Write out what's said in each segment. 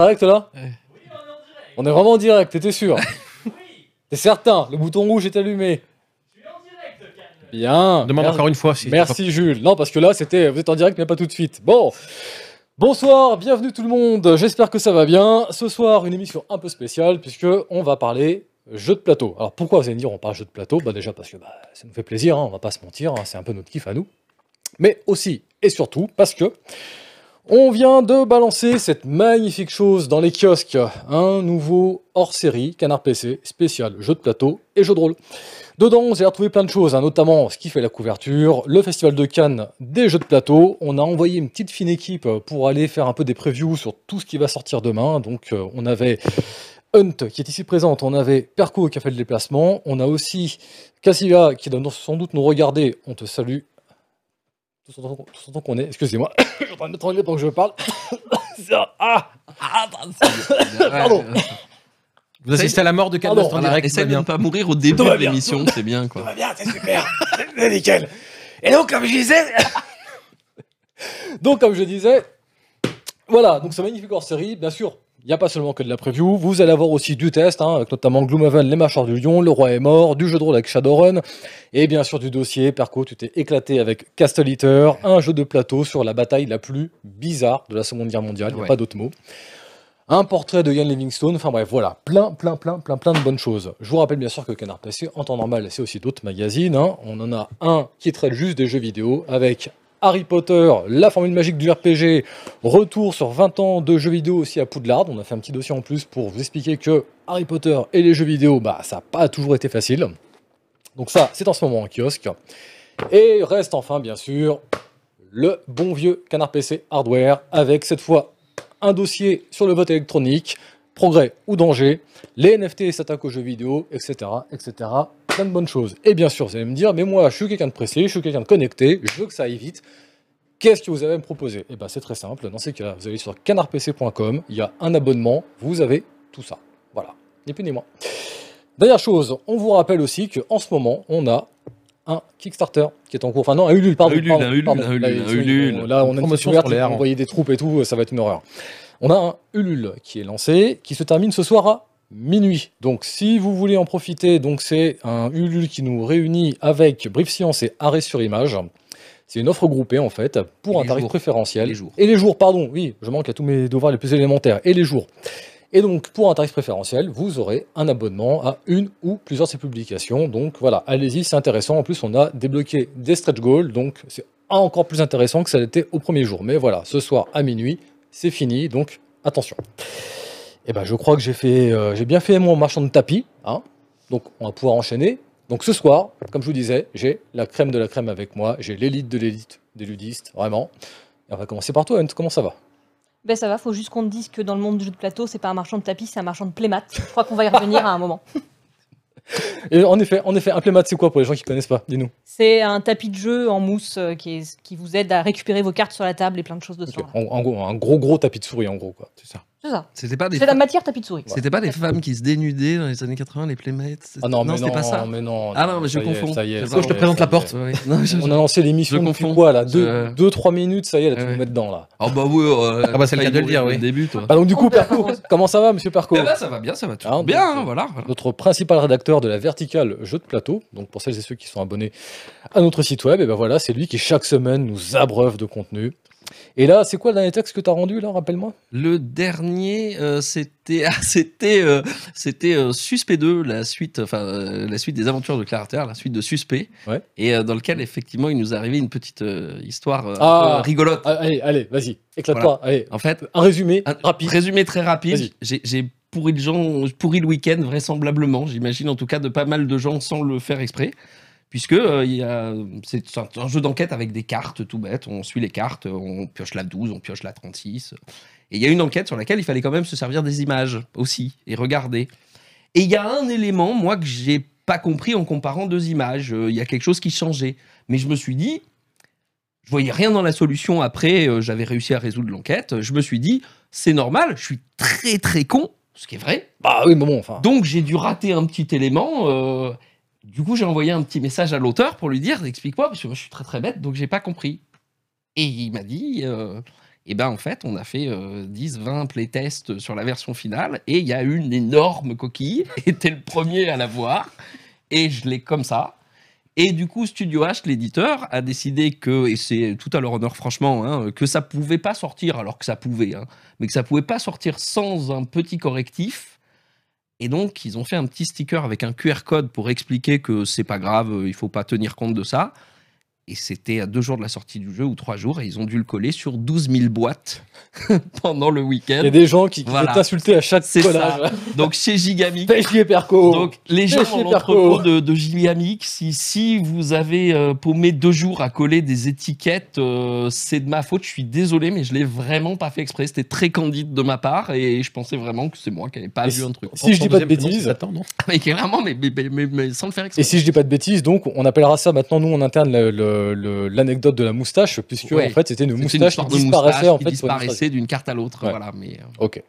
Direct là. On est vraiment en direct, t'étais sûr T'es certain Le bouton rouge est allumé Bien Demande encore une fois. si- Merci Jules. Non, parce que là, c'était, vous êtes en direct, mais pas tout de suite. Bon, bonsoir, bienvenue tout le monde. J'espère que ça va bien. Ce soir, une émission un peu spéciale puisque on va parler jeux de plateau. Alors pourquoi vous allez me dire on parle jeux de plateau? Bah déjà parce que bah, ça nous fait plaisir, hein, on va pas se mentir, hein, c'est un peu notre kiff à nous. Mais aussi et surtout parce que on vient de balancer cette magnifique chose dans les kiosques, un nouveau hors-série Canard PC spécial jeu de plateau et jeu de rôle. Dedans, allez retrouver plein de choses, hein, notamment ce qui fait la couverture, le festival de Cannes des jeux de plateau. On a envoyé une petite fine équipe pour aller faire un peu des previews sur tout ce qui va sortir demain. Donc, euh, on avait Hunt qui est ici présente, on avait Perco qui a fait le déplacement, on a aussi Cassilia qui doit sans doute nous regarder. On te salue. Tout tout temps qu'on est, excusez-moi, je suis en train de m'étrangler pendant que je parle. Ça- ah Pardon. Vous assistez à la mort de Cadmus en direct, Essaye tout de ne bien. pas mourir au début Tout de l'émission, c'est bien quoi. va bien, c'est super. c'est nickel. Et donc, comme je disais. donc, comme je disais. Voilà, donc ce magnifique hors série, bien sûr. Il n'y a pas seulement que de la preview, vous allez avoir aussi du test, hein, avec notamment Gloomhaven, Les Mâchoires du Lion, Le Roi est mort, du jeu de rôle avec Shadowrun, et bien sûr du dossier. Perco, tu t'es éclaté avec Castle Eater, un jeu de plateau sur la bataille la plus bizarre de la Seconde Guerre mondiale, il n'y a Ouais. pas d'autre mot. Un portrait de Ian Livingstone, enfin bref, voilà, plein, plein, plein, plein, plein de bonnes choses. Je vous rappelle bien sûr que Canard PC, en temps normal, c'est aussi d'autres magazines. hein. On en a un qui traite juste des jeux vidéo avec Harry Potter, la formule magique du RPG, retour sur 20 ans de jeux vidéo aussi à Poudlard. On a fait un petit dossier en plus pour vous expliquer que Harry Potter et les jeux vidéo, bah, ça n'a pas toujours été facile. Donc ça, c'est en ce moment en kiosque. Et reste enfin, bien sûr, le bon vieux Canard PC Hardware avec cette fois un dossier sur le vote électronique, progrès ou danger, les NFT s'attaquent aux jeux vidéo, etc., etc. Plein de bonnes choses. Et bien sûr, vous allez me dire, mais moi, je suis quelqu'un de pressé, je suis quelqu'un de connecté, je veux que ça aille vite. Qu'est-ce que vous à me proposer? Eh bien, c'est très simple. Dans ces cas-là, vous allez sur canardpc.com, il y a un abonnement, vous avez tout ça. Voilà, ni plus ni moins. Dernière chose, on vous rappelle aussi qu'en ce moment, on a un Kickstarter qui est en cours. Enfin, non, un Ulule, pardon. Un Ulule, pardon, un Ulule, pardon. un Ulule, Là, un Ulule. Là, on a une promotion sur l'air. envoyer des troupes et tout, ça va être une horreur. On a un Ulule qui est lancé, qui se termine ce soir à minuit. Donc, si vous voulez en profiter, donc c'est un Ulule qui nous réunit avec Brief Science et Arrêt sur Image. C'est une offre groupée en fait pour Et un tarif jours. préférentiel. Et les jours. Et les jours, pardon. Oui, je manque à tous mes devoirs les plus élémentaires. Et les jours. Et donc, pour un tarif préférentiel, vous aurez un abonnement à une ou plusieurs de ces publications. Donc voilà, allez-y, c'est intéressant. En plus, on a débloqué des stretch goals, donc c'est encore plus intéressant que ça l'était au premier jour. Mais voilà, ce soir à minuit, c'est fini, donc attention. Et ben, je crois que j'ai fait, euh, j'ai bien fait mon marchand de tapis, hein. Donc, on va pouvoir enchaîner. Donc, ce soir, comme je vous disais, j'ai la crème de la crème avec moi. J'ai l'élite de l'élite des ludistes, vraiment. Et on va commencer par toi, Hunt. Comment ça va? Ben ça va, faut juste qu'on te dise que dans le monde du jeu de plateau, c'est pas un marchand de tapis, c'est un marchand de playmat. Je crois qu'on va y revenir à un moment. Et en effet, en effet, un playmat, c'est quoi pour les gens qui connaissent pas Dis-nous? C'est un tapis de jeu en mousse euh, qui, est- qui vous aide à récupérer vos cartes sur la table et plein de choses. Ok. En, en gros, un gros gros tapis de souris, en gros, quoi. C'est ça. C'est ça. C'était pas des C'est la matière tapis de souris. C'était pas des femmes qui se dénudaient dans les années 80, les playmates Ah non, mais non, c'était pas ça. mais non. Ah non, mais je est, confonds. Ça y est, bon, y je te est, présente la porte. est. Ouais. Non, je- On a lancé l'émission Je depuis confonds. quoi là? Je- 2-3 minutes, ça y est, là, tu Ouais. nous mets dedans là. Oh bah oui. euh, Ah bah, c'est le cas de le dire, oui. Début, toi. Bah donc du coup, Perco, comment ça va, monsieur Perco? Eh ben, ça va bien, ça va tout Ah, bien, hein, voilà. voilà. Notre principal rédacteur de la verticale jeu de plateau, donc pour celles et ceux qui sont abonnés à notre site web, et ben voilà, c'est lui qui chaque semaine nous abreuve de contenu. Et là, c'est quoi le dernier texte que tu as rendu là, rappelle-moi? Le dernier, euh, c'était ah, c'était euh, c'était euh, Suspect 2, la suite, enfin euh, la suite des aventures de Claire Arter, la suite de Suspect, Ouais. et dans lequel effectivement il nous est arrivé une petite histoire un Ah. rigolote. Ah, Allez, allez, vas-y, éclate-toi. Allez, En fait, un résumé un rapide. résumé très rapide. J'ai pourri le gens, pourri le week-end vraisemblablement. J'imagine en tout cas de pas mal de gens sans le faire exprès. Puisque euh, c'est un, jeu d'enquête avec des cartes tout bête. On suit les cartes, on pioche la 12, on pioche la 36. Et il y a une enquête sur laquelle il fallait quand même se servir des images aussi et regarder. Et il y a un élément, moi, que j'ai pas compris en comparant deux images. Euh, Il y a quelque chose qui changeait. Mais je me suis dit, je voyais rien dans la solution après, euh, j'avais réussi à résoudre l'enquête. Je me suis dit, c'est normal, je suis très très con, ce qui est vrai. Bah oui, mais bon, enfin. Donc j'ai dû rater un petit élément. euh, du coup, j'ai envoyé un petit message à l'auteur pour lui dire explique-moi, parce que moi je suis très très bête, donc j'ai pas compris. Et il m'a dit, euh, Et ben en fait, on a fait euh, 10-20 playtests sur la version finale et il y a une énorme coquille. Et le premier à la voir. Et je l'ai comme ça. Et du coup, Studio H, l'éditeur, a décidé que, et c'est tout à leur honneur franchement, hein, que ça pouvait pas sortir, alors que ça pouvait, hein, mais que ça pouvait pas sortir sans un petit correctif. Et donc, ils ont fait un petit sticker avec un QR code pour expliquer que c'est pas grave, euh, il faut pas tenir compte de ça. Et c'était à deux jours de la sortie du jeu ou trois jours, et ils ont dû le coller sur 12 000 boîtes pendant le Il week-end. y a des gens qui, qui Voilà. vont t'insulter à chaque collage. ça. Donc chez Gigamic, Fais chier, Perco donc, les gens dans l'entrepôt de, de Gigamic, si, si vous avez euh, paumé deux jours à coller des étiquettes, euh, c'est de ma faute. Je suis désolé, mais je l'ai vraiment pas fait exprès. C'était très candide de ma part et je pensais vraiment que c'est moi qui n'avais pas Et vu un truc. Si je dis pas de bêtises, Satan, non Mais clairement, mais, mais, mais- mais- mais sans le faire exprès. Et si je dis pas de bêtises, donc on appellera ça maintenant nous en interne le- l'anecdote de la moustache, puisque Ouais. en fait c'était une moustache qui disparaissait moustache en qui fait. une disparaissait d'une carte à l'autre. Ouais. Voilà, mais, euh. Ok.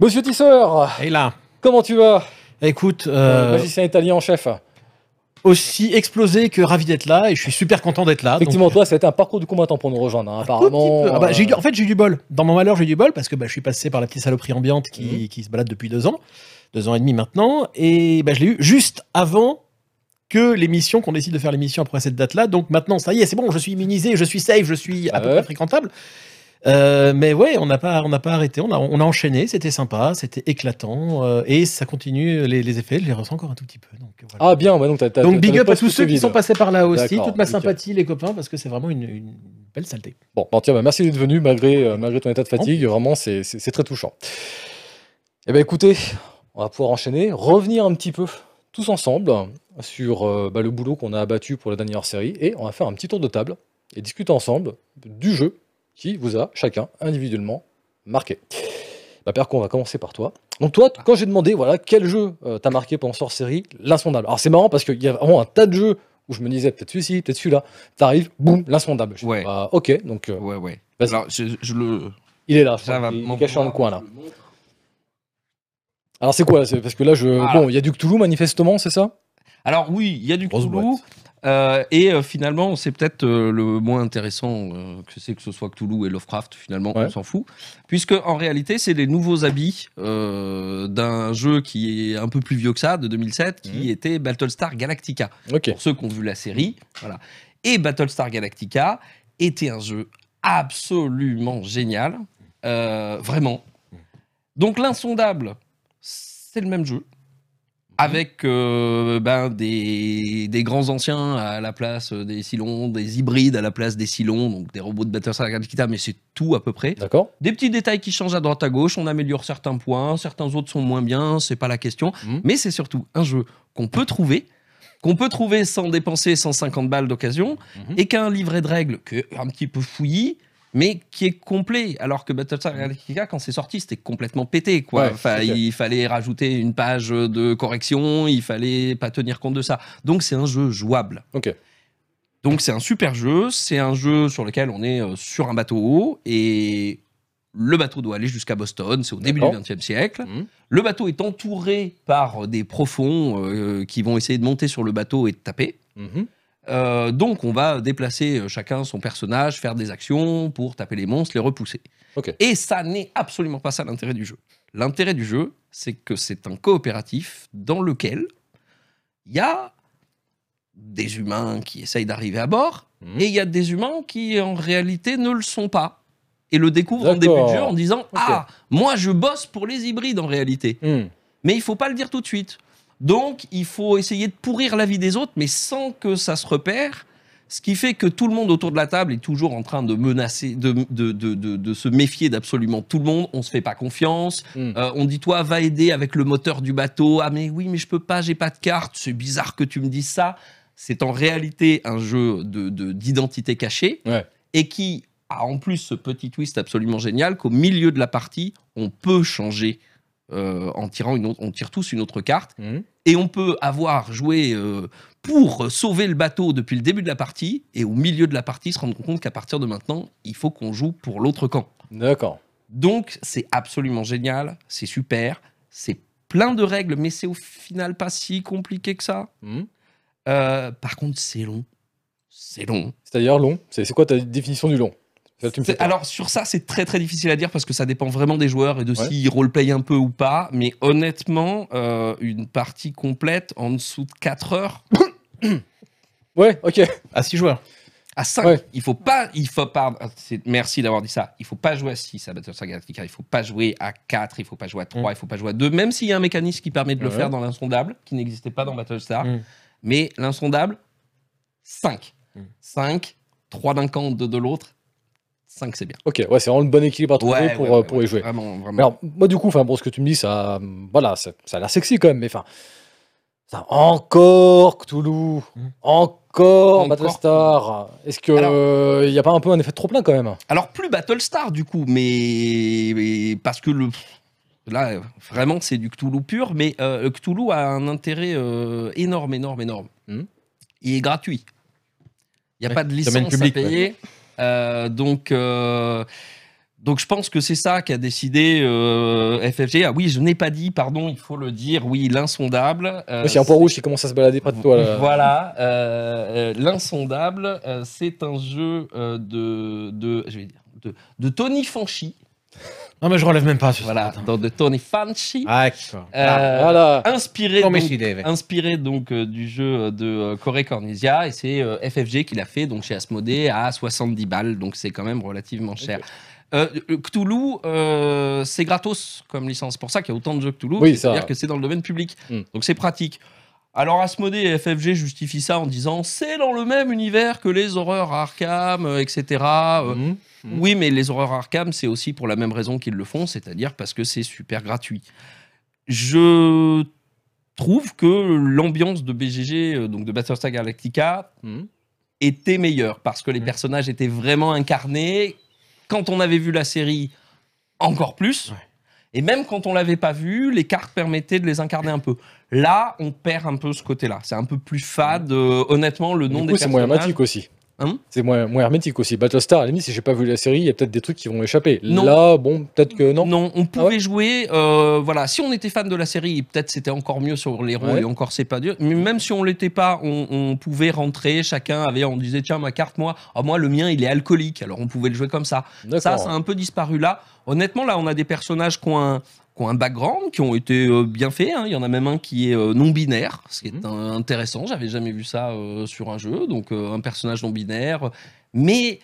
Monsieur Tisseur, Et là, comment tu vas? Écoute, Euh, euh, Magicien italien en chef. aussi explosé que ravi d'être là et je suis super content d'être là. donc- Effectivement, toi, ça a été un parcours du combattant pour nous rejoindre, hein, apparemment. petit peu. Ah bah, eu euh, en fait, j'ai eu du bol. Dans mon malheur, j'ai eu du bol parce que bah, je suis passé par la petite saloperie ambiante qui, Mhm. qui se balade depuis deux ans, deux ans et demi maintenant. Et bah, je l'ai eu juste avant que l'émission, qu'on décide de faire l'émission après cette date-là. Donc maintenant, ça y est, c'est bon, je suis immunisé, je suis safe, je suis à peu près fréquentable. Euh, mais ouais, on n'a pas, on n'a pas arrêté, on a, on a enchaîné, c'était sympa, c'était éclatant euh, et ça continue. Les, les effets, je les ressens encore un tout petit peu. Donc, voilà. Ah bien, ouais, donc t'as t'as- donc big up à tous ceux qui sont passés par là aussi, D'accord, toute ma nickel. sympathie les copains parce que c'est vraiment une, une belle saleté. Bon, tiens, bah, merci d'être venu malgré, euh, malgré ton état de fatigue. Vraiment, c'est c'est- c'est très touchant. Eh bien, écoutez, on va pouvoir enchaîner, revenir un petit peu tous ensemble sur euh, bah, le boulot qu'on a abattu pour la dernière série et on va faire un petit tour de table et discuter ensemble du jeu qui vous a chacun individuellement marqué. Bah, Perco, on va commencer par toi. Donc, toi, quand j'ai demandé voilà, quel jeu euh, t'as marqué pendant cette série, l'insondable. Alors, c'est marrant parce qu'il y a vraiment un tas de jeux où je me disais peut-être celui-ci, peut-être celui-là. T'arrives, boum, l'insondable. Je dis, Ouais. bah, ok, donc. euh, ouais, ouais. Vas-y. Alors, je, je le. il est là, Ça va il est caché dans le coin là. le. Alors c'est quoi? Parce que là, je... Voilà. bon, il y a du Cthulhu manifestement, c'est ça? Alors oui, il y a du Grosse Cthulhu. euh, et euh, finalement, c'est peut-être euh, le moins intéressant que c'est que ce soit Cthulhu et Lovecraft. Finalement, Ouais. on s'en fout, puisque en réalité, c'est les nouveaux habits d'un jeu qui est un peu plus vieux que ça, de 2007, qui Mhm. était Battlestar Galactica. Pour ceux qui ont vu la série, voilà. Et Battlestar Galactica était un jeu absolument génial, vraiment. Donc l'insondable, c'est le même jeu. Avec euh, ben, des, des grands anciens à la place des Cylons, des hybrides à la place des Cylons, donc des robots de Battlestar Galactica, mais c'est tout à peu près. D'accord. Des petits détails qui changent à droite à gauche, on améliore certains points, certains autres sont moins bien, c'est pas la question. Mhm. Mais c'est surtout un jeu qu'on peut trouver, qu'on peut trouver sans dépenser 150 balles d'occasion, Mhm. et qui a un livret de règles qui est un petit peu fouillis, mais qui est complet. Alors que Battlestar Galactica, quand c'est sorti, c'était complètement pété. Quoi. Ouais, enfin. Il fallait rajouter une page de correction, il fallait pas tenir compte de ça. Donc c'est un jeu jouable. Ok. Donc c'est un super jeu, c'est un jeu sur lequel on est euh, sur un bateau et le bateau doit aller jusqu'à Boston, c'est au début du. XXe siècle. Mhm. Le bateau est entouré par des profonds euh, qui vont essayer de monter sur le bateau et de taper. Mhm. Euh, donc on va déplacer euh, chacun son personnage, faire des actions pour taper les monstres, les repousser. Et ça n'est absolument pas ça l'intérêt du jeu. L'intérêt du jeu, c'est que c'est un coopératif dans lequel il y a des humains qui essayent d'arriver à bord Mhm. et il y a des humains qui en réalité ne le sont pas et le découvrent en début de jeu en disant ah moi je bosse pour les hybrides en réalité Hmm. mais il faut pas le dire tout de suite. Donc, il faut essayer de pourrir la vie des autres, mais sans que ça se repère. Ce qui fait que tout le monde autour de la table est toujours en train de menacer, de, de, de, de- de se méfier d'absolument tout le monde. On se fait pas confiance. Hmm. Euh, on dit toi va aider avec le moteur du bateau. Ah mais oui mais je peux pas, j'ai pas de carte. C'est bizarre que tu me dises ça. C'est en réalité un jeu de de- d'identité cachée Ouais. et qui a en plus ce petit twist absolument génial qu'au milieu de la partie on peut changer euh, en tirant une autre, on tire tous une autre carte Mhm. et on peut avoir joué euh, pour sauver le bateau depuis le début de la partie et au milieu de la partie se rendre compte qu'à partir de maintenant il faut qu'on joue pour l'autre camp. D'accord. Donc c'est absolument génial, c'est super, c'est plein de règles, mais c'est au final pas si compliqué que ça. Hmm. Euh, par contre, c'est long. C'est long. C'est-à-dire long. C'est quoi ta définition du long? Alors sur ça, c'est très très difficile à dire parce que ça dépend vraiment des joueurs et de Ouais. s'ils roleplay un peu ou pas. Mais honnêtement, euh, une partie complète en dessous de 4 heures Ouais, ok. À 6 joueurs. à 5, Ouais. il faut pas, il faut pas. Merci d'avoir dit ça. Il faut pas jouer à 6 à Battlestar Galactica. Il faut pas jouer à 4, il faut pas jouer à 3, il faut pas jouer à 2. Même s'il y a un mécanisme qui permet de le Ouais. faire dans l'insondable, qui n'existait pas dans Battlestar. Mm. Mais l'insondable, 5. Mm. 5, 3 d'un camp, 2 de l'autre. 5 c'est bien. Ok, ouais, c'est vraiment le bon équilibre à trouver Ouais, pour, ouais, euh, ouais, pour ouais, y jouer. Vraiment, vraiment. Mais alors, moi, du coup, enfin, bon, ce que tu me dis, ça, voilà, ça, ça a l'air sexy quand même, mais enfin, encore Cthulhu, Mhm. encore, Encore Battlestar. Est-ce que Alors- euh, il y a pas un peu un effet de trop plein quand même? Alors plus Battlestar du coup, mais, mais parce que le là vraiment c'est du Cthulhu pur, mais euh, Cthulhu a un intérêt euh, énorme, énorme, énorme. Mhm. Il est gratuit. Il n'y a Ouais, pas de licence public, à payer. Donc euh, donc je pense que c'est ça qu'a décidé euh, FFG. Ah oui, je n'ai pas dit, pardon, il faut le dire. Oui, l'insondable. euh, a un point rouge qui commence à se balader près de toi. Là. voilà, euh, euh, l'insondable, euh, c'est un jeu euh, de, de, je vais dire, de, de Tony Fanchi. Non, mais je relève même pas. ce Voilà, dans de Tony Fanchi, Ah, euh, Voilà. inspiré donc, inspiré donc euh, du jeu de euh, Corey Cornisia et c'est euh, FFG qui l'a fait donc chez Asmodée à 70 balles donc c'est quand même relativement cher. Ok. Euh, euh, Cthulhu, euh, c'est gratos comme licence. C'est pour ça qu'il y a autant de jeux Cthulhu. Oui, C'est-à-dire que c'est dans le domaine public. Hmm. Donc c'est pratique. Alors Asmodée et FFG justifient ça en disant c'est dans le même univers que les horreurs Arkham, euh, etc. Euh, Mhm. oui, mais les horreurs Arkham, c'est aussi pour la même raison qu'ils le font, c'est-à-dire parce que c'est super gratuit. Je trouve que l'ambiance de BGG, euh, donc de Battlestar Galactica, Mhm. était meilleure parce que les Mhm. personnages étaient vraiment incarnés. Quand on avait vu la série, encore plus. Ouais. Et même quand on l'avait pas vu, les cartes permettaient de les incarner un peu. Là, on perd un peu ce côté-là. C'est un peu plus fade. euh, honnêtement, le nom Du des coup, c'est moins personnages. hermétique aussi. Hein c'est moins, moins hermétique aussi. Battlestar, à la limite, si j'ai pas vu la série, il y a peut-être des trucs qui vont échapper. Non. Là, bon, peut-être que non. Non, on pouvait Ah ouais jouer. euh, voilà, si on était fan de la série, peut-être c'était encore mieux sur les Ouais. et encore c'est pas dur. Mais même si on l'était pas, on, on pouvait rentrer. Chacun avait, on disait tiens ma carte moi, ah, moi le mien il est alcoolique, alors on pouvait le jouer comme ça. Ça, ça a un peu disparu là. Honnêtement, là on a des personnages qui ont un, qui ont un background, qui ont été euh, bien faits. hein. Il y en a même un qui est euh, non binaire, ce qui est Mhm. un- intéressant. J'avais jamais vu ça euh, sur un jeu, donc un personnage non binaire, mais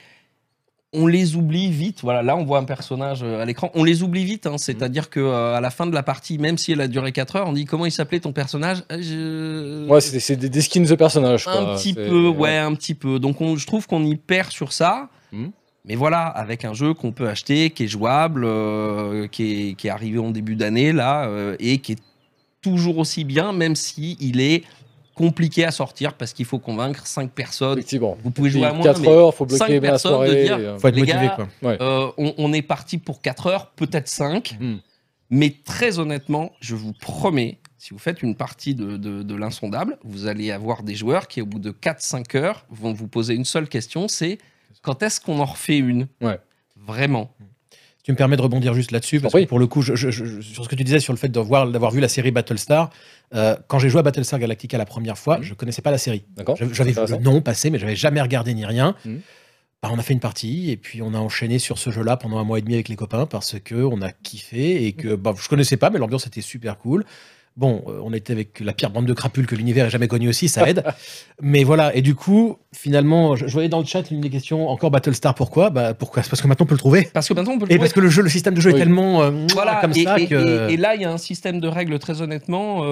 on les oublie vite. Voilà, là on voit un personnage à l'écran, on les oublie vite. hein. C'est-à-dire que à la fin de la partie, même si elle a duré 4 heures, on dit comment il s'appelait ton personnage? Je- Ouais, c'est des, skins de personnages. un quoi. petit peu, ouais, un petit peu. Donc on- je trouve qu'on y perd sur ça. Mhm. Mais voilà, avec un jeu qu'on peut acheter, qui est jouable, euh, qui, est, qui est arrivé en début d'année là, euh, et qui est toujours aussi bien, même si il est compliqué à sortir parce qu'il faut convaincre 5 personnes. Effectivement. Vous pouvez jouer à moins, 4 mais heures, faut bloquer bien la personnes de soirée. dire- euh, Faut être Les motivé, gars, quoi. Ouais. euh, on, on est parti pour 4 heures, peut-être 5. Hmm. Mais très honnêtement, je vous promets, si vous faites une partie de, de- de l'insondable, vous allez avoir des joueurs qui, au bout de 4-5 heures, vont vous poser une seule question, c'est quand est-ce qu'on en refait une Ouais. Vraiment. Tu me permets de rebondir juste là-dessus, parce que pour le coup, je- je- je- sur ce que tu disais sur le fait de voir- d'avoir vu la série Battlestar, euh, quand j'ai joué à Battlestar Galactica la première fois, Mhm. je connaissais pas la série. D'accord. J'avais vu le nom passer, mais j'avais jamais regardé ni rien. Mhm. Bah, on a fait une partie et puis on a enchaîné sur ce jeu-là pendant un mois et demi avec les copains parce que on a kiffé et que bah, je connaissais pas, mais l'ambiance était super cool. Bon, euh, on était avec la pire bande de crapules que l'univers ait jamais connue aussi, ça aide. mais voilà, et du coup, finalement, je, je voyais dans le chat une des questions encore Battlestar, pourquoi? Bah pourquoi? C'est parce que maintenant on peut le trouver. Parce que maintenant, on peut le Et trouver. parce que le jeu, le système de jeu Oui. est tellement euh, Voilà, comme et, ça et- que. et- et là, il y a un système de règles, très honnêtement, euh,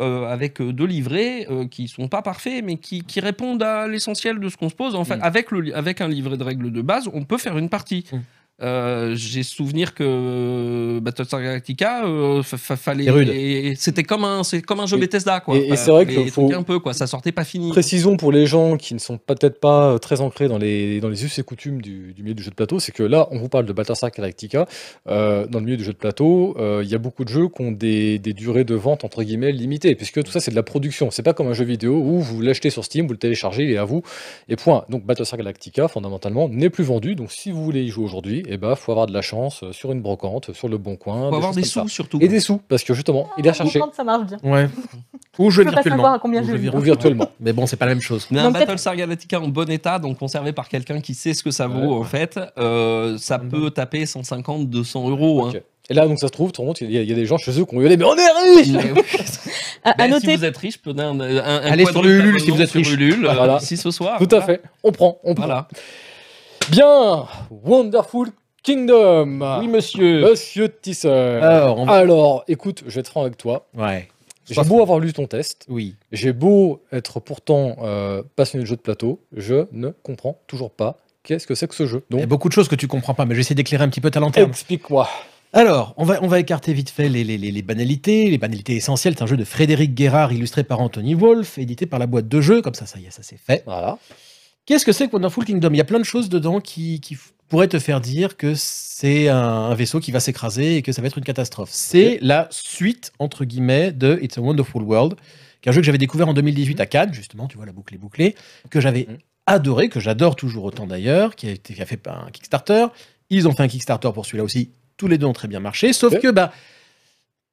euh, avec deux livrets qui sont pas parfaits, mais qui, qui répondent à l'essentiel de ce qu'on se pose. En fait, Mm. avec, le, avec un livret de règles de base, on peut faire une partie. Mm. Euh, J'ai souvenir que euh, Battlestar Galactica, euh, fa- fa- fallait. C'était comme un, c'est comme un jeu Et- Bethesda, quoi. et- et c'est vrai qu'il faut- un peu, quoi. Ça sortait pas fini. Précisons pour les gens qui ne sont peut-être pas très ancrés dans les, dans les us et coutumes du, du milieu du jeu de plateau, c'est que là, on vous parle de Battlestar Galactica. Euh, dans le milieu du jeu de plateau, il y a beaucoup de jeux qui ont des, des durées de vente entre guillemets limitées, puisque tout ça c'est de la production. C'est pas comme un jeu vidéo où vous l'achetez sur Steam, vous le téléchargez, il est à vous, et point. Donc Battlestar Galactica, fondamentalement, n'est plus vendu. Donc si vous voulez y jouer aujourd'hui, il ben, faut avoir de la chance euh, sur une brocante, sur le bon coin. Faut avoir des ça. sous, surtout. Et des sous, parce que justement, il recherché. brocante, ça marche bien. Ouais. Ou jouer Je virtuellement. savoir à combien Ou je virtuellement. Mais bon, c'est pas la même chose. Mais un Battlestar Galactica en bon état, donc conservé par quelqu'un qui sait ce que ça vaut Ouais, en fait, euh, ça Mhm. peut taper 150, 200 euros. hein. Et là, donc ça se trouve, il y, a- y a des gens chez eux qui ont gueulé, mais on est oui. À, à noter, Si vous êtes riche, prenez un, un, un Allez sur le Ulule si vous êtes riche. Ulule, euh, Voilà. d'ici ce soir. Tout à fait. On prend, on prend. Voilà. Bien Wonderful Kingdom Oui, monsieur. Monsieur Tisser. Alors, on va... Alors, écoute, je vais être franc avec toi. Ouais. J'ai beau avoir lu ton test, Oui. j'ai beau être pourtant euh, passionné de jeux de plateau, je ne comprends toujours pas qu'est-ce que c'est que ce jeu. Il y a beaucoup de choses que tu comprends pas, mais j'essaie d'éclairer un petit peu ta lanterne. explique-moi. Alors, on va, on va écarter vite fait les, les- les- les banalités. Les banalités essentielles, c'est un jeu de Frédéric Guérard illustré par Anthony Wolf, édité par la boîte de jeux. Comme ça, ça y est, ça c'est fait. Voilà. Qu'est-ce que c'est que Wonderful Kingdom? Il y a plein de choses dedans qui, qui f- pourraient te faire dire que c'est un, un vaisseau qui va s'écraser et que ça va être une catastrophe. C'est la suite, entre guillemets, de It's a Wonderful World, qui est un jeu que j'avais découvert en 2018 à Cannes, justement, tu vois, la boucle est bouclée, que j'avais Mhm. adoré, que j'adore toujours autant d'ailleurs, qui qui a fait un Kickstarter. Ils ont fait un Kickstarter pour celui-là aussi. Tous les deux ont très bien marché, sauf que, bah,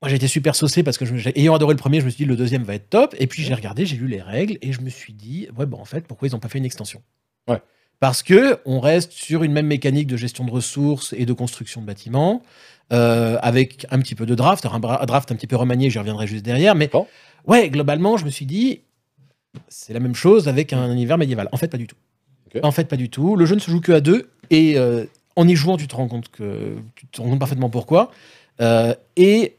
moi j'ai été super saucé parce que je, ayant adoré le premier, je me suis dit le deuxième va être top. Et puis j'ai regardé, j'ai lu les règles et je me suis dit, ouais, bon, en fait, pourquoi ils n'ont pas fait une extension? Ouais. Parce que on reste sur une même mécanique de gestion de ressources et de construction de bâtiments, euh, avec un petit peu de draft, un draft un petit peu remanié, j'y reviendrai juste derrière. Mais ouais, globalement, je me suis dit, c'est la même chose avec un univers médiéval. En fait, pas du tout. En fait, pas du tout. Le jeu ne se joue que à deux et euh, en y jouant, tu te rends compte que tu te rends compte parfaitement pourquoi. Euh, et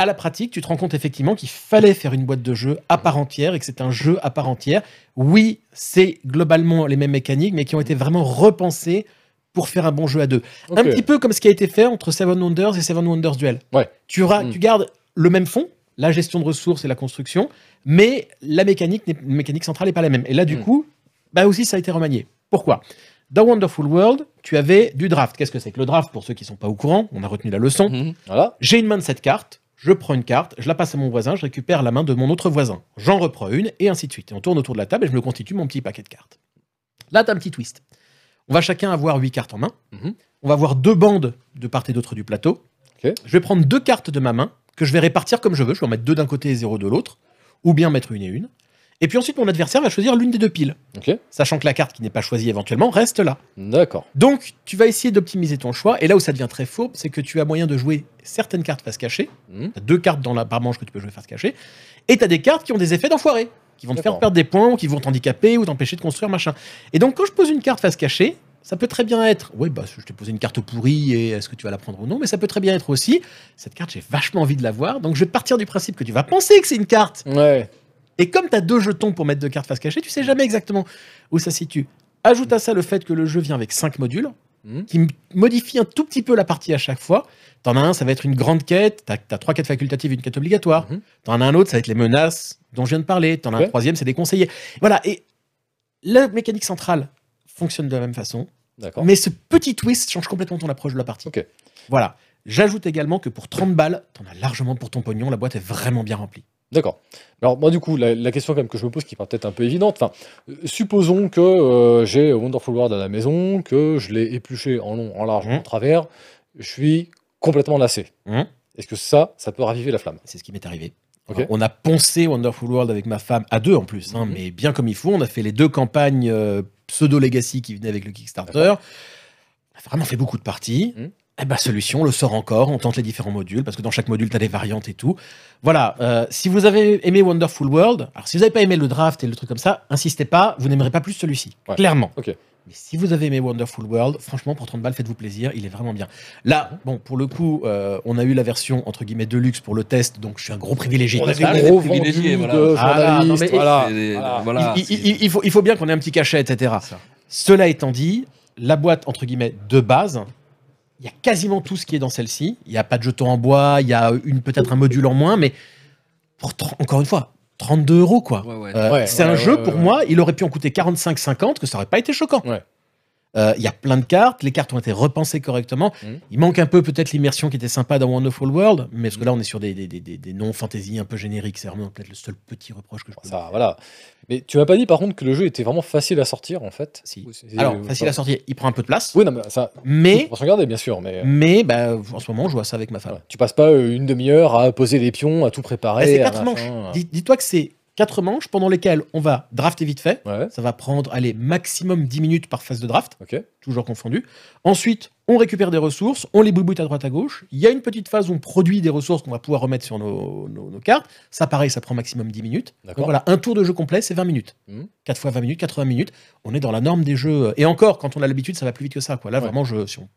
à la pratique, tu te rends compte effectivement qu'il fallait faire une boîte de jeu à part entière et que c'est un jeu à part entière. Oui, c'est globalement les mêmes mécaniques, mais qui ont été vraiment repensées pour faire un bon jeu à deux. Un petit peu comme ce qui a été fait entre Seven Wonders et Seven Wonders Duel. Ouais. Tu, auras- Mm. tu gardes le même fond, la gestion de ressources et la construction, mais la mécanique, la mécanique centrale n'est pas la même. Et là, du Mm. coup, bah aussi, ça a été remanié. Pourquoi? Dans Wonderful World, tu avais du draft. Qu'est-ce que c'est que le draft? Pour ceux qui ne sont pas au courant, on a retenu la leçon. Mhm. Voilà. J'ai une main de cette carte, je prends une carte, je la passe à mon voisin, je récupère la main de mon autre voisin. J'en reprends une, et ainsi de suite. Et on tourne autour de la table et je me constitue mon petit paquet de cartes. Là, tu as un petit twist. On va chacun avoir huit cartes en main. Mhm. On va avoir deux bandes de part et d'autre du plateau. Je vais prendre deux cartes de ma main que je vais répartir comme je veux. Je vais en mettre deux d'un côté et zéro de l'autre, ou bien mettre une et une. Et puis ensuite, mon adversaire va choisir l'une des deux piles, sachant que la carte qui n'est pas choisie éventuellement reste là. D'accord. Donc, tu vas essayer d'optimiser ton choix. Et là où ça devient très fourbe, c'est que tu as moyen de jouer certaines cartes face cachée. Mhm. Tu as deux cartes dans la par manche que tu peux jouer face cachée. Et tu as des cartes qui ont des effets d'enfoiré, qui vont te faire perdre des points, ou qui vont t'handicaper, ou t'empêcher de construire, machin. Et donc, quand je pose une carte face cachée, ça peut très bien être, oui, bah, je t'ai posé une carte pourrie, et est-ce que tu vas la prendre ou non Mais ça peut très bien être aussi, cette carte, j'ai vachement envie de la voir, donc je vais partir du principe que tu vas penser que c'est une carte. Ouais. Et comme tu as deux jetons pour mettre deux cartes face cachée, tu sais jamais exactement où ça se situe. Ajoute à ça le fait que le jeu vient avec cinq modules Mhm. qui modifient un tout petit peu la partie à chaque fois. T'en as un, ça va être une grande quête. T'as as trois quêtes facultatives et une quête obligatoire. Mhm. T'en as un autre, ça va être les menaces dont je viens de parler. T'en as un troisième, c'est des conseillers. Voilà. Et la mécanique centrale fonctionne de la même façon. D'accord. Mais ce petit twist change complètement ton approche de la partie. Ok. Voilà. J'ajoute également que pour 30 balles, t'en as largement pour ton pognon. La boîte est vraiment bien remplie. D'accord. Alors moi du coup, la, la question quand même que je me pose, qui paraît peut-être un peu évidente, enfin, euh, supposons que euh, j'ai Wonderful World à la maison, que je l'ai épluché en long, en large, en travers, je suis complètement lassé. Mhm. Est-ce que ça, ça peut raviver la flamme? C'est ce qui m'est arrivé. On a poncé Wonderful World avec ma femme à deux en plus, hein, Mhm. mais bien comme il faut. On a fait les deux campagnes euh, pseudo-legacy qui venaient avec le Kickstarter. On a vraiment fait beaucoup de parties. Eh ben, solution, on le sort encore, on tente les différents modules, parce que dans chaque module, tu as des variantes et tout. Voilà, euh, si vous avez aimé Wonderful World, alors si vous n'avez pas aimé le draft et le truc comme ça, insistez pas, vous n'aimerez pas plus celui-ci, Ouais. clairement. Mais si vous avez aimé Wonderful World, franchement, pour 30 balles, faites-vous plaisir, il est vraiment bien. Là, bon, pour le coup, euh, on a eu la version entre guillemets de luxe pour le test, donc je suis un gros privilégié. On a des gros privilégiés, voilà. il, faut, il faut bien qu'on ait un petit cachet, etc. ça. Cela étant dit, la boîte entre guillemets de base, il y a quasiment tout ce qui est dans celle-ci. Il n'y a pas de jeton en bois, il y a une peut-être un module en moins, mais pour tr- encore une fois, 32 euros quoi. Ouais, ouais. Euh, Ouais, c'est ouais, un ouais, jeu ouais, pour ouais. moi, il aurait pu en coûter 45-50, que ça aurait pas été choquant. Ouais. Euh, Il y a plein de cartes, les cartes ont été repensées correctement. Mhm. Il manque un peu peut-être l'immersion qui était sympa dans Wonderful World, mais parce que là on est sur des, des, des, noms fantasy un peu génériques, c'est vraiment peut-être le seul petit reproche que je peux Ça, voilà. Mais tu m'as pas dit par contre que le jeu était vraiment facile à sortir en fait. Si. Alors, facile à sortir, il prend un peu de place, Oui, non, mais ça. mais, On va se regarder bien sûr, mais. mais bah, en ce moment, je à ça avec ma femme. voilà. Tu passes pas euh, une demi-heure à poser les pions, à tout préparer. Bah, c'est quatre manches. Dis- Dis-toi que c'est quatre manches pendant lesquelles on va drafter vite fait. Ouais, Ça va prendre, allez, maximum 10 minutes par phase de draft, toujours confondu. Ensuite, on récupère des ressources, on les bouboutte à droite à gauche. Il y a une petite phase où on produit des ressources qu'on va pouvoir remettre sur nos, nos- nos cartes. Ça, pareil, ça prend maximum 10 minutes. Donc voilà, un tour de jeu complet, c'est 20 minutes. Mhm. 4 fois 20 minutes, 80 minutes. On est dans la norme des jeux. Et encore, quand on a l'habitude, ça va plus vite que ça. Quoi. Là, Ouais. vraiment, je, si on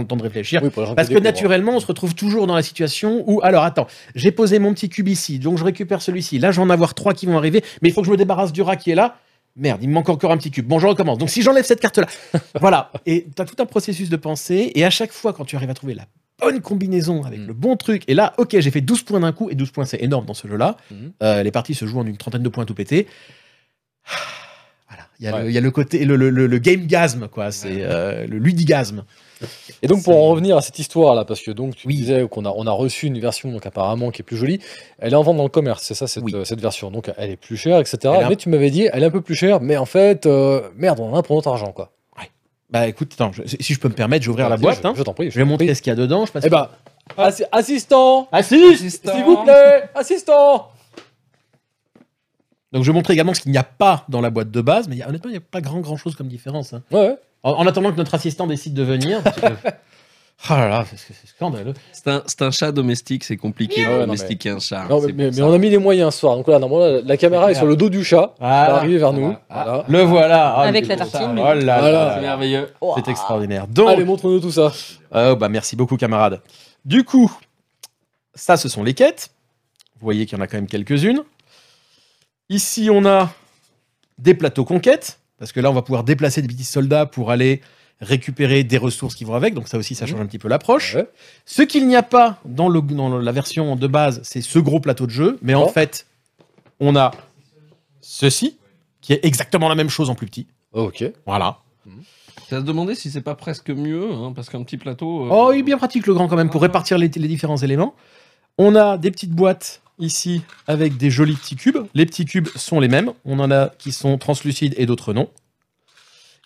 le temps de réfléchir, Oui, parce que découvrent. naturellement, on se retrouve toujours dans la situation où, alors attends, j'ai posé mon petit cube ici, donc je récupère celui-ci. Là, je vais avoir trois qui vont arriver, mais il faut que je me débarrasse du rat qui est là. Merde, il me manque encore un petit cube. Bon, je recommence. Donc si j'enlève cette carte-là, voilà. Et tu as tout un processus de pensée, et à chaque fois, quand tu arrives à trouver la bonne combinaison avec Mm. le bon truc, et là, ok, j'ai fait 12 points d'un coup, et 12 points, c'est énorme dans ce jeu-là. Mhm. Euh, les parties se jouent en une trentaine de points tout pété. Voilà, il y, a Ouais. le- il y a le côté, le, le, le, le gamegasme, quoi, c'est euh, le ludigasme. Et donc pour en revenir à cette histoire là, parce que donc tu Oui. disais qu'on a on a reçu une version donc apparemment qui est plus jolie. Elle est en vente dans le commerce, c'est ça cette, Oui. euh, cette version. Donc elle est plus chère, etc. A- Mais tu m'avais dit elle est un peu plus chère, mais en fait euh, merde on en a pour notre argent quoi. Bah écoute, attends, je- si je peux me permettre, je vais ouvrir la boîte. Je, hein. je t'en prie. Je vais montrer ce qu'il y a dedans. Je passe Eh ben assi- assistant, Assiste s'il vous plaît, assistant. Donc je vais montrer également ce qu'il n'y a pas dans la boîte de base, mais y a- honnêtement, il n'y a pas grand grand chose comme différence. hein. Ouais. ouais. En, en attendant que notre assistant décide de venir. Oh là là, c'est c'est scandaleux. C'est un, chat domestique, c'est compliqué Ouais, de mais- un chat. Non, mais, on a mis les moyens ce soir. Donc là, normalement, la, la caméra est sur le dos du chat. Elle arriver vers nous. Voilà. Voilà. Le voilà. Ah, Avec la tartine. Oh là là Voilà. là C'est merveilleux. C'est extraordinaire. Donc, Allez, montre-nous tout ça. Oh, bah merci beaucoup, camarades. Du coup, ça, ce sont les quêtes. Vous voyez qu'il y en a quand même quelques-unes. Ici, on a des plateaux conquêtes, parce que là, on va pouvoir déplacer des petits soldats pour aller récupérer des ressources qui vont avec. Donc ça aussi, ça change un petit peu l'approche. Ouais. Ce qu'il n'y a pas dans, le, dans la version de base, c'est ce gros plateau de jeu. Mais en fait, on a ceci, qui est exactement la même chose en plus petit. Ok. Voilà. Tu vas se demander si c'est pas presque mieux, hein, parce qu'un petit plateau. euh, Oh, il est bien pratique le grand quand même pour Ah. répartir les, les différents éléments. On a des petites boîtes ici avec des jolis petits cubes. Les petits cubes sont les mêmes. On en a qui sont translucides et d'autres non.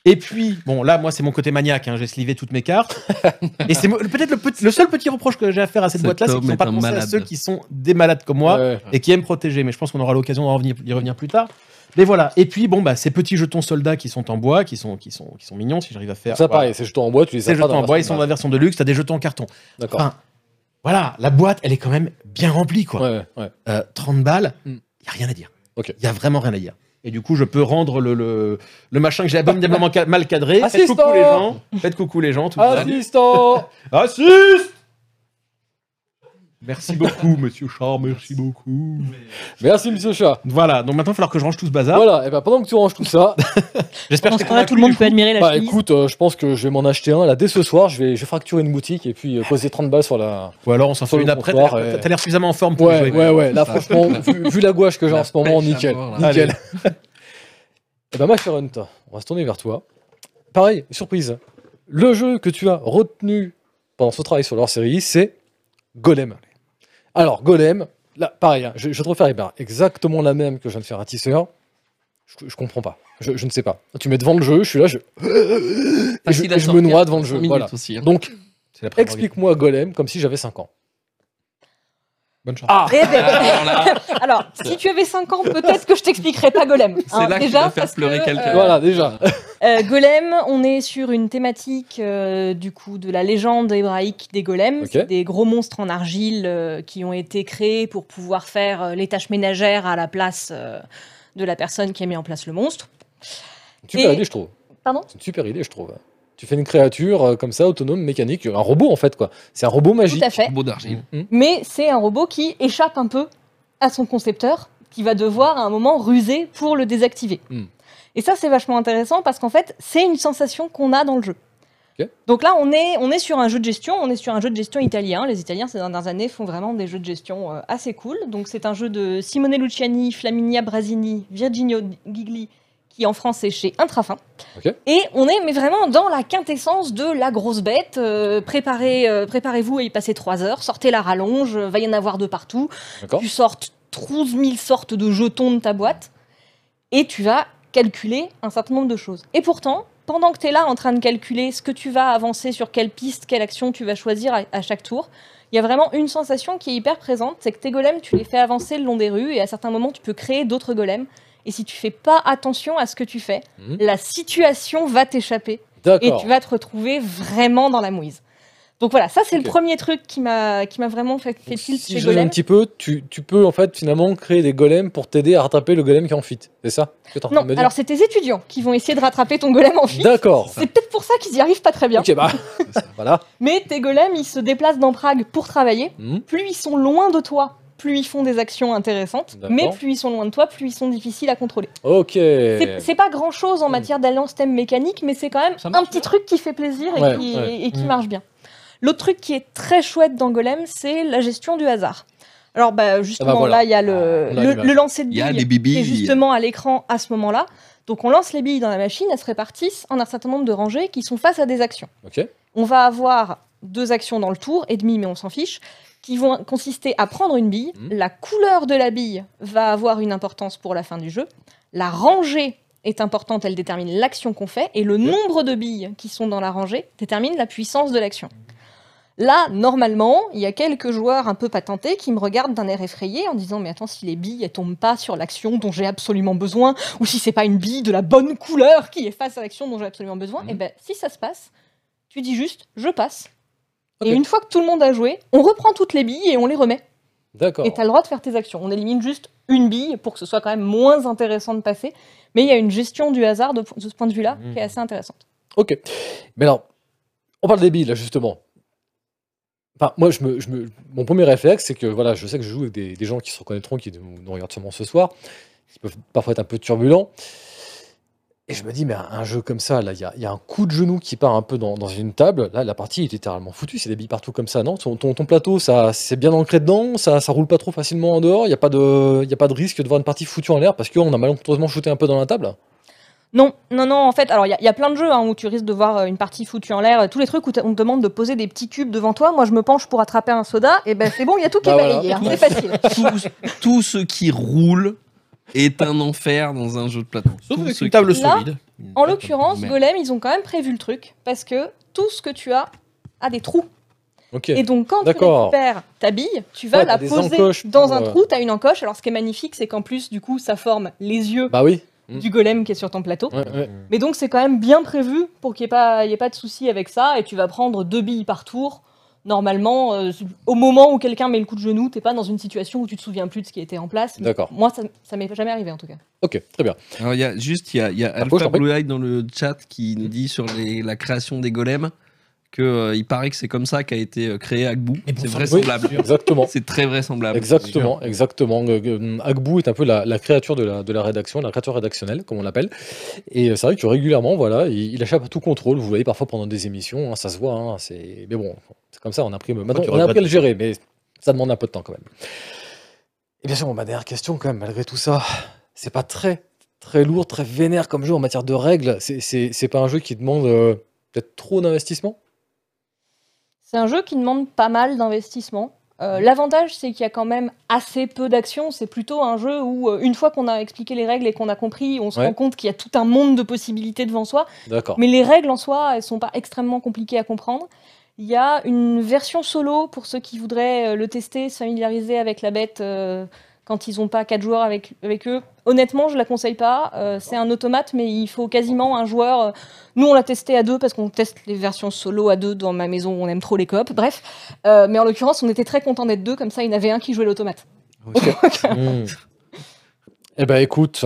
Et puis, bon, là, moi, c'est mon côté maniaque. hein, J'ai slivé toutes mes cartes. et c'est peut-être le, petit- le seul petit reproche que j'ai à faire à cette Cet boîte-là, c'est qu'ils n'ont est pas pensé à ceux qui sont des malades comme moi Ouais. et qui aiment protéger. Mais je pense qu'on aura l'occasion revenir, d'y revenir plus tard. Mais voilà. Et puis, bon, bah, ces petits jetons soldats qui sont en bois, qui sont, qui sont, qui sont mignons, si j'arrive à faire. Ça, Voilà. pareil, ces jetons en bois, tu les Ces as pas jetons en bois, ils sont dans la version de luxe. T'as des jetons en carton. D'accord. Enfin, voilà, la boîte, elle est quand même bien remplie, quoi. Ouais, ouais. Euh, 30 balles, il Mm. y a rien à dire. Il y a vraiment rien à dire. Et du coup, je peux rendre le, le, le machin que j'ai abominablement ca- mal cadré. Faites coucou les gens. Faites coucou les gens. Tout. Assistant Assiste Merci beaucoup, monsieur Char, merci beaucoup. Merci, monsieur chat. Voilà, donc maintenant, il va falloir que je range tout ce bazar. Voilà, et ben pendant que tu ranges tout ça, J'espère que tout le monde peut admirer la bah chemise. écoute, euh, je pense que je vais m'en acheter un là dès ce soir. Je vais, je vais fracturer une boutique et puis euh, poser 30 balles sur la. Ou alors, on s'en fait le une après. T'as l'air- suffisamment en forme pour Ouais, jouer. ouais, ouais. Là, franchement, vu, vu la gouache que j'ai en ce moment, nickel. mort. Nickel. Et ben, ma chère Hunt, on va se tourner vers toi. Pareil, surprise. Le jeu que tu as retenu pendant ce travail sur leur série, c'est Golem. Alors, Golem, là, pareil, hein, je, je te refais eh ben, exactement la même que je viens de faire à Tisseur. Je, je comprends pas. Je, je ne sais pas. Tu mets devant le jeu, je suis là, je, et je, et me noie devant le jeu. Voilà. aussi, hein. Donc, explique-moi Golem comme si j'avais 5 ans. Bonne chance. Ah Eh ben, Alors si tu avais 5 ans, peut-être que je t'expliquerais pas Golem. C'est hein, là que tu déjà, vas faire pleurer que, quelqu'un. euh, Voilà, déjà. Euh, golem, on est sur une thématique euh, du coup de la légende hébraïque des golems, Ok. C'est des gros monstres en argile euh, qui ont été créés pour pouvoir faire euh, les tâches ménagères à la place euh, de la personne qui a mis en place le monstre. Super Et- idée, je trouve. Pardon? C'est une super idée, je trouve. Tu fais une créature euh, comme ça, autonome, mécanique, un robot en fait, quoi. C'est un robot magique. Tout à fait. beau d'argile. Mm. Mais c'est un robot qui échappe un peu à son concepteur, qui va devoir à un moment ruser pour le désactiver. Mm. Et ça, c'est vachement intéressant parce qu'en fait, c'est une sensation qu'on a dans le jeu. Donc là, on est, on est sur un jeu de gestion, on est sur un jeu de gestion italien. Les Italiens, ces dernières années, font vraiment des jeux de gestion euh, assez cool. Donc c'est un jeu de Simone Luciani, Flaminia Brasini, Virginio Gigli qui en France est chez Intrafin. Et on est mais vraiment dans la quintessence de la grosse bête. Euh, préparez, euh, préparez-vous à y passer trois heures, sortez la rallonge, va y en avoir de partout. D'accord Tu sortes 12 000 sortes de jetons de ta boîte et tu vas calculer un certain nombre de choses. Et pourtant, pendant que tu es là en train de calculer ce que tu vas avancer, sur quelle piste, quelle action tu vas choisir à, à chaque tour, il y a vraiment une sensation qui est hyper présente, c'est que tes golems, tu les fais avancer le long des rues et à certains moments, tu peux créer d'autres golems. Et si tu fais pas attention à ce que tu fais, Mhm. la situation va t'échapper et tu vas te retrouver vraiment dans la mouise. Donc voilà, ça c'est le premier truc qui m'a qui m'a vraiment fait, tilt si chez je un petit peu, tu, tu peux en fait finalement créer des golems pour t'aider à rattraper le golem qui est en fuite. C'est ça que t'es en train Non, de me dire alors c'est tes étudiants qui vont essayer de rattraper ton golem en fuite. D'accord. C'est peut-être pour ça qu'ils y arrivent pas très bien. Ok, bah. voilà. Mais tes golems, ils se déplacent dans Prague pour travailler. Mhm. Plus ils sont loin de toi, plus ils font des actions intéressantes. Mais plus ils sont loin de toi, plus ils sont difficiles à contrôler. Ok. C'est pas grand chose en matière d'alliance thème mécanique, mais c'est quand même un petit bien. truc qui fait plaisir et Ouais, qui, ouais. et qui Mm. marche bien. L'autre truc qui est très chouette dans Golem, c'est la gestion du hasard. Alors bah, justement, Ah bah voilà. là, il y a le, Ah, le, le lancer de Il y a billes qui est justement à l'écran à ce moment-là. Donc on lance les billes dans la machine, elles se répartissent en un certain nombre de rangées qui sont face à des actions. Ok. On va avoir deux actions dans le tour, et demi, mais on s'en fiche, qui vont consister à prendre une bille. Mhm. La couleur de la bille va avoir une importance pour la fin du jeu. La rangée est importante, elle détermine l'action qu'on fait, et le nombre de billes qui sont dans la rangée détermine la puissance de l'action. Là, normalement, il y a quelques joueurs un peu patentés qui me regardent d'un air effrayé en disant Mais attends, si les billes elles tombent pas sur l'action dont j'ai absolument besoin, ou si c'est pas une bille de la bonne couleur qui est face à l'action dont j'ai absolument besoin, Mhm. et ben si ça se passe, tu dis juste Je passe. Et une fois que tout le monde a joué, on reprend toutes les billes et on les remet. D'accord. Et tu as le droit de faire tes actions. On élimine juste une bille pour que ce soit quand même moins intéressant de passer. Mais il y a une gestion du hasard de, de ce point de vue-là Mhm. qui est assez intéressante. Ok. Mais alors, on parle des billes là justement. Enfin, moi, je me, je me- mon premier réflexe, c'est que voilà, je sais que je joue avec des, des gens qui se reconnaîtront, qui nous, nous regardent sûrement ce soir, qui peuvent parfois être un peu turbulents. Et je me dis, mais un, un jeu comme ça, là, il y a, y a un coup de genou qui part un peu dans, dans une table. Là, la partie est littéralement foutue. C'est des billes partout comme ça, non? Ton, ton, ton plateau, ça, c'est bien ancré dedans, ça, ça roule pas trop facilement en dehors. Il n'y a, pas de- il y a pas de risque de voir une partie foutue en l'air parce qu'on a malencontreusement shooté un peu dans la table? Non, non, non, en fait, alors il y, a- il y a plein de jeux hein, où tu risques de voir euh, une partie foutue en l'air, euh, tous les trucs où on te demande de poser des petits cubes devant toi. Moi, je me penche pour attraper un soda, et ben c'est bon, il y a tout qui Bah est voilà. balayé, hein, c'est facile. tout, tout ce qui roule est un enfer dans un jeu de plateau. Sauf avec une table qui- Là, solide. En l'occurrence. Golem, ils ont quand même prévu le truc, parce que tout ce que tu as a des trous. Ok. Et donc, quand tu récupères ta bille, tu vas Ouais, la poser dans pour, un euh, trou, tu as une encoche. Alors, ce qui est magnifique, c'est qu'en plus, du coup, ça forme les yeux Bah oui. du golem qui est sur ton plateau. Ouais, ouais. Mais donc, c'est quand même bien prévu pour qu'il n'y ait, pas- il y ait pas de souci avec ça. Et tu vas prendre deux billes par tour. Normalement, euh, au moment où quelqu'un met le coup de genou, t'es pas dans une situation où tu te souviens plus de ce qui était en place. D'accord. Moi, ça, ça m'est jamais arrivé en tout cas. Ok, très bien. Alors, il y a juste, il y a, il y a Ah, Alpha. Blue Eye dans le chat qui nous dit sur les- la création des golems que euh, il paraît que c'est comme ça qu'a été euh, créé Agbu. C'est vraisemblable. Oui, exactement. C'est très vraisemblable. Exactement, exactement. Euh, Agbu est un peu la, la créature de la, de la rédaction, la créature rédactionnelle, comme on l'appelle. Et c'est vrai que régulièrement, voilà, il, il échappe à tout contrôle. Vous voyez parfois pendant des émissions, hein, ça se voit. hein, c'est... Mais bon, comme ça, on a pris. Maintenant, on a appris à le gérer, mais ça demande un peu de temps quand même. Et bien sûr, bon, ma dernière question, quand même, malgré tout ça, c'est pas très, très lourd, très vénère comme jeu en matière de règles. C'est, c'est, c'est pas un jeu qui demande euh, peut-être trop d'investissement? C'est un jeu qui demande pas mal d'investissement. Euh, L'avantage, c'est qu'il y a quand même assez peu d'action. C'est plutôt un jeu où, euh, une fois qu'on a expliqué les règles et qu'on a compris, on se Ouais. rend compte qu'il y a tout un monde de possibilités devant soi. D'accord. Mais les règles en soi, elles sont pas extrêmement compliquées à comprendre. Il y a une version solo pour ceux qui voudraient euh, le tester, se familiariser avec la bête euh, quand ils n'ont pas quatre joueurs avec, avec eux. Honnêtement, je la conseille pas. Euh, c'est un automate, mais il faut quasiment un joueur. Nous, on l'a testé à deux parce qu'on teste les versions solo à deux dans ma maison. On aime trop les coop. Bref, Euh, mais en l'occurrence, on était très content d'être deux. Comme ça, il y en avait un qui jouait l'automate. Hmm. Eh ben écoute,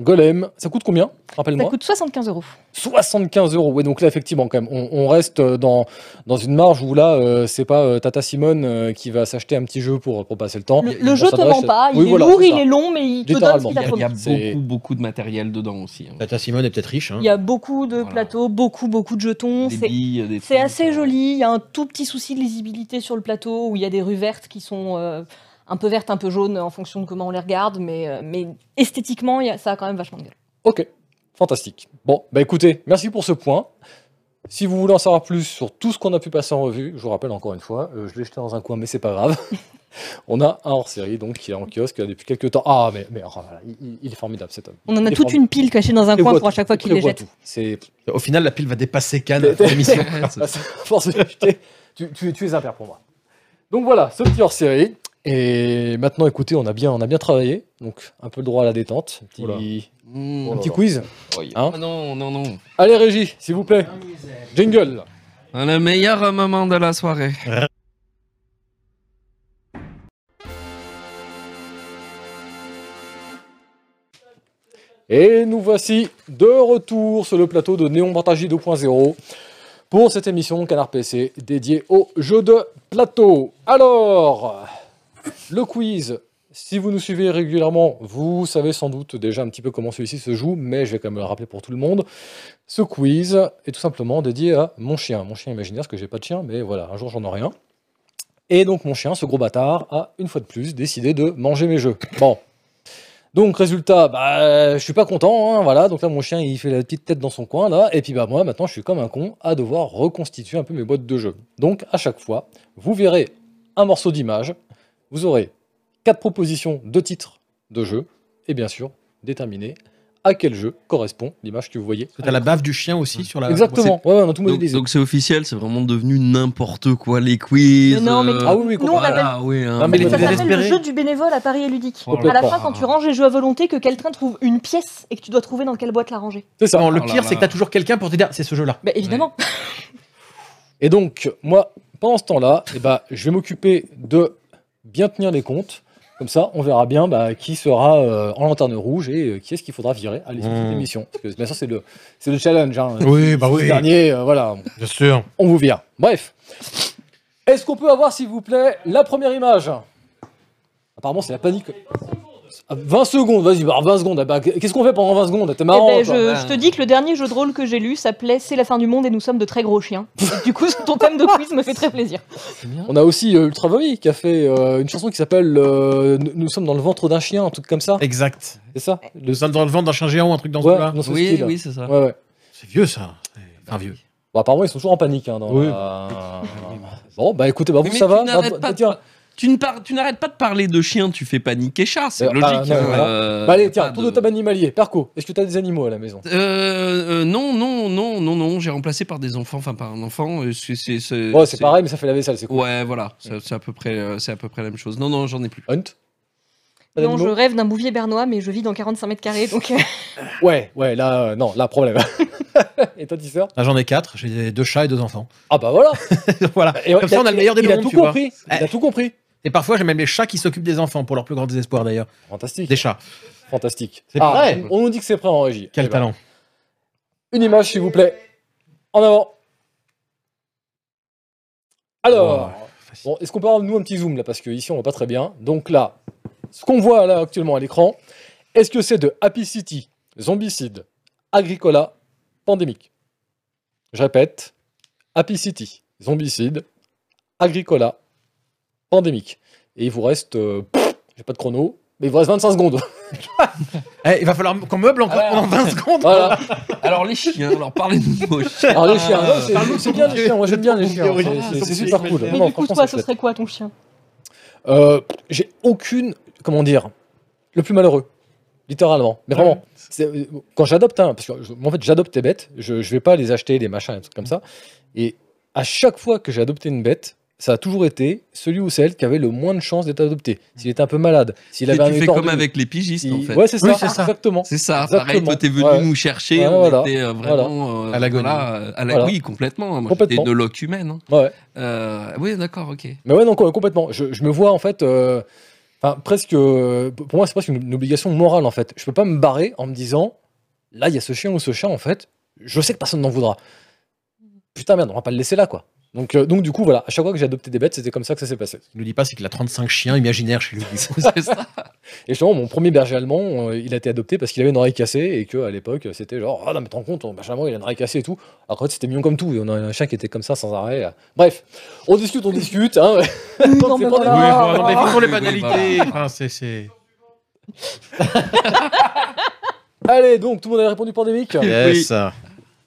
Golem, ça coûte combien Ça Rappelle-moi. coûte 75 euros. 75 euros. Ouais, donc là, effectivement, quand même, on, on reste euh, dans, dans une marge où là, euh, c'est pas euh, Tata Simone euh, qui va s'achter un petit jeu pour, pour passer le temps. Le, jeu te s'adresse- ment pas. Il Oui, est voilà, lourd, c'est il ça. est long, mais il te donne ce Littéralement. qu'il Il y a promis. C'est- beaucoup, beaucoup de matériel dedans aussi. hein. Tata Simone est peut-être riche. Hein. Il y a beaucoup de Voilà. plateaux, beaucoup, beaucoup de jetons. Des C'est billes, des c'est trucs, assez euh, joli. Il y a un tout petit souci de lisibilité sur le plateau où il y a des rues vertes qui sont euh, un peu vertes, un peu jaunes en fonction de comment on les regarde. Mais, euh, mais esthétiquement, il y a- ça a quand même vachement de gueule. Ok, fantastique. Bon, bah écoutez, merci pour ce point. Si vous voulez en savoir plus sur tout ce qu'on a pu passer en revue, je vous rappelle encore une fois, euh, je l'ai jeté dans un coin, mais c'est pas grave. On a un hors-série donc qui est en kiosque depuis quelques temps. Ah, mais, mais oh là là, il, il est formidable cet homme. On en a toute formidable. une pile cachée dans un coin pour à chaque fois il qu'il les jette. Au final, la pile va dépasser Cannes l'émission. Tu, tu- tu es un père pour moi. Donc voilà, ce petit hors-série. Et maintenant, écoutez, on a bien, on a bien travaillé. Donc un peu le droit à la détente. Un petit, Oula. Mmh. un petit quiz. Hein Ah non, non, non. Allez, Régie, s'il vous plaît. Jingle. Le meilleur moment de la soirée. Et nous voici de retour sur le plateau de Néon Partagie 2.0 pour cette émission Canard PC dédiée aux jeux de plateau. Alors, le quiz, si vous nous suivez régulièrement, vous savez sans doute déjà un petit peu comment celui-ci se joue, mais je vais quand même le rappeler pour tout le monde. Ce quiz est tout simplement dédié à mon chien, mon chien imaginaire, parce que j'ai pas de chien, mais voilà, un jour j'en aurai un. Et donc mon chien, ce gros bâtard, a une fois de plus décidé de manger mes jeux. Bon. Donc résultat, bah je suis pas content, hein, voilà. Donc là mon chien il fait la petite tête dans son coin là, et puis bah moi maintenant je suis comme un con à devoir reconstituer un peu mes boîtes de jeux. Donc à chaque fois, vous verrez un morceau d'image, vous aurez quatre propositions de titres de jeux, et bien sûr déterminer à quel jeu correspond l'image que vous voyez. T'as la bave du chien aussi sur la. Exactement. Ouais, ouais, on a tout Donc c'est officiel, c'est vraiment devenu n'importe quoi les quiz. Non, mais euh, Ah oui, oui, Nous, on voilà, oui, hein, Non, mais. Ça s'appelle le jeu du bénévole à Paris et ludique. Oh là à la fin, quand tu ranges les jeux à volonté, que quelqu'un trouve une pièce et que tu dois trouver dans quelle boîte la ranger. C'est ça. Non, le Oh pire, c'est que t'as toujours quelqu'un pour te dire c'est ce jeu-là. Bah évidemment. Et donc, moi, pendant ce temps-là, eh ben, je vais m'occuper de bien tenir les comptes. Comme ça, on verra bien bah, qui sera euh, en lanterne rouge et euh, qui est-ce qu'il faudra virer à l'issue de cette Mmh. émission. Parce que bien sûr, c'est le, c'est le challenge. hein. Oui, bah Le oui. dernier, euh, voilà, Bien sûr. on vous vire. Bref. Est-ce qu'on peut avoir, s'il vous plaît, la première image? Apparemment, c'est la panique. Ah, 20 secondes, vas-y, bah, 20 secondes. ah bah, qu'est-ce qu'on fait pendant 20 secondes? T'es Eh marrant. ben, quoi. je, je te dis que le dernier jeu de rôle que j'ai lu s'appelait C'est la fin du monde et nous sommes de très gros chiens. Et du coup, ton thème de quiz me fait très plaisir. On a aussi euh, Ultra Volley qui a fait euh, une chanson qui s'appelle euh, Nous sommes dans le ventre d'un chien, un truc comme ça. Exact. C'est ça? Nous sommes dans le ventre d'un chien géant ou un truc dans ce Ouais, là dans ce Oui, style. oui, c'est ça. Ouais, ouais. C'est vieux ça. Enfin vieux. Bon, apparemment, ils sont toujours en panique. Hein, dans Oui. la- Bon, bah écoutez, bah, vous, Mais ça va? pas bah, tiens. Tu ne par- tu n'arrêtes pas de parler de chien, tu fais paniquer chat, c'est Euh, logique. ah, non, voilà. euh, Bah, allez, tiens, tour de table animalier. Perco, est-ce que tu as des animaux à la maison? Euh, euh, non, non, non, non, non, j'ai remplacé par des enfants, enfin par un enfant. euh, c'est, c'est, c'est- Ouais, c'est pareil, mais ça fait la vaisselle, c'est cool. Ouais, voilà, c'est, c'est à peu près, euh, c'est à peu près la même chose. Non, non, j'en ai plus. Hunt? Non, je rêve d'un bouvier bernois, mais je vis dans 45 mètres carrés, donc euh, Ouais, ouais, là, euh, non, là, problème. et toi, tu sors Là j'en ai quatre. J'ai deux chats et deux enfants. Ah, bah voilà voilà. Et Comme ça, on a le meilleur des Il a mondes, tout tu vois. compris Il a tout compris Et parfois, j'ai même les chats qui s'occupent des enfants pour leur plus grand désespoir d'ailleurs. Fantastique. Des chats. Fantastique. C'est Ah. On nous dit que c'est prêt en régie. Quel Eh ben, talent. Une image, s'il vous plaît. En avant. Alors, bon, est-ce qu'on peut avoir nous un petit zoom là Parce que ici on voit pas très bien. Donc là, ce qu'on voit là actuellement à l'écran, est-ce que c'est de Happy City, Zombicide, Agricola, Pandémique? Je répète, Happy City, Zombicide, Agricola, Pandémique. Et il vous reste, euh, j'ai pas de chrono, mais il vous reste 25 secondes. Eh, il va falloir qu'on meuble encore Alors. pendant 20 secondes. voilà. Alors les chiens, alors parlez-nous de vos chiens. Alors les chiens, non, c'est- bien les chiens, moi j'aime bien les chiens, c'est- c'est c'est Ah, super cool. Mais Non, du coup, franchement, toi, c'est ce chouette. serait quoi ton chien? Euh, j'ai aucune, comment dire, le plus malheureux, littéralement. Mais vraiment, c'est- euh, quand j'adopte un, parce que je- moi, en fait j'adopte des bêtes, je, je vais pas les acheter, des machins, des trucs comme ça. Et à chaque fois que j'ai adopté une bête, ça a toujours été celui ou celle qui avait le moins de chances d'être adopté. S'il était un peu malade, s'il avait un tu fais nez comme avec les pigistes s'il- en fait. Ouais, c'est Oui, ça, c'est ça. exactement. C'est ça, Exactement. pareil, toi t'es venu Ouais. nous chercher, Ouais, on voilà. était euh, vraiment euh, À l'agonie. voilà, à la- Voilà. Oui, complètement. Moi, Complètement. J'étais une loque humaine. hein. Ouais. Euh, oui, d'accord, ok. Mais ouais, non, co- complètement. Je, je me vois en fait, euh, enfin presque, pour moi c'est presque une, une obligation morale en fait. Je peux pas me barrer en me disant, là il y a ce chien ou ce chat en fait, je sais que personne n'en voudra. Putain merde, on va pas le laisser là quoi. Donc, euh, donc du coup voilà, à chaque fois que j'ai adopté des bêtes, c'était comme ça que ça s'est passé. Ce qu'il nous dit pas, c'est qu'il a 35 chiens imaginaires chez lui. C'est ça. Et justement, mon premier berger allemand, euh, il a été adopté parce qu'il avait une oreille cassée et que à l'époque c'était genre, ah non mais te rends compte, ton berger allemand il a une oreille cassée et tout. Alors qu'en fait c'était mignon comme tout et on a un chien qui était comme ça sans arrêt. euh. Bref, on discute, on discute. Hein. Non, mais pas Oui, les Oui, banalités. Enfin, c'est- c'est. Allez, donc tout le monde a répondu pandémique? Yes.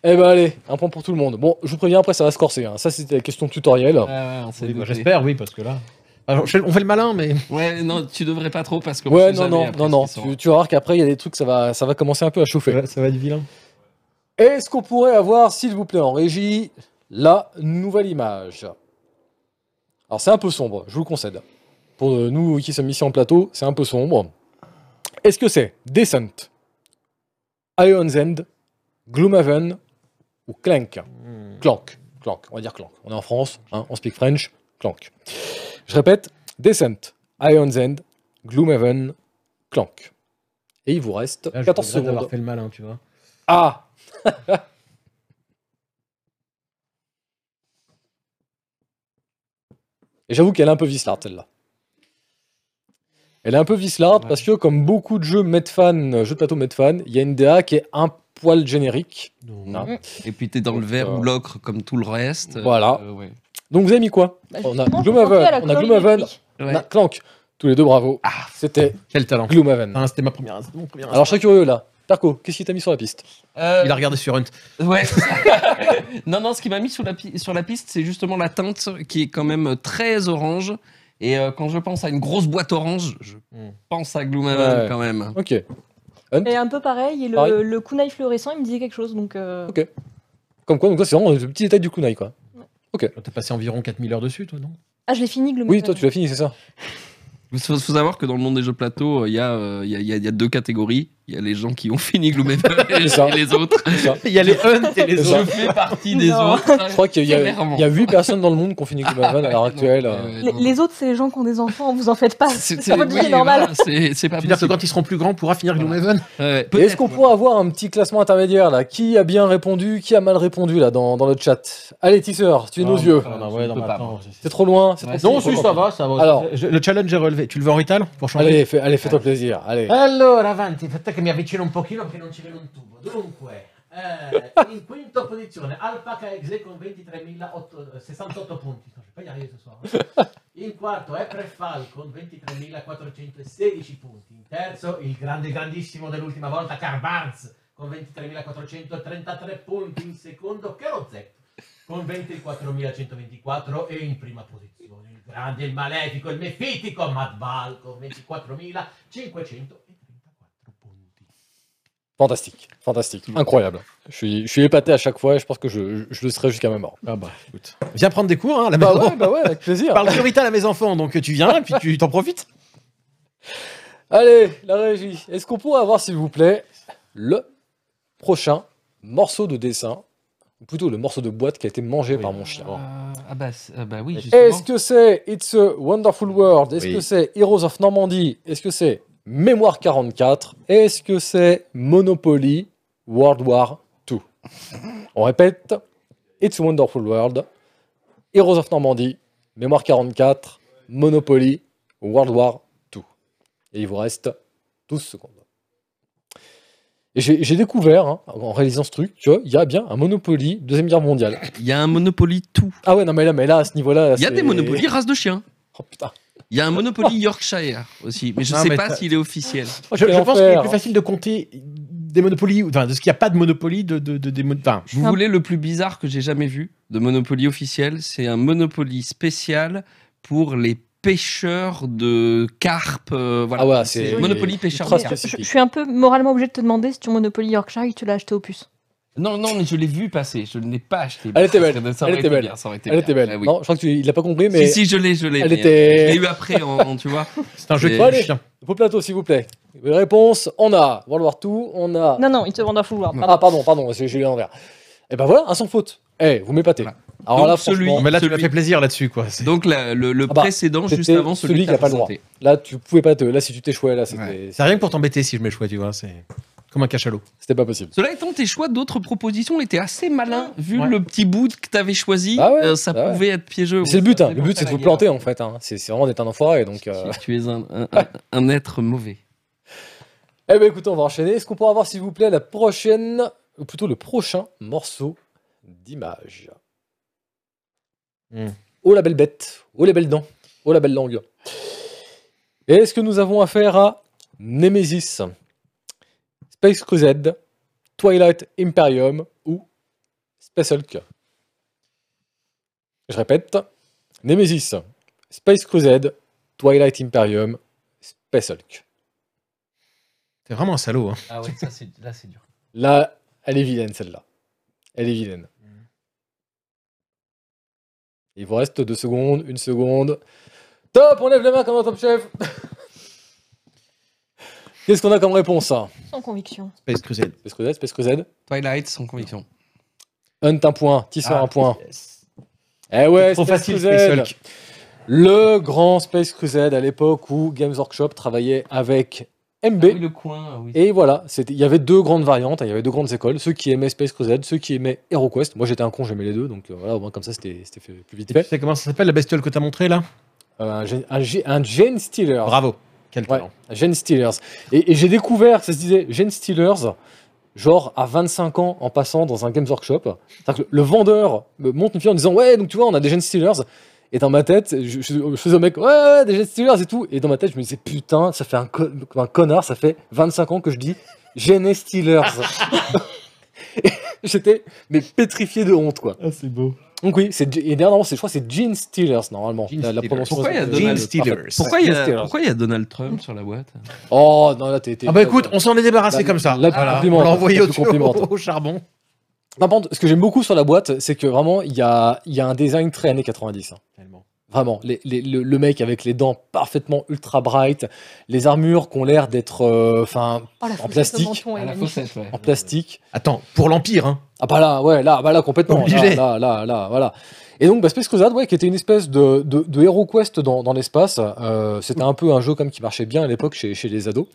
Eh ben allez, un point pour tout le monde. Bon, je vous préviens, après ça va se corser. hein. Ça, c'était la question tutoriel. Ouais, ouais, on s'est Oui, bah, douté. J'espère, oui, parce que là. Alors, je- on fait le malin, mais. Ouais, non, tu devrais pas trop parce que. on Ouais, sait non, jamais non, après non, ce non. qui sort. Tu, tu vas voir qu'après, il y a des trucs, ça va, ça va commencer un peu à chauffer. Ouais, ça va être vilain. Est-ce qu'on pourrait avoir, s'il vous plaît, en régie, la nouvelle image? Alors, c'est un peu sombre, je vous le concède. Pour euh, nous qui sommes ici en plateau, c'est un peu sombre. Est-ce que c'est Descent, Ion's End, Gloomhaven ou Clank Clank, Clank, on va dire Clank. On est en France, hein, on speak French, Clank. Je répète, Descent, Ion's End, Gloomhaven, Clank. Et il vous reste Là, je 14 regrette d'avoir secondes. fait le malin, tu vois. Ah Et j'avoue qu'elle est un peu vislarde celle-là. Elle est un peu vislarde Ouais. parce que comme beaucoup de jeux Medfan, euh, jeux de plateau Medfan, il y a une DA qui est un poil générique. Non. Et puis t'es dans le vert euh, ou l'ocre comme tout le reste. Voilà. Euh, ouais. Donc vous avez mis quoi Bah, On a Gloomhaven, on a Gloomhaven, on a Clank. Tous les deux bravo. Ah, C'était Quel talent. Gloomhaven. Ah, C'était ma première. c'était mon premier Alors je serais curieux là. Tarko, qu'est-ce qui t'a mis sur la piste Euh, Il a regardé sur Hunt. Ouais. non, non, ce qui m'a mis sur la, pi- sur la piste, c'est justement la teinte qui est quand même très orange. Et euh, quand je pense à une grosse boîte orange, je Hmm. pense à Gloomhaven Ouais. quand même. Ok. Et un peu pareil, et le, Pareil. le kunai fluorescent, il me disait quelque chose. Donc, euh, Ok. Comme quoi, donc ça c'est vraiment le petit détail du kunai quoi. T'as passé environ 4000 heures dessus, toi, non? Ah, je l'ai fini, Gloomhaven. Oui, toi tu l'as fini, c'est ça Il faut, faut savoir que dans le monde des jeux plateau, euh, il y, a, euh, il y, a, il y a- il y a deux catégories. Il y a les gens qui ont fini Gloomhaven et, les autres. Il y a les Hunt et les ça. Je fais partie des Non. autres. Je crois qu'il y, a- Clairement. il y a 8 personnes dans le monde qui ont fini Gloomhaven à l'heure actuelle. Euh. Les, autres, c'est les gens qui ont des enfants, vous en faites pas. C'est oui, vie normale. voilà, c'est- c'est pas Tu veux dire que quand ils seront plus grands, on pourra finir Voilà. Gloomhaven Ouais, Est-ce qu'on ouais. pourra avoir un petit classement intermédiaire là? Qui a bien répondu Qui a mal répondu là dans, dans le chat? Allez, tisseur, tu es nos yeux. Ah, attends, moi. c'est- trop loin Non, si, ça va, ça va. Alors. Le challenge est relevé. Tu le veux en Rital pour changer? Allez, fais-toi plaisir. Allez. Allora, avanti, aspetta che mi avvicino un pochino perché non ci vedo un tubo. Dunque, eh, in quinta posizione, Alpaca Exe con 23.068 punti. Non, je vais pas y arriver ce soir. hein. In quarto, Eprefal con 23.416 punti. In terzo, il grande grandissimo dell'ultima volta, Carbarz con 23.433 punti. In secondo, Kerozek con 24.124 e in prima posizione il grande, il malefico, il mefitico Madbal con 24.534 punti. Fantastique, fantastique, incroyable. Je suis, je suis épaté à chaque fois et je pense que je, je le serai jusqu'à ma mort. Ah bah, écoute. Viens prendre des cours hein, à la Bah maison. ouais, bah ouais, avec plaisir. Parle prioritaire à mes enfants, donc tu viens et puis tu t'en profites. Allez, la régie. Est-ce qu'on pourrait avoir, s'il vous plaît, le prochain morceau de dessin, ou plutôt le morceau de boîte qui a été mangé Oui. par mon chien? Euh, ah bah, ah bah oui, justement. Est-ce que c'est It's a Wonderful World? Est-ce Oui. que c'est Heroes of Normandy? Est-ce que c'est Mémoire 44 Est-ce que c'est Monopoly World War 2 On répète It's a Wonderful World, Heroes of Normandy, Mémoire 44, Monopoly World War 2. Et il vous reste 12 secondes. Et j'ai découvert, hein, en réalisant ce truc, tu vois, il y a bien un Monopoly Deuxième Guerre mondiale. Il y a un Monopoly tout. Ah ouais, non mais là, mais là à ce niveau-là... Il y a des Monopoly race de chien. Oh putain. Il y a un Monopoly Yorkshire aussi, mais je Non, sais pas s'il est officiel. Je, pense qu'il est plus facile de compter des monopolies, enfin, de ce qu'il n'y a pas de monopoly, de, de, de- des enfin, Vous voulez le plus bizarre que j'ai jamais vu de Monopoly officiel C'est un Monopoly spécial pour les pêcheurs de carpe. euh, voilà. Ah ouais, c'est- Monopoly pêcheur de carpe. Je suis un peu moralement obligé de te demander si ton Monopoly Yorkshire, tu l'as acheté au puce. Non, non, mais je l'ai vu passer. Je ne l'ai pas acheté. Elle était belle. ça Elle aurait était belle. bien, ça aurait été Elle bien. était belle. Ah oui. Non, je crois que tu, il l'a pas compris, mais Si, si, je l'ai, je l'ai. Elle mais, était- euh, Je l'ai eu après, en, en- tu vois. c'est un jeu Et- qui Bon, fait allez. chien. vos plateaux, s'il vous plaît. Les réponses, on a World War 2, on a. Non, non, It's a Wonderful World. pardon. Ah, pardon, pardon, j'ai lu l'envers. Et ben voilà, un sans faute. Eh, vous m'épatez. Voilà. Alors Donc, là, celui- franchement, mais là, tu m'as fait plaisir là-dessus, quoi. Donc la- le, le Ah bah, précédent, juste avant celui, celui qui a t'as pas le droit. là, tu pouvais pas te. Là, si tu t'échouais, là, c'était C'est rien que pour t'embêter si je m'échouais, tu vois. C'est comme un cachalot. c'était pas possible. Cela étant, tes choix d'autres propositions étaient assez malins. Vu Ouais. le petit bout que tu avais choisi, Ah ouais, euh, ça ah ouais. pouvait être piégeux. C'est le but, hein. Le but, c'est de vous planter, en fait. hein. C'est c'est vraiment d'être un enfoiré. Donc, euh, Tu, es un, un- être mauvais. eh ben écoutez, on va enchaîner. Est-ce qu'on pourra avoir, s'il vous plaît, la prochaine, ou plutôt le prochain morceau d'image? Oh la belle bête, oh les belles dents, oh la belle langue. Est-ce que nous avons affaire à Nemesis Space Crusade, Twilight Imperium ou Space Hulk Je répète, Nemesis, Space Crusade, Twilight Imperium, Space Hulk. C'est vraiment un salaud. Hein. Ah ouais, ça, c'est, là, c'est dur. Là, elle est vilaine celle-là. Elle est vilaine. Il vous reste deux secondes, une seconde. Top, on lève la main comme un top chef. Qu'est-ce qu'on a comme réponse Sans conviction. Space Crusade. Space Crusade, Space Crusade. Twilight, sans conviction. Hunt un point, Tisser Ah, un point. yes. Eh ouais, Trop Space facile, Crusade. Hulk. Le grand Space Crusade à l'époque où Games Workshop travaillait avec MB. Ah oui, le coin, ah oui. Et voilà, c'était- il y avait deux grandes variantes, il y avait deux grandes écoles, ceux qui aimaient Space Crusade, ceux qui aimaient HeroQuest. Moi j'étais un con, j'aimais les deux, donc euh, voilà, au moins comme ça c'était c'était fait plus vite Et tu fait. sais comment ça s'appelle la bestiole que t'as montré là? Euh, un, un, Gen- un Gen Stealers. Bravo. Quel talent. Stealers. Et, et j'ai découvert ça se disait Gen Stealers, genre à 25 ans en passant dans un Games Workshop. C'est-à-dire que le vendeur me montre une fille en disant Ouais, donc tu vois, on a des Gen Stealers. Et dans ma tête, je, je, je faisais au mec, ouais, ouais, des Gen Stealers et tout. Et dans ma tête, je me disais, putain, ça fait un, un connard, ça fait 25 ans que je dis Gen Stealers. Et J'étais, mais pétrifié de honte, quoi. Ah, c'est beau. Donc oui, c'est, et dernièrement, c'est, je crois que c'est Gene Stealers, normalement. Gene la, la Stealers. prononciation. Pourquoi il y a Donald parfaite. Stealers Pourquoi il, y Gen a, Stealers. pourquoi il y a Donald Trump sur la boîte? Oh, non, là, t'es... t'es- Ah bah écoute, on s'en est débarrassé comme ça. la- Voilà, compliment, on l'a envoyé au, charbon. Par contre, ce que j'aime beaucoup sur la boîte, c'est que vraiment, il y a, il y a un design très années 90. hein. Vraiment, les- les- le, le mec avec les dents parfaitement ultra bright, les armures qui ont l'air d'être euh, enfin Oh, la En plastique. la ouais. en. Attends, pour l'Empire, hein. Ah bah là, ouais, là, bah là complètement. Obligé. Là, là, là, là, voilà. Et donc, bah, Space Crusade, ouais, qui était une espèce de, de, de Hero Quest dans, dans l'espace. euh, C'était un peu un jeu comme qui marchait bien à l'époque chez, chez les ados.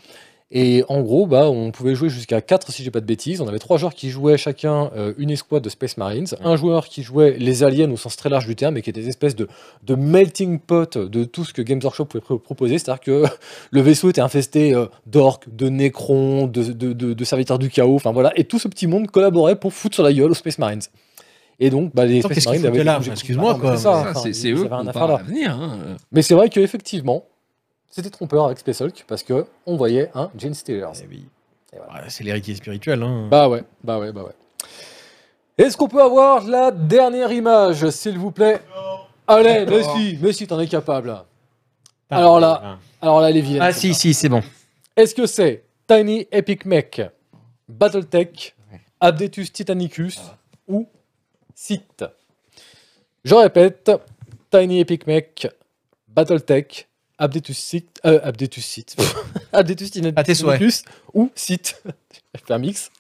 Et en gros, bah, on pouvait jouer jusqu'à 4 si j'ai pas de bêtises. On avait trois joueurs qui jouaient chacun euh, une escouade de Space Marines, un joueur qui jouait les aliens au sens très large du terme et qui était des espèces de, de melting pot de tout ce que Games Workshop pouvait pr- proposer. C'est-à-dire que le vaisseau était infesté euh, d'orques, de nécrons, de, de, de- de serviteurs du chaos, enfin voilà. Et tout ce petit monde collaborait pour foutre sur la gueule aux Space Marines. Et donc, bah, les Space Marines avaient- Excuse-moi, quoi. c'est eux avaient qui à l'avenir. Hein. Mais c'est vrai qu'effectivement, c'était trompeur avec Space Hulk parce que on voyait un Gene Stealers. Eh oui. Voilà. C'est l'héritier spirituel. Hein. Bah ouais, bah ouais, bah ouais. Est-ce qu'on peut avoir la dernière image, s'il vous plaît? Allez, mais si, mais si, t'en es capable. alors là- Alors là, elle est vilaine. Ah si, si, c'est bon. Est-ce que c'est Tiny Epic Mech, Battletech, Abdetus Titanicus ou Sith? Je répète, Tiny Epic Mech, Battletech, Abdetus Sith, euh, Abdetus Sith, Abdetus À tes souhaits. Titanicus ou Sith. Je fais un mix.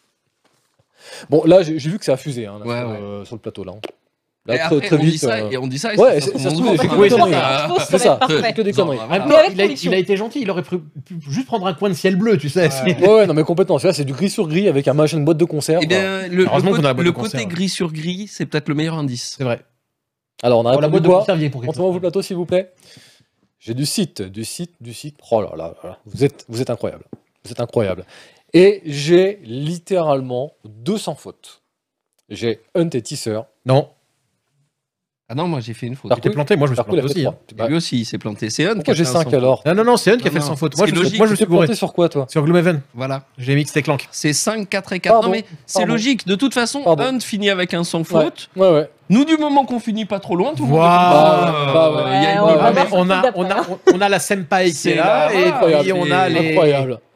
Bon, là, j'ai vu que ça a fusé hein, là, Ouais, sur, ouais. euh, sur le plateau là. hein. Et Là, très, après, très on dit vite. ça, euh, et on dit ça, et ouais, ça, ça se se trouve, oui, truc, c'est ça que des conneries. Avec il a, conviction. il a été gentil, il aurait pu, juste prendre un coin de ciel bleu, tu sais. Ouais. Ouais, ouais, non, mais complètement. Celui-là, c'est du gris sur gris avec un machin de boîte de conserve. Eh bien, le, le côté, gris sur gris, c'est peut-être le meilleur indice. C'est vrai. Alors, on a Oh, la boîte de quelque Montrez-moi vos plateaux, s'il vous plaît. J'ai du site, du site, du site. Oh là là, là. Vous êtes, vous êtes incroyable. Vous êtes incroyable. Et j'ai littéralement 200 fautes. J'ai Hunt et Tisser. Non, Ah non, moi j'ai fait une faute. Tu t'es planté, moi je me suis planté aussi. hein. Et lui aussi, il s'est planté. C'est Hunt qui a j'ai fait un 5 sans faute. alors Non, non, non, c'est Hunt qui a fait le non, sans faute. ce Moi je est me suis- logique, moi, je t'es suis planté sur quoi, toi? Sur Gloomhaven. Voilà. J'ai mixé Clank. C'est 5, 4 et 4. Pardon, non, mais c'est logique. De toute façon. Hunt finit avec un sans Ouais, faute. ouais, ouais. Nous, du moment qu'on finit pas trop loin, tout le monde. Il on Ah, a, d'après, on, a, on, on a la senpai qui est là, là, et puis on c'est a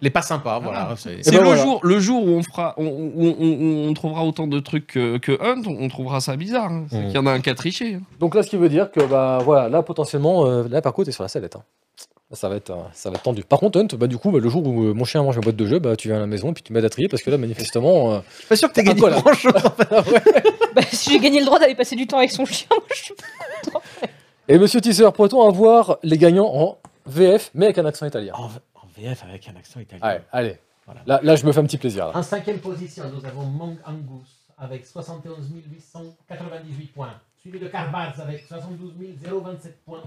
les, pas sympas. Voilà. c'est- C'est ben le, voilà. jour, le jour où on, fera, on, on- on- on trouvera autant de trucs que, que Hunt, on, trouvera ça bizarre. hein. Mm. qu'il y en a un qui a triché. hein. Donc là, ce qui veut dire que, bah voilà, là, potentiellement, euh, là, par contre, t'es sur la sellette. hein. Ça va, être, euh, ça va être tendu. Par contre, Hunt, bah, du coup, bah, le jour où euh, mon chien mange ma boîte de jeu, bah, tu viens à la maison et puis tu m'aides à trier parce que là, manifestement. euh, Je suis pas sûr que t'aies Ah, gagné grand chose. Bah, si j'ai gagné le droit d'aller passer du temps avec son chien, moi, je suis Et monsieur Tisser, pourrait-on avoir les gagnants en VF, mais avec un accent italien En, en VF avec un accent italien. Allez, allez. Voilà. Là, là, je me fais un petit plaisir. Là. En cinquième position, nous avons Mang Angus avec 71 898 points. Suivi de Carbaz avec 72 027 points.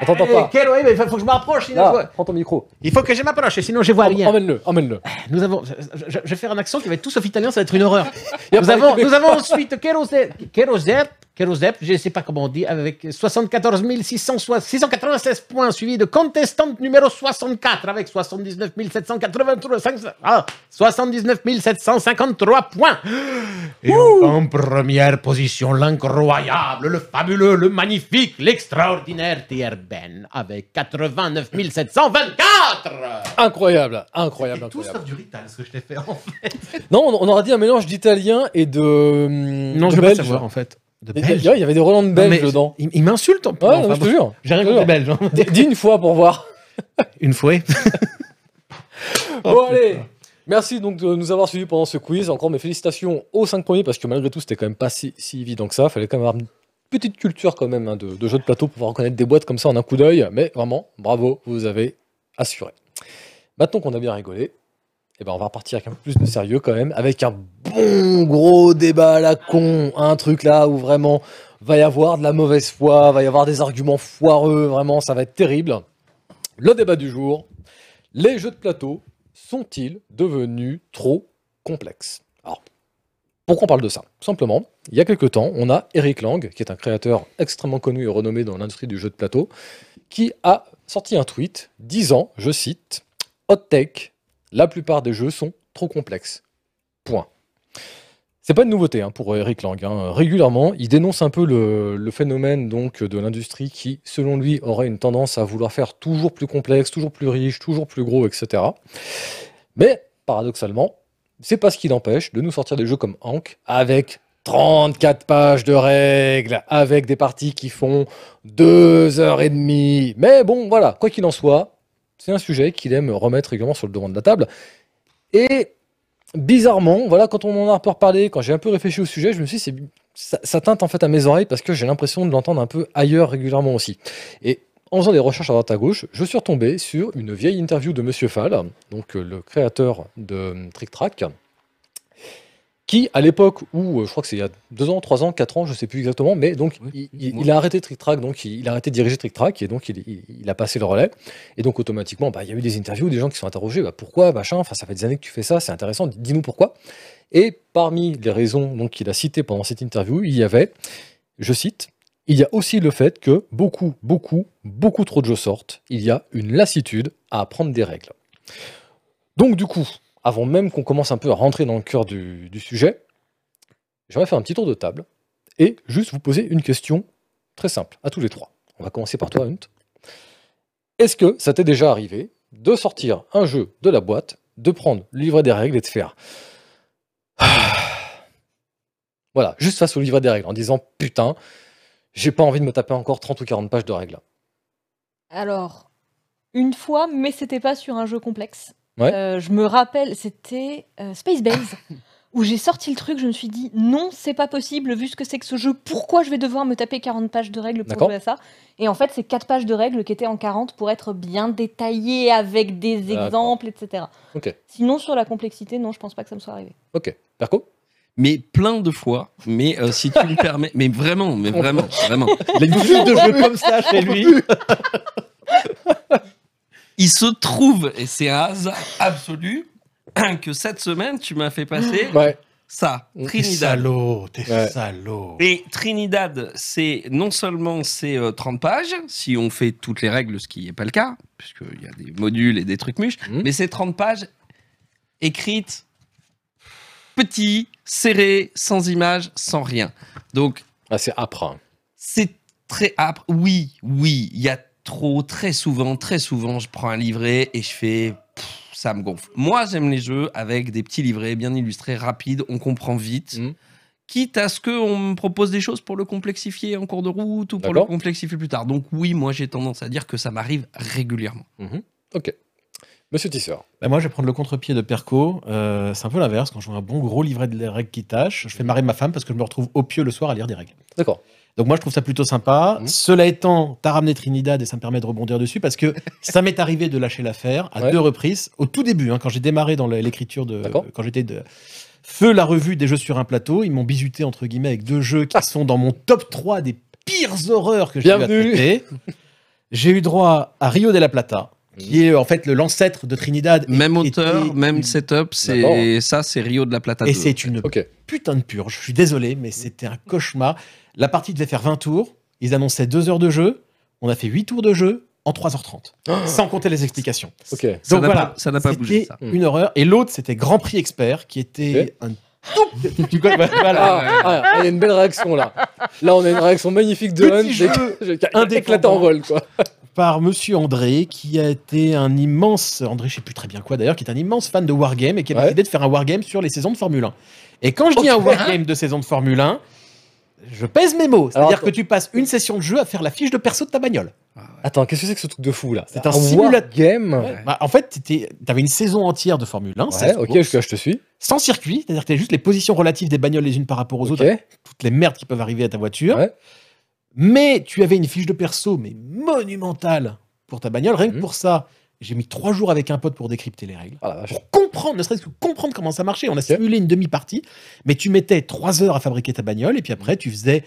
Attends, attends Eh, pas. quel- oui, mais il faut que je m'approche, sinon je vois- prends ton micro. Il faut que je m'approche, sinon je vois rien. Emmène-le, emmène-le. Nous avons, je, je- je vais faire un accent qui va être tout sauf italien, ça va être une horreur. Nous avons, nous avons ensuite Kerosette, Je ne sais pas comment on dit, avec 74 696 points, suivi de contestante numéro 64 avec 79 783, ah, 79 753 points. Et en, en première position, l'incroyable, le fabuleux, le magnifique, l'extraordinaire TR Ben avec 89 724. Incroyable, incroyable, Tout incroyable. sauf du rital, ce que je t'ai fait en fait. Non, on, on aurait dit un mélange d'italien et de. Non, de je veux pas savoir en fait. De Il y avait des Roland de belges dedans. Il, il m'insulte en Ouais, non, je te bon, jure. J'ai rien contre les. Belges. hein. D- Dis une fois pour voir. Une fois. bon, allez. Merci donc de nous avoir suivis pendant ce quiz. Encore mes félicitations aux 5 premiers parce que malgré tout, c'était quand même pas si, si évident que ça. Fallait quand même avoir une petite culture quand même hein, de, de jeux de plateau pour pouvoir reconnaître des boîtes comme ça en un coup d'œil. Mais vraiment, bravo, vous avez assuré. Maintenant qu'on a bien rigolé, eh ben on va repartir avec un peu plus de sérieux quand même, avec un bon gros débat à la con, un truc là où vraiment va y avoir de la mauvaise foi, va y avoir des arguments foireux, vraiment ça va être terrible. Le débat du jour, les jeux de plateau sont-ils devenus trop complexes? Alors, pourquoi on parle de ça? Simplement, il y a quelque temps, on a Eric Lang, qui est un créateur extrêmement connu et renommé dans l'industrie du jeu de plateau, qui a sorti un tweet disant, je cite, Hot Take, la plupart des jeux sont trop complexes. Point. C'est pas une nouveauté hein, pour Eric Lang. hein. Régulièrement, il dénonce un peu le, le phénomène donc de l'industrie qui, selon lui, aurait une tendance à vouloir faire toujours plus complexe, toujours plus riche, toujours plus gros, etc. Mais paradoxalement, c'est pas ce qui l'empêche de nous sortir des jeux comme Hank avec 34 pages de règles, avec des parties qui font 2 heures et demie. Mais bon, voilà, quoi qu'il en soit, c'est un sujet qu'il aime remettre régulièrement sur le devant de la table. Et bizarrement, voilà, quand on en a un peu reparlé, quand j'ai un peu réfléchi au sujet, je me suis dit, ça, ça teinte en fait à mes oreilles parce que j'ai l'impression de l'entendre un peu ailleurs régulièrement aussi. Et en faisant des recherches à droite à gauche, je suis retombé sur une vieille interview de Monsieur Fall, donc euh, le créateur de Trick Track, qui, à l'époque où, euh, je crois que c'est il y a deux ans, trois ans, quatre ans, je sais plus exactement, mais donc Oui, il, il- oui. il a arrêté Trick Track, donc il, il a arrêté de diriger Trick Track, et donc il, a passé le relais. Et donc automatiquement, bah, il y a eu des interviews, des gens qui sont interrogés, bah, pourquoi, machin, enfin ça fait des années que tu fais ça, c'est intéressant, dis-nous pourquoi. Et parmi les raisons donc qu'il a citées pendant cette interview, il y avait, je cite, il y a aussi le fait que beaucoup, beaucoup, beaucoup trop de jeux sortent. Il y a une lassitude à apprendre des règles. Donc du coup, avant même qu'on commence un peu à rentrer dans le cœur du, sujet, j'aimerais faire un petit tour de table et juste vous poser une question très simple à tous les trois. On va commencer par toi, Hunt. Est-ce que ça t'est déjà arrivé de sortir un jeu de la boîte, de prendre le livret des règles et de faire voilà, juste face au livret des règles, en disant putain, j'ai pas envie de me taper encore 30 ou 40 pages de règles. Alors, une fois, mais c'était pas sur un jeu complexe. Ouais. Euh, je me rappelle, c'était euh, Space Base, où j'ai sorti le truc, je me suis dit non, c'est pas possible, vu ce que c'est que ce jeu, pourquoi je vais devoir me taper 40 pages de règles pour jouer à ça? Et en fait, c'est 4 pages de règles qui étaient en 40 pour être bien détaillées avec des exemples, etc. Sinon, sur la complexité, non, je pense pas que ça me soit arrivé. ok. Perco Mais plein de fois. Mais euh, si tu me permets. Mais vraiment, mais vraiment, vraiment. Il a une de jeu comme ça chez lui. Il se trouve, et c'est un hasard absolu, que cette semaine, tu m'as fait passer Ouais. ça, T'es T'es Trinidad. salaud, t'es Ouais. salaud. Et Trinidad, c'est non seulement c'est euh, 30 pages, si on fait toutes les règles, ce qui n'est pas le cas, puisqu'il y a des modules et des trucs mûches, Mhm. mais c'est 30 pages écrites petit, serré, sans image, sans rien. Donc Ah, c'est âpre. hein. c'est très âpre. Oui, oui, il y a trop, très souvent, très souvent, je prends un livret et je fais. pff, ça me gonfle. Moi, j'aime les jeux avec des petits livrets bien illustrés, rapides, on comprend vite. Mhm. Quitte à ce qu'on me propose des choses pour le complexifier en cours de route ou pour le D'accord. complexifier plus tard. Donc, oui, moi, j'ai tendance à dire que ça m'arrive régulièrement. Mhm. Ok. Monsieur Tisseur. Bah, moi, je vais prendre le contre-pied de Perco. Euh, c'est un peu l'inverse. Quand je vois un bon gros livret de règles qui tâche, je fais marrer ma femme parce que je me retrouve au pieu le soir à lire des règles. D'accord. Donc moi, je trouve ça plutôt sympa. Mhm. Cela étant, t'as ramené Trinidad et ça me permet de rebondir dessus parce que ça m'est arrivé de lâcher l'affaire à Ouais. deux reprises. Au tout début, hein, quand j'ai démarré dans l'écriture de, quand j'étais de feu la revue des jeux sur un plateau, ils m'ont bisuté entre guillemets avec deux jeux qui sont dans mon top 3 des pires horreurs que j'ai eu à traiter. J'ai eu droit à Rio de la Plata, qui est en fait le l'ancêtre de Trinidad. et Même qui auteur, même une- setup, c'est D'accord. ça, c'est Rio de la Plata. Et 2. c'est une Ok. putain de purge. Je suis désolé, mais c'était un cauchemar. La partie devait faire 20 tours. Ils annonçaient 2 heures de jeu. On a fait 8 tours de jeu en 3h30. sans compter les explications. Donc voilà, pas- ça n'a pas bougé, ça. une horreur. Et l'autre, c'était Grand Prix Expert, qui était un tu connais- voilà. Ah, ah, il y a une belle réaction là. Là, on a une réaction magnifique de Petit Hunt. jeu indépendant. éclaté en vol, quoi. Par Monsieur André, qui a été un immense, André, je sais plus très bien quoi d'ailleurs, qui est un immense fan de Wargame et qui a Ouais. décidé de faire un Wargame sur les saisons de Formule 1. Et quand je dis un Wargame de saison de Formule 1, je pèse mes mots. C'est-à-dire que tu passes une session de jeu à faire la fiche de perso de ta bagnole. Attends, qu'est-ce que c'est que ce truc de fou là C'est un simulateur. game. Ouais. Bah, en fait, tu avais une saison entière de Formule 1, Ouais, 16 ok, courses, je, te suis. sans circuit, c'est-à-dire que tu juste les positions relatives des bagnoles les unes par rapport aux autres, toutes les merdes qui peuvent arriver à ta voiture. Mais tu avais une fiche de perso, mais monumentale pour ta bagnole. Rien que Mhm. pour ça, j'ai mis trois jours avec un pote pour décrypter les règles. Ah. Pour comprendre, ne serait-ce que comprendre comment ça marchait. On a simulé une demi-partie, mais tu mettais trois heures à fabriquer ta bagnole, et puis après, tu faisais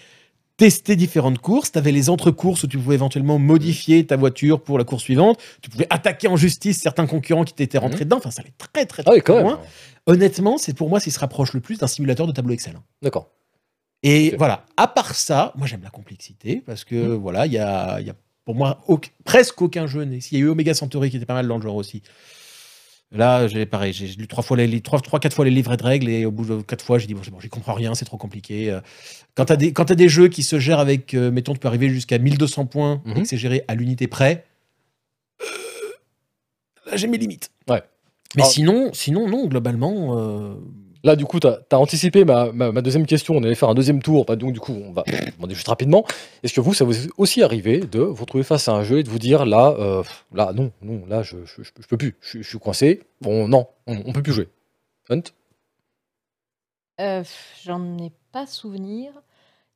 tester différentes courses. Tu avais les entre-courses où tu pouvais éventuellement modifier ta voiture pour la course suivante. Tu pouvais attaquer en justice certains concurrents qui t'étaient rentrés dedans. Enfin, ça allait très, très, Ah très même. loin. Honnêtement, c'est pour moi ce qui se rapproche le plus d'un simulateur de tableau Excel. D'accord. Et voilà, à part ça, moi j'aime la complexité parce que Mhm. voilà, il y a, y a pour moi presque aucun jeu. S'il y a eu Omega Centauri qui était pas mal dans le genre aussi. Là, j'ai pareil, j'ai lu trois fois les, trois, trois, quatre fois les livrets de règles et au bout de quatre fois, j'ai dit bon, bon, j'y comprends rien, c'est trop compliqué. Euh, Quand t'as des, quand t'as des jeux qui se gèrent avec, euh, mettons, tu peux arriver jusqu'à 1200 points et Mhm. que c'est géré à l'unité près. euh, Là, j'ai mes limites. Ouais. Mais Ah. sinon, sinon, non, globalement, euh, Là, du coup, tu as, anticipé ma, deuxième question. On allait faire un deuxième tour. Bah, donc, du coup, on va demander juste rapidement. Est-ce que vous, ça vous est aussi arrivé de vous retrouver face à un jeu et de vous dire là, euh, là, non, non, là, je, je, je- peux plus. Je, je suis coincé. Bon, non, on, on peut plus jouer. Hunt? Euh, J'en ai pas souvenir.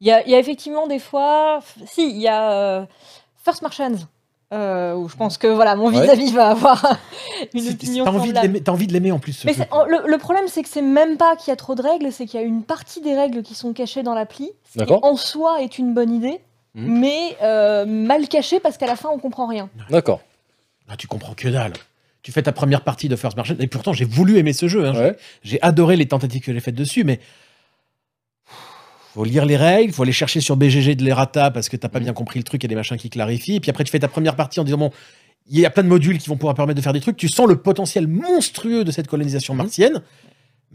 Il y a, il y a effectivement des fois. Si, il y a euh, First Martians. Euh, où je pense que voilà, mon Ouais. vis-à-vis va avoir une opinion t'as envie, de l'aimer- t'as envie de l'aimer en plus. ce Mais le, le problème, c'est que c'est même pas qu'il y a trop de règles, c'est qu'il y a une partie des règles qui sont cachées dans l'appli, ce qui D'accord. en soi est une bonne idée, Mhm. mais euh, mal cachée parce qu'à la fin on comprend rien. D'accord. Ah, tu comprends que dalle. Tu fais ta première partie de First Martian, et pourtant j'ai voulu aimer ce jeu. hein. Ouais. J'ai adoré les tentatives que j'ai faites dessus, mais faut lire les règles, faut aller chercher sur BGG de l'errata parce que t'as pas Mhm. bien compris le truc, il y a des machins qui clarifient. Et puis après, tu fais ta première partie en disant bon, il y a plein de modules qui vont pouvoir permettre de faire des trucs. Tu sens le potentiel monstrueux de cette colonisation Mhm. martienne,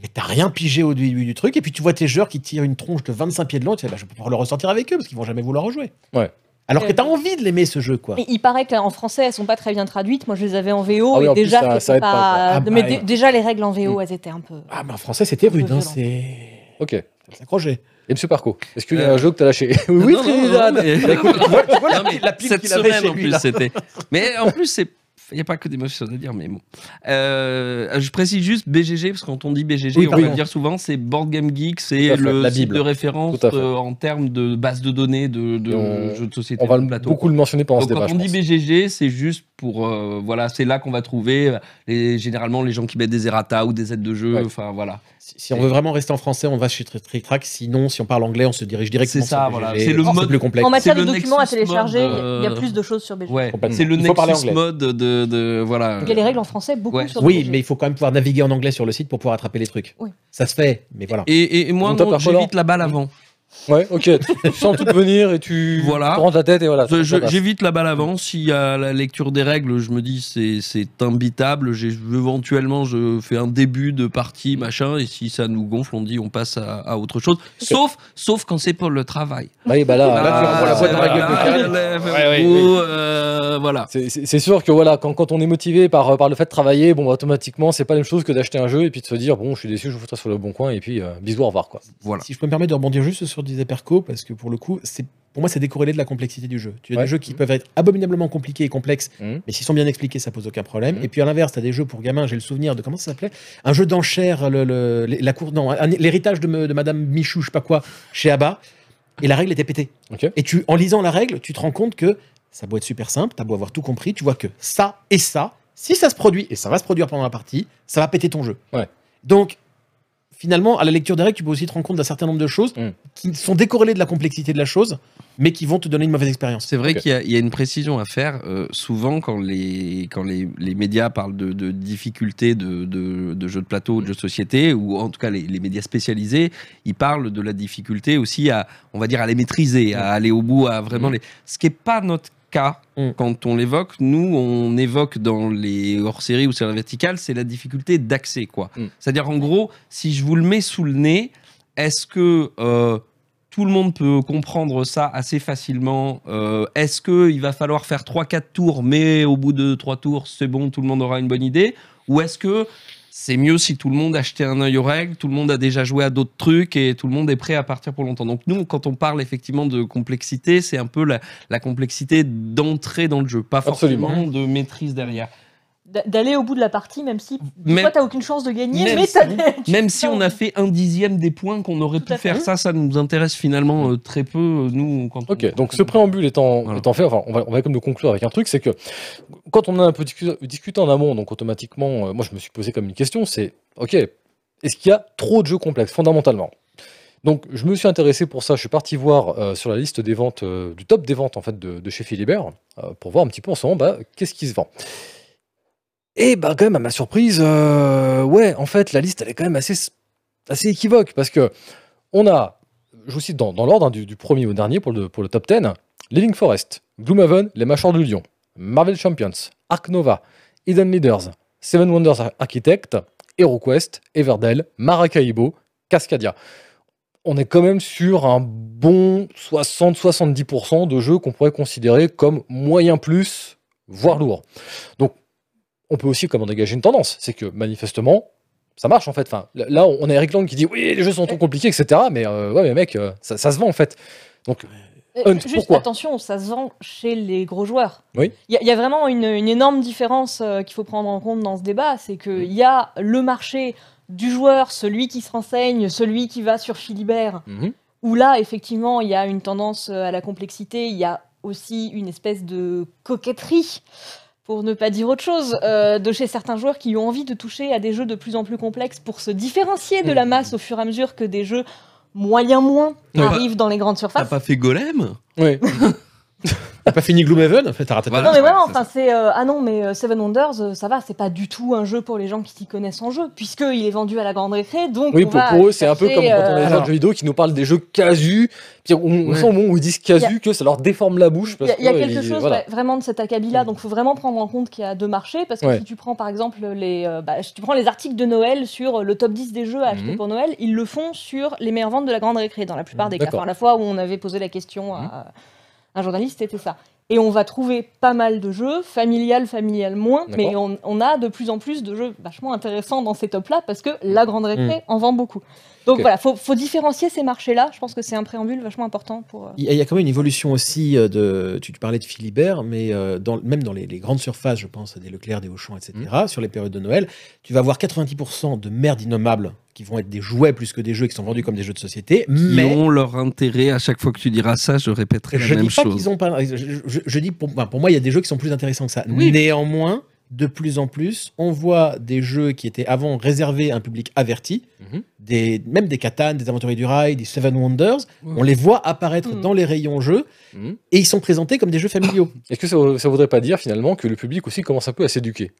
mais t'as rien pigé au début du truc. Et puis tu vois tes joueurs qui tirent une tronche de 25 pieds de long, tu fais bah, je vais pouvoir le ressortir avec eux parce qu'ils vont jamais vouloir rejouer. Ouais. Alors que t'as envie de l'aimer ce jeu, quoi. Et il paraît qu'en français elles sont pas très bien traduites. Moi je les avais en VO Ah oui, et en plus, déjà ça- c'était ça aide pas, quoi. Ah mais bah, ouais. déjà les règles en VO elles étaient un peu. Ah, mais en français, c'était rude, hein, c'est. Ok. Ça s'accrochait. Monsieur Parco, est-ce qu'il y a Euh, un jeu que tu as lâché Oui, Trinidad la, pile- cette semaine en plus c'était. Mais en plus c'est il n'y a pas que des mauvaises choses à dire, mais bon. Euh, je précise juste BGG, parce que quand on dit BGG, Oui, on va le dire souvent, c'est Board Game Geek, c'est le la site Bible. de référence euh, en termes de base de données de, de Et on- jeux de société. On va de beaucoup le mentionner pendant Donc ce débat. quand on dit. BGG, c'est juste pour euh, voilà, c'est là qu'on va trouver les, généralement les gens qui mettent des errata ou des aides de jeu. Ouais. Enfin voilà, Si, on veut vraiment rester en français, on va chez Trick Trick Track. Sinon, si on parle anglais, on se dirige directement C'est ça, sur voilà. C'est le mode- plus complexe. En matière de documents à télécharger, mode, il y a euh, plus de choses sur BGG. ouais, c'est le Nexus mode de, de voilà. Il y a les règles en français beaucoup Ouais. sur Oui, BGG. mais il faut quand même pouvoir naviguer en anglais sur le site pour pouvoir attraper les trucs. Oui. Ça se fait, mais voilà. Et, et- et moi, j'évite la balle avant. Ouais, ok. tu sens tout venir et tu Voilà. rentres la tête et voilà. J'évite la balle avant. S'il y a la lecture des règles, je me dis c'est c'est imbitable. J'ai- Éventuellement, je fais un début de partie, machin, et si ça nous gonfle, on dit on passe à, à autre chose. Sauf, sauf quand c'est pour le travail. Oui, bah là, là, tu Ah, renvoies la boîte dans la gueule de oui. euh, voilà. C'est- sûr que voilà, quand, quand on est motivé par, par le fait de travailler, bon, bah, automatiquement, c'est pas la même chose que d'acheter un jeu et puis de se dire, bon, je suis déçu, je vous foutrai sur le bon coin et puis euh, bisous, au revoir. Quoi. Voilà. Si je peux me permettre de rebondir juste sur disait Perco, parce que pour le coup, c'est pour moi, c'est décorrélé de la complexité du jeu. Tu as Ouais. des jeux qui peuvent être abominablement compliqués et complexes, Mhm. mais s'ils sont bien expliqués, ça pose aucun problème. Mhm. Et puis à l'inverse, tu as des jeux pour gamins, j'ai le souvenir de comment ça s'appelait? Un jeu d'enchères, le, le- la cour, non, l'héritage de, me- de Madame Michou, je sais pas quoi, chez Abba, et la règle était pétée. Et tu, en lisant la règle, tu te rends compte que ça doit être super simple, t'as beau avoir tout compris, tu vois que ça et ça, si ça se produit, et ça va se produire pendant la partie, ça va péter ton jeu. Ouais. Donc, finalement, à la lecture des règles, tu peux aussi te rendre compte d'un certain nombre de choses Mm. qui sont décorrélées de la complexité de la chose, mais qui vont te donner une mauvaise expérience. C'est vrai qu'il y, a- il y a une précision à faire. euh, souvent, quand les, quand les, les médias parlent de, de difficultés de, de, de jeux de plateau, de jeux de société, ou en tout cas les, les médias spécialisés, ils parlent de la difficulté aussi à, on va dire, à les maîtriser, à aller au bout, à vraiment Mhm. les. Ce qui n'est pas notre cas Mm. quand on l'évoque. Nous, on évoque dans les hors-séries ou séries verticales, c'est la difficulté d'accès, quoi. Mm. C'est-à-dire, en gros, si je vous le mets sous le nez, est-ce que euh, tout le monde peut comprendre ça assez facilement Euh, Est-ce qu'il va falloir faire 3-4 tours, mais au bout de 3 tours, c'est bon, tout le monde aura une bonne idée? Ou est-ce que c'est mieux si tout le monde a jeté un œil aux règles, tout le monde a déjà joué à d'autres trucs et tout le monde est prêt à partir pour longtemps Donc nous, quand on parle effectivement de complexité, c'est un peu la, la complexité d'entrée dans le jeu, pas Absolument. forcément de maîtrise derrière. D'a- D'aller au bout de la partie, même si Même- toi, t'as aucune chance de gagner, même mais si- des- Même on a fait un dixième des points qu'on aurait Tout pu fait. faire, ça, ça nous intéresse finalement euh, très peu, euh, nous, quand on- Ok, donc ce préambule étant, Voilà. étant fait, enfin, on va, on va comme de conclure avec un truc, c'est que quand on a un peu discu- discuté en amont, donc automatiquement, euh, moi je me suis posé comme une question, c'est ok, est-ce qu'il y a trop de jeux complexes fondamentalement? Donc je me suis intéressé pour ça, je suis parti voir euh, sur la liste des ventes, euh, du top des ventes en fait de, de chez Philibert, euh, pour voir un petit peu en ce moment, bah, qu'est-ce qui se vend? Et bah quand même à ma surprise, euh, ouais, en fait la liste elle est quand même assez, assez équivoque parce que on a je vous cite dans, dans l'ordre hein, du, du premier au dernier pour le, pour le top 10, Living Forest, Gloomhaven, Les Mâchoires du Lion, Marvel Champions, Ark Nova, Hidden Leaders, Seven Wonders Architect, HeroQuest, Everdell, Maracaibo, Cascadia. On est quand même sur un bon 60-70% de jeux qu'on pourrait considérer comme moyen plus, voire lourd. Donc, on peut aussi comme en dégager une tendance, c'est que manifestement, ça marche en fait. Enfin, là, on a Eric Lang qui dit oui, les jeux sont trop compliqués, etc. Mais euh, ouais, mais mec, euh, ça, ça se vend en fait. Donc, Euh, Hunt, Juste pourquoi? attention, ça se vend chez les gros joueurs. Oui. Il y, a- il y a vraiment une, une énorme différence euh, qu'il faut prendre en compte dans ce débat, c'est qu'il y a le marché du joueur, celui qui se renseigne, celui qui va sur Philibert, mhm, où là, effectivement, il y a une tendance à la complexité, il y a aussi une espèce de coquetterie, pour ne pas dire autre chose, euh, de chez certains joueurs qui ont envie de toucher à des jeux de plus en plus complexes pour se différencier de la masse au fur et à mesure que des jeux moyen moins arrivent dans les grandes T'as surfaces. pas fait Golem? Ouais. T'as pas fini Gloomhaven En fait, t'as raté ta Voilà. Non mais vraiment, c'est enfin c'est euh, ah non mais euh, Seven Wonders, euh, ça va, c'est pas du tout un jeu pour les gens qui s'y connaissent en jeu, puisque il est vendu à la grande récré, donc Oui, on pour, va pour eux, c'est un peu comme quand on a des jeux vidéo qui nous parlent des jeux casus. Puis on, Ouais. sent au moment où ils disent casu Il y que ça leur déforme la bouche. Il y a, y quelque ils- chose voilà. ouais, vraiment de cet acabit-là, donc il faut vraiment prendre en compte qu'il y a deux marchés, parce que Ouais. si tu prends par exemple les, euh, bah, si tu prends les articles de Noël sur le top 10 des jeux à acheter Mhm. pour Noël, ils le font sur les meilleures ventes de la grande récré dans la plupart des cas. D'accord. Enfin, la fois où on avait posé la question à un journaliste, c'était ça. Et on va trouver pas mal de jeux, familial, familial moins, mais on, on a de plus en plus de jeux vachement intéressants dans ces tops-là parce que la grande récré en vend beaucoup. Donc voilà, faut, faut différencier ces marchés-là. Je pense que c'est un préambule vachement important pour. euh, Il y, a- quand même une évolution aussi euh, de. Tu, parlais de Philibert, mais euh, dans, même dans les, les grandes surfaces, je pense à des Leclerc, des Auchan, etc., sur les périodes de Noël, tu vas avoir 90% de merde innommables qui vont être des jouets plus que des jeux qui sont vendus comme des jeux de société. Qui mais ont leur intérêt. À chaque fois que tu diras ça, je répéterai je la dis même pas chose. qu'ils ont pas. Je, je- je dis pour, pour moi, il y a des jeux qui sont plus intéressants que ça. Oui. Néanmoins, de plus en plus, on voit des jeux qui étaient avant réservés à un public averti, Mhm. des, même des Catan, des Aventuriers du Rail, des Seven Wonders. On les voit apparaître Mhm. dans les rayons jeux Mhm. et ils sont présentés comme des jeux familiaux. Est-ce que ça, ça voudrait pas dire finalement que le public aussi commence un peu à s'éduquer?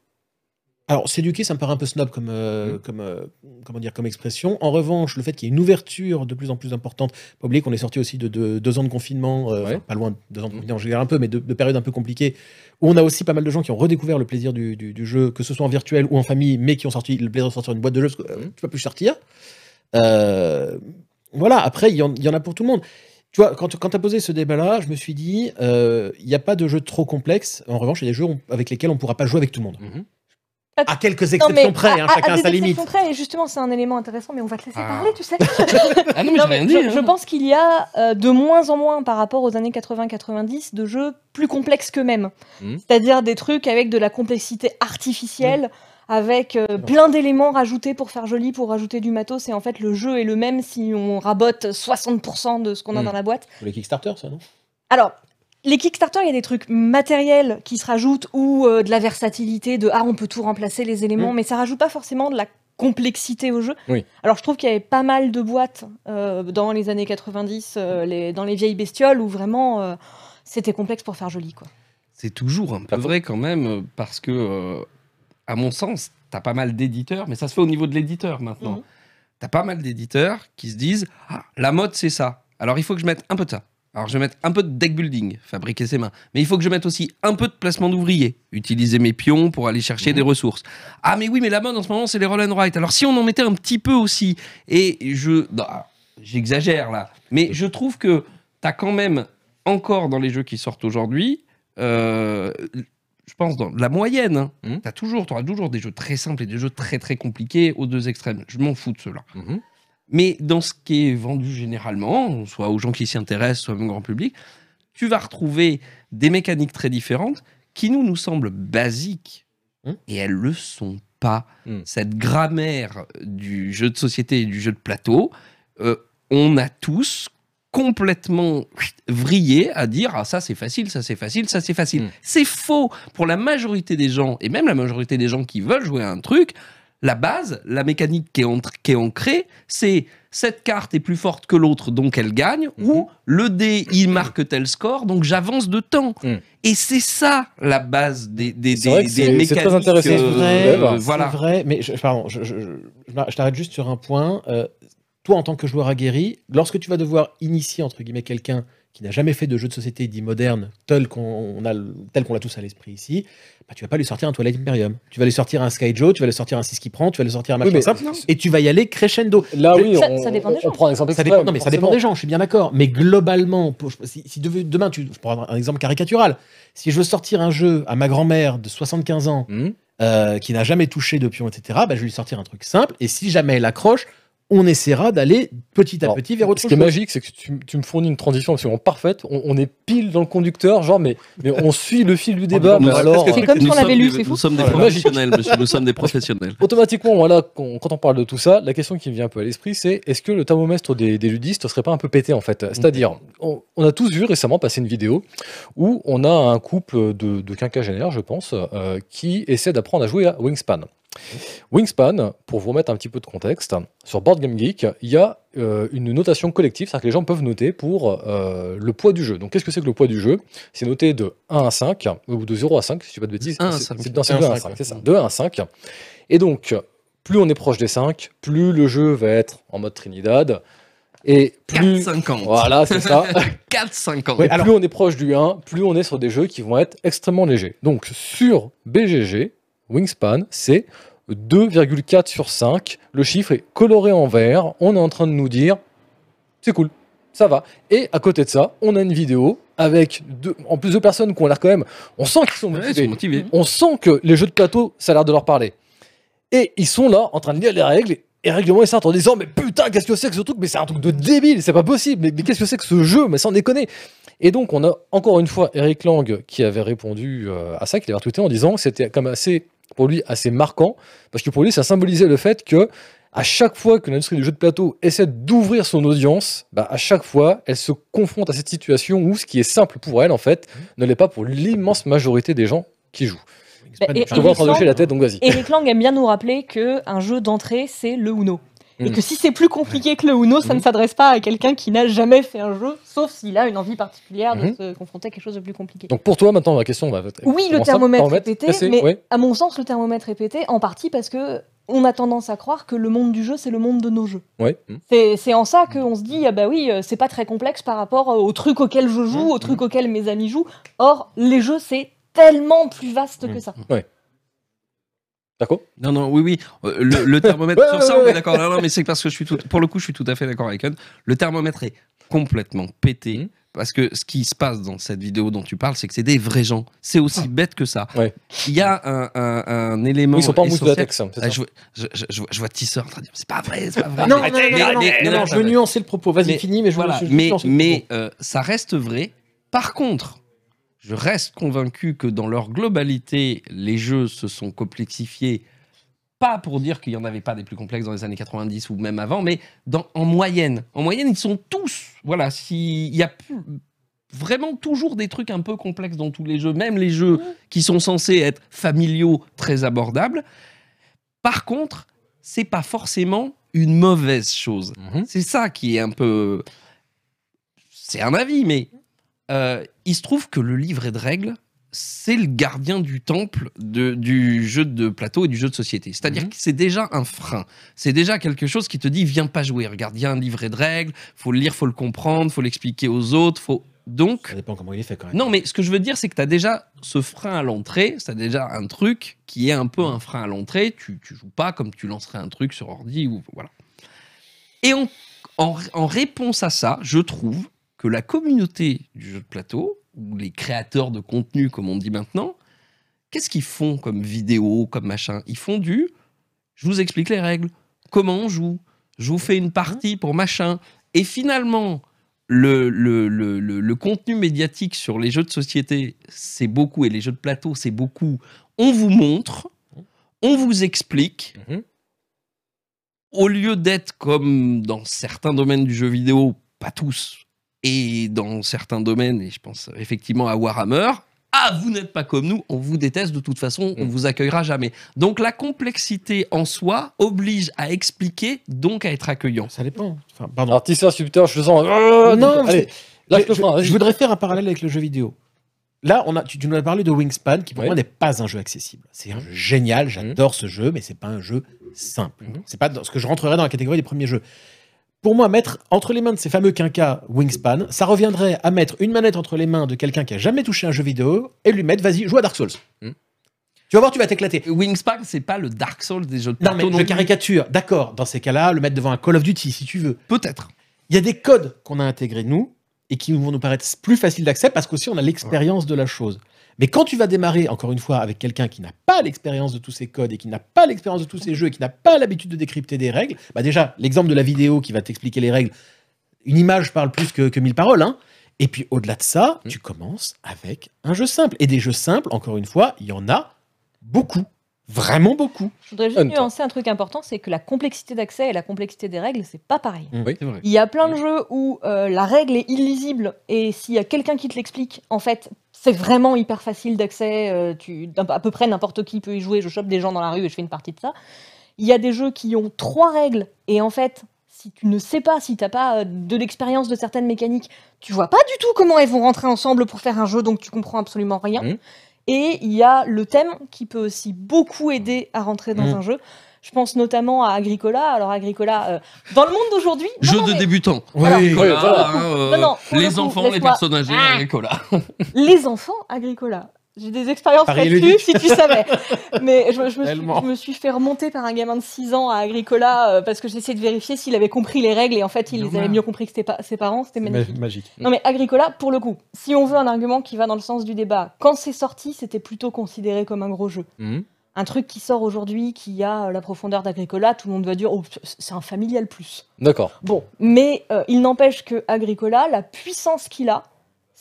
Alors, s'éduquer, ça me paraît un peu snob comme, euh, Mhm. comme, euh, comment dire, comme expression. En revanche, le fait qu'il y ait une ouverture de plus en plus importante, pas oublier qu'on est sorti aussi de, de- deux ans de confinement, euh, Ouais. enfin, pas loin de deux ans de confinement, je dirais un peu, mais de, de périodes un peu compliquées, où on a aussi pas mal de gens qui ont redécouvert le plaisir du, du- du jeu, que ce soit en virtuel ou en famille, mais qui ont sorti le plaisir de sortir une boîte de jeux, parce que euh, Mhm. tu peux plus sortir. Euh, voilà, après, il y, en- il y en a pour tout le monde. Tu vois, quand, quand tu as posé ce débat-là, je me suis dit, euh, il n'y a pas de jeu trop complexe. En revanche, il y a des jeux avec lesquels on ne pourra pas jouer avec tout le monde. À quelques Non, exceptions mais près, hein, à- à- chacun à a des sa limite. exceptions près, et justement, c'est un élément intéressant, mais on va te laisser Ah. parler, tu sais. Ah non, mais Non, rien dit. je, hein. je pense qu'il y a euh, de moins en moins par rapport aux années 80-90 de jeux plus complexes qu'eux-mêmes. Mhm. C'est-à-dire des trucs avec de la complexité artificielle, avec euh, plein d'éléments rajoutés pour faire joli, pour rajouter du matos. Et en fait, le jeu est le même si on rabote 60% de ce qu'on a Mhm. dans la boîte. Pour les Kickstarter, ça, non? Alors, les Kickstarter, il y a des trucs matériels qui se rajoutent ou euh, de la versatilité, de ah, on peut tout remplacer les éléments, Mm. mais ça rajoute pas forcément de la complexité au jeu. Oui. Alors je trouve qu'il y avait pas mal de boîtes euh, dans les années 90, euh, les, dans les vieilles bestioles, où vraiment euh, c'était complexe pour faire joli. Quoi. C'est toujours un peu vrai quand même, parce que, euh, à mon sens, t'as pas mal d'éditeurs, mais ça se fait au niveau de l'éditeur maintenant. Mhm. T'as pas mal d'éditeurs qui se disent Ah, la mode, c'est ça. Alors il faut que je mette un peu de ça. Alors je vais mettre un peu de deck building, fabriquer ses mains. Mais il faut que je mette aussi un peu de placement d'ouvriers, utiliser mes pions pour aller chercher Mhm. des ressources. Ah mais oui, mais la mode en ce moment, c'est les roll and write. Alors si on en mettait un petit peu aussi, et je... non, J'exagère là, mais je trouve que t'as quand même encore dans les jeux qui sortent aujourd'hui, euh, je pense dans la moyenne, hein, Mhm. t'as toujours, t'auras toujours des jeux très simples et des jeux très très compliqués aux deux extrêmes. Je m'en fous de ceux-là. Mhm. Mais dans ce qui est vendu généralement, soit aux gens qui s'y intéressent, soit au grand public, tu vas retrouver des mécaniques très différentes qui nous nous semblent basiques Hmm. et elles le sont pas. Hmm. Cette grammaire du jeu de société et du jeu de plateau, euh, on a tous complètement vrillé à dire ah ça c'est facile ça c'est facile ça c'est facile Hmm. c'est faux pour la majorité des gens et même la majorité des gens qui veulent jouer à un truc la base, la mécanique qui est, qui est ancrée, c'est cette carte est plus forte que l'autre, donc elle gagne, Mhm. ou le dé, il marque tel score, donc j'avance de temps. Mhm. Et c'est ça la base des, des, des c'est- c'est mécaniques. très intéressant, tu vrai, euh, voilà. vrai, mais je, pardon, je, je- je- je m'arrête- je t'arrête juste sur un point. Euh, toi, en tant que joueur aguerri, lorsque tu vas devoir initier entre guillemets quelqu'un qui n'a jamais fait de jeu de société dit moderne tel qu'on on a, tel qu'on l'a tous à l'esprit ici, bah, tu vas pas lui sortir un Twilight Imperium. Tu vas lui sortir un Skyjo, tu vas lui sortir un 6 qui prend, tu vas lui sortir un Oui, machin mais- simple, et tu vas y aller crescendo. Là, oui, Ça- on, ça dépend des gens. on prend un exemple Ça dépend, non, mais ça dépend des gens, je suis bien d'accord. Mais globalement, si, demain, tu, je prends un exemple caricatural, si je veux sortir un jeu à ma grand-mère de 75 ans Mhm. euh, qui n'a jamais touché de pion, etc., bah, je vais lui sortir un truc simple. Et si jamais elle accroche, on essaiera d'aller petit à Alors, petit vers autre Ce chose. qui est magique, c'est que tu, tu me fournis une transition absolument parfaite. On, on est pile dans le conducteur, genre, mais, mais on suit le fil du débat. Nous- mais alors, C'est comme si on avait sommes lu, des- c'est fou. Nous sommes des Voilà. professionnels, monsieur, nous sommes des professionnels. automatiquement, voilà, quand, quand on parle de tout ça, la question qui me vient un peu à l'esprit, c'est est-ce que le thermomètre des, des ludistes serait pas un peu pété en fait? C'est-à-dire, on, on a tous vu récemment passer une vidéo où on a un couple de, de quinquagénaires, je pense, euh, qui essaie d'apprendre à jouer à Wingspan. Wingspan, pour vous remettre un petit peu de contexte, sur Board Game Geek, il y a euh, une notation collective, c'est-à-dire que les gens peuvent noter pour euh, le poids du jeu. Donc qu'est-ce que c'est que le poids du jeu? C'est noté de 1 à 5, ou de 0 à 5, si je ne dis pas de bêtises. 1 à C'est- 5. c'est- non, c'est 1 à 2 à 5, 5, ouais. c'est ça. 2 à 5. Et donc, plus on est proche des 5, plus le jeu va être en mode Trinidad. Et plus. 4,50. Voilà, c'est ça. 4,50. Ouais, Et alors- plus on est proche du 1, plus on est sur des jeux qui vont être extrêmement légers. Donc sur BGG, Wingspan, c'est 2,4 sur 5. Le chiffre est coloré en vert. On est en train de nous dire, c'est cool, ça va. Et à côté de ça, on a une vidéo avec deux, en plus de personnes qui ont l'air quand même, on sent qu'ils sont Ouais, motivés. On sent que les jeux de plateau, ça a l'air de leur parler. Et ils sont là en train de lire les règles. Et règlement et ça en disant mais putain qu'est-ce que c'est que ce truc? Mais c'est un truc de débile c'est pas possible. Mais, mais qu'est-ce que c'est que ce jeu? Mais sans déconner et donc on a encore une fois Eric Lang qui avait répondu euh, à ça qui avait retweeté en disant que c'était comme assez pour lui assez marquant. Parce que pour lui ça symbolisait le fait que à chaque fois que l'industrie du jeu de plateau essaie d'ouvrir son audience, bah, à chaque fois, elle se confronte à cette situation où ce qui est simple pour elle, en fait, ne l'est pas pour l'immense majorité des gens qui jouent. Bah, et- Je te vois en train de Eric hocher la Lang- tête, donc vas-y. Eric Lang aime bien nous rappeler qu'un jeu d'entrée, c'est le Uno. Et Mm. que si c'est plus compliqué que le Uno, ça ne s'adresse pas à quelqu'un qui n'a jamais fait un jeu, sauf s'il a une envie particulière de Mhm. se confronter à quelque chose de plus compliqué. Donc pour toi, maintenant, la question va être. Oui, le ça, thermomètre est pété, Cassé, mais ouais. à mon sens, le thermomètre est pété en partie parce que on a tendance à croire que le monde du jeu, c'est le monde de nos jeux. Ouais. C'est en ça qu'on se dit, ah bah oui, euh, c'est pas très complexe par rapport aux trucs auxquels je joue, aux trucs auxquels mes amis jouent. Or, les jeux, c'est tellement plus vaste Mm. que ça. D'accord Non, non, oui, oui. Euh, Le, le thermomètre, Ouais, sur ouais, ça, ouais, on ouais. est d'accord. Non, non, mais c'est parce que je suis tout, pour le coup, je suis tout à fait d'accord avec Hun. Le thermomètre est complètement pété. Mhm. Parce que ce qui se passe dans cette vidéo dont tu parles, c'est que c'est des vrais gens. C'est aussi bête que ça. Ah. Ouais. Il y a un, un- un élément. Oui, ils sont pas en mousse de latex. hein, Ah, ça. je, vois- je, je, je vois- je vois Tisseur en train de dire c'est pas vrai, c'est pas vrai. Non, non, Mais- non, non, mais- non, non, mais- non, mais- non, je veux nuancer le propos. Vas-y, finis, mais je veux Voilà, mais, nuancer le mais propos. euh, ça reste vrai. Par contre, je reste convaincu que dans leur globalité, les jeux se sont complexifiés. Pas pour dire qu'il n'y en avait pas des plus complexes dans les années 90 ou même avant, mais dans, en moyenne. En moyenne, ils sont tous. Voilà, s'il y a plus- vraiment toujours des trucs un peu complexes dans tous les jeux, même les jeux qui sont censés être familiaux, très abordables. Par contre, c'est pas forcément une mauvaise chose. Mhm. C'est ça qui est un peu. C'est un avis, mais euh, il se trouve que le livret de règles, c'est le gardien du temple de- du jeu de plateau et du jeu de société. C'est-à-dire Mhm. que c'est déjà un frein. C'est déjà quelque chose qui te dit viens pas jouer. Regarde, il y a un livret de règles, faut le lire, faut le comprendre, faut l'expliquer aux autres. Faut... Donc, Ça dépend comment il est fait quand même. non, mais ce que je veux dire, c'est que tu as déjà ce frein à l'entrée, c'est déjà un truc qui est un peu un frein à l'entrée. Tu, tu joues pas comme tu lancerais un truc sur ordi ou voilà. Et en, en, en réponse à ça, je trouve que la communauté du jeu de plateau, ou les créateurs de contenu, comme on dit maintenant, qu'est-ce qu'ils font comme vidéo, comme machin? Ils font du je vous explique les règles, comment on joue, je vous fais une partie pour machin. Et finalement, le, le, le, le- le contenu médiatique sur les jeux de société, c'est beaucoup, et les jeux de plateau, c'est beaucoup. On vous montre, on vous explique, Mhm. au lieu d'être comme dans certains domaines du jeu vidéo, pas tous, et dans certains domaines, et je pense effectivement à Warhammer, ah, vous n'êtes pas comme nous, on vous déteste de toute façon, on Mm. vous accueillera jamais. Donc la complexité en soi oblige à expliquer, donc à être accueillant. Ça dépend. Enfin, pardon. Alors, Tisser Subter, je le sens. Euh, Non, allez, je, le je- je voudrais faire un parallèle avec le jeu vidéo. Là, on a, tu, tu nous as parlé de Wingspan, qui pour Ouais. moi n'est pas un jeu accessible. C'est un jeu génial, j'adore ce jeu, mais c'est pas un jeu simple. Mhm. C'est pas dans ce que je rentrerais dans la catégorie des premiers jeux. Pour moi, mettre entre les mains de ces fameux quinquas Wingspan, ça reviendrait à mettre une manette entre les mains de quelqu'un qui a jamais touché un jeu vidéo et lui mettre, vas-y, joue à Dark Souls. Mhm. Tu vas voir, tu vas t'éclater. Wingspan, c'est pas le Dark Souls des jeux de Non, mais je caricature. D'accord, dans ces cas-là, le mettre devant un Call of Duty, si tu veux. Peut-être. Il y a des codes qu'on a intégrés nous et qui vont nous paraître plus faciles d'accès parce qu'aussi on a l'expérience de la chose. Mais quand tu vas démarrer, encore une fois, avec quelqu'un qui n'a pas l'expérience de tous ces codes et qui n'a pas l'expérience de tous ces jeux et qui n'a pas l'habitude de décrypter des règles, bah déjà, l'exemple de la vidéo qui va t'expliquer les règles, une image parle plus que, que mille paroles. Hein. Et puis au-delà de ça, Mm. tu commences avec un jeu simple. Et des jeux simples, encore une fois, il y en a beaucoup. Vraiment beaucoup. Je voudrais juste Hunter. nuancer un truc important, c'est que la complexité d'accès et la complexité des règles, c'est pas pareil. Vrai. Il y a plein de jeux où euh, la règle est illisible et s'il y a quelqu'un qui te l'explique, en fait, c'est vraiment hyper facile d'accès. euh, tu, à peu près n'importe qui peut y jouer. Je chope des gens dans la rue et je fais une partie de ça. Il y a des jeux qui ont trois règles et en fait, si tu ne sais pas, si t'as pas euh, de l'expérience de certaines mécaniques, tu vois pas du tout comment elles vont rentrer ensemble pour faire un jeu, donc tu comprends absolument rien. Mhm. Et il y a le thème qui peut aussi beaucoup aider à rentrer dans Mhm. un jeu. Je pense notamment à Agricola. Alors Agricola, euh, dans le monde d'aujourd'hui, Jeu non, de mais- débutant. Oui. Alors, Ouais, voilà. euh, Non, non, pour le les coup, enfants, les âgées, Ah. Agricola. les enfants Agricola. J'ai des expériences là-dessus, si tu savais. Mais je, me- je me suis, Tellement. je me suis fait remonter par un gamin de 6 ans à Agricola euh, parce que j'essayais de vérifier s'il avait compris les règles et en fait, il les avait mieux compris que ses, pa- ses parents. C'était magnifique. magique. Non mais Agricola, pour le coup, si on veut un argument qui va dans le sens du débat, quand c'est sorti, c'était plutôt considéré comme un gros jeu. Mhm. Un truc qui sort aujourd'hui, qui a euh, la profondeur d'Agricola, tout le monde va dire oh, c'est un familial plus. D'accord. Bon, mais euh, il n'empêche que Agricola, la puissance qu'il a,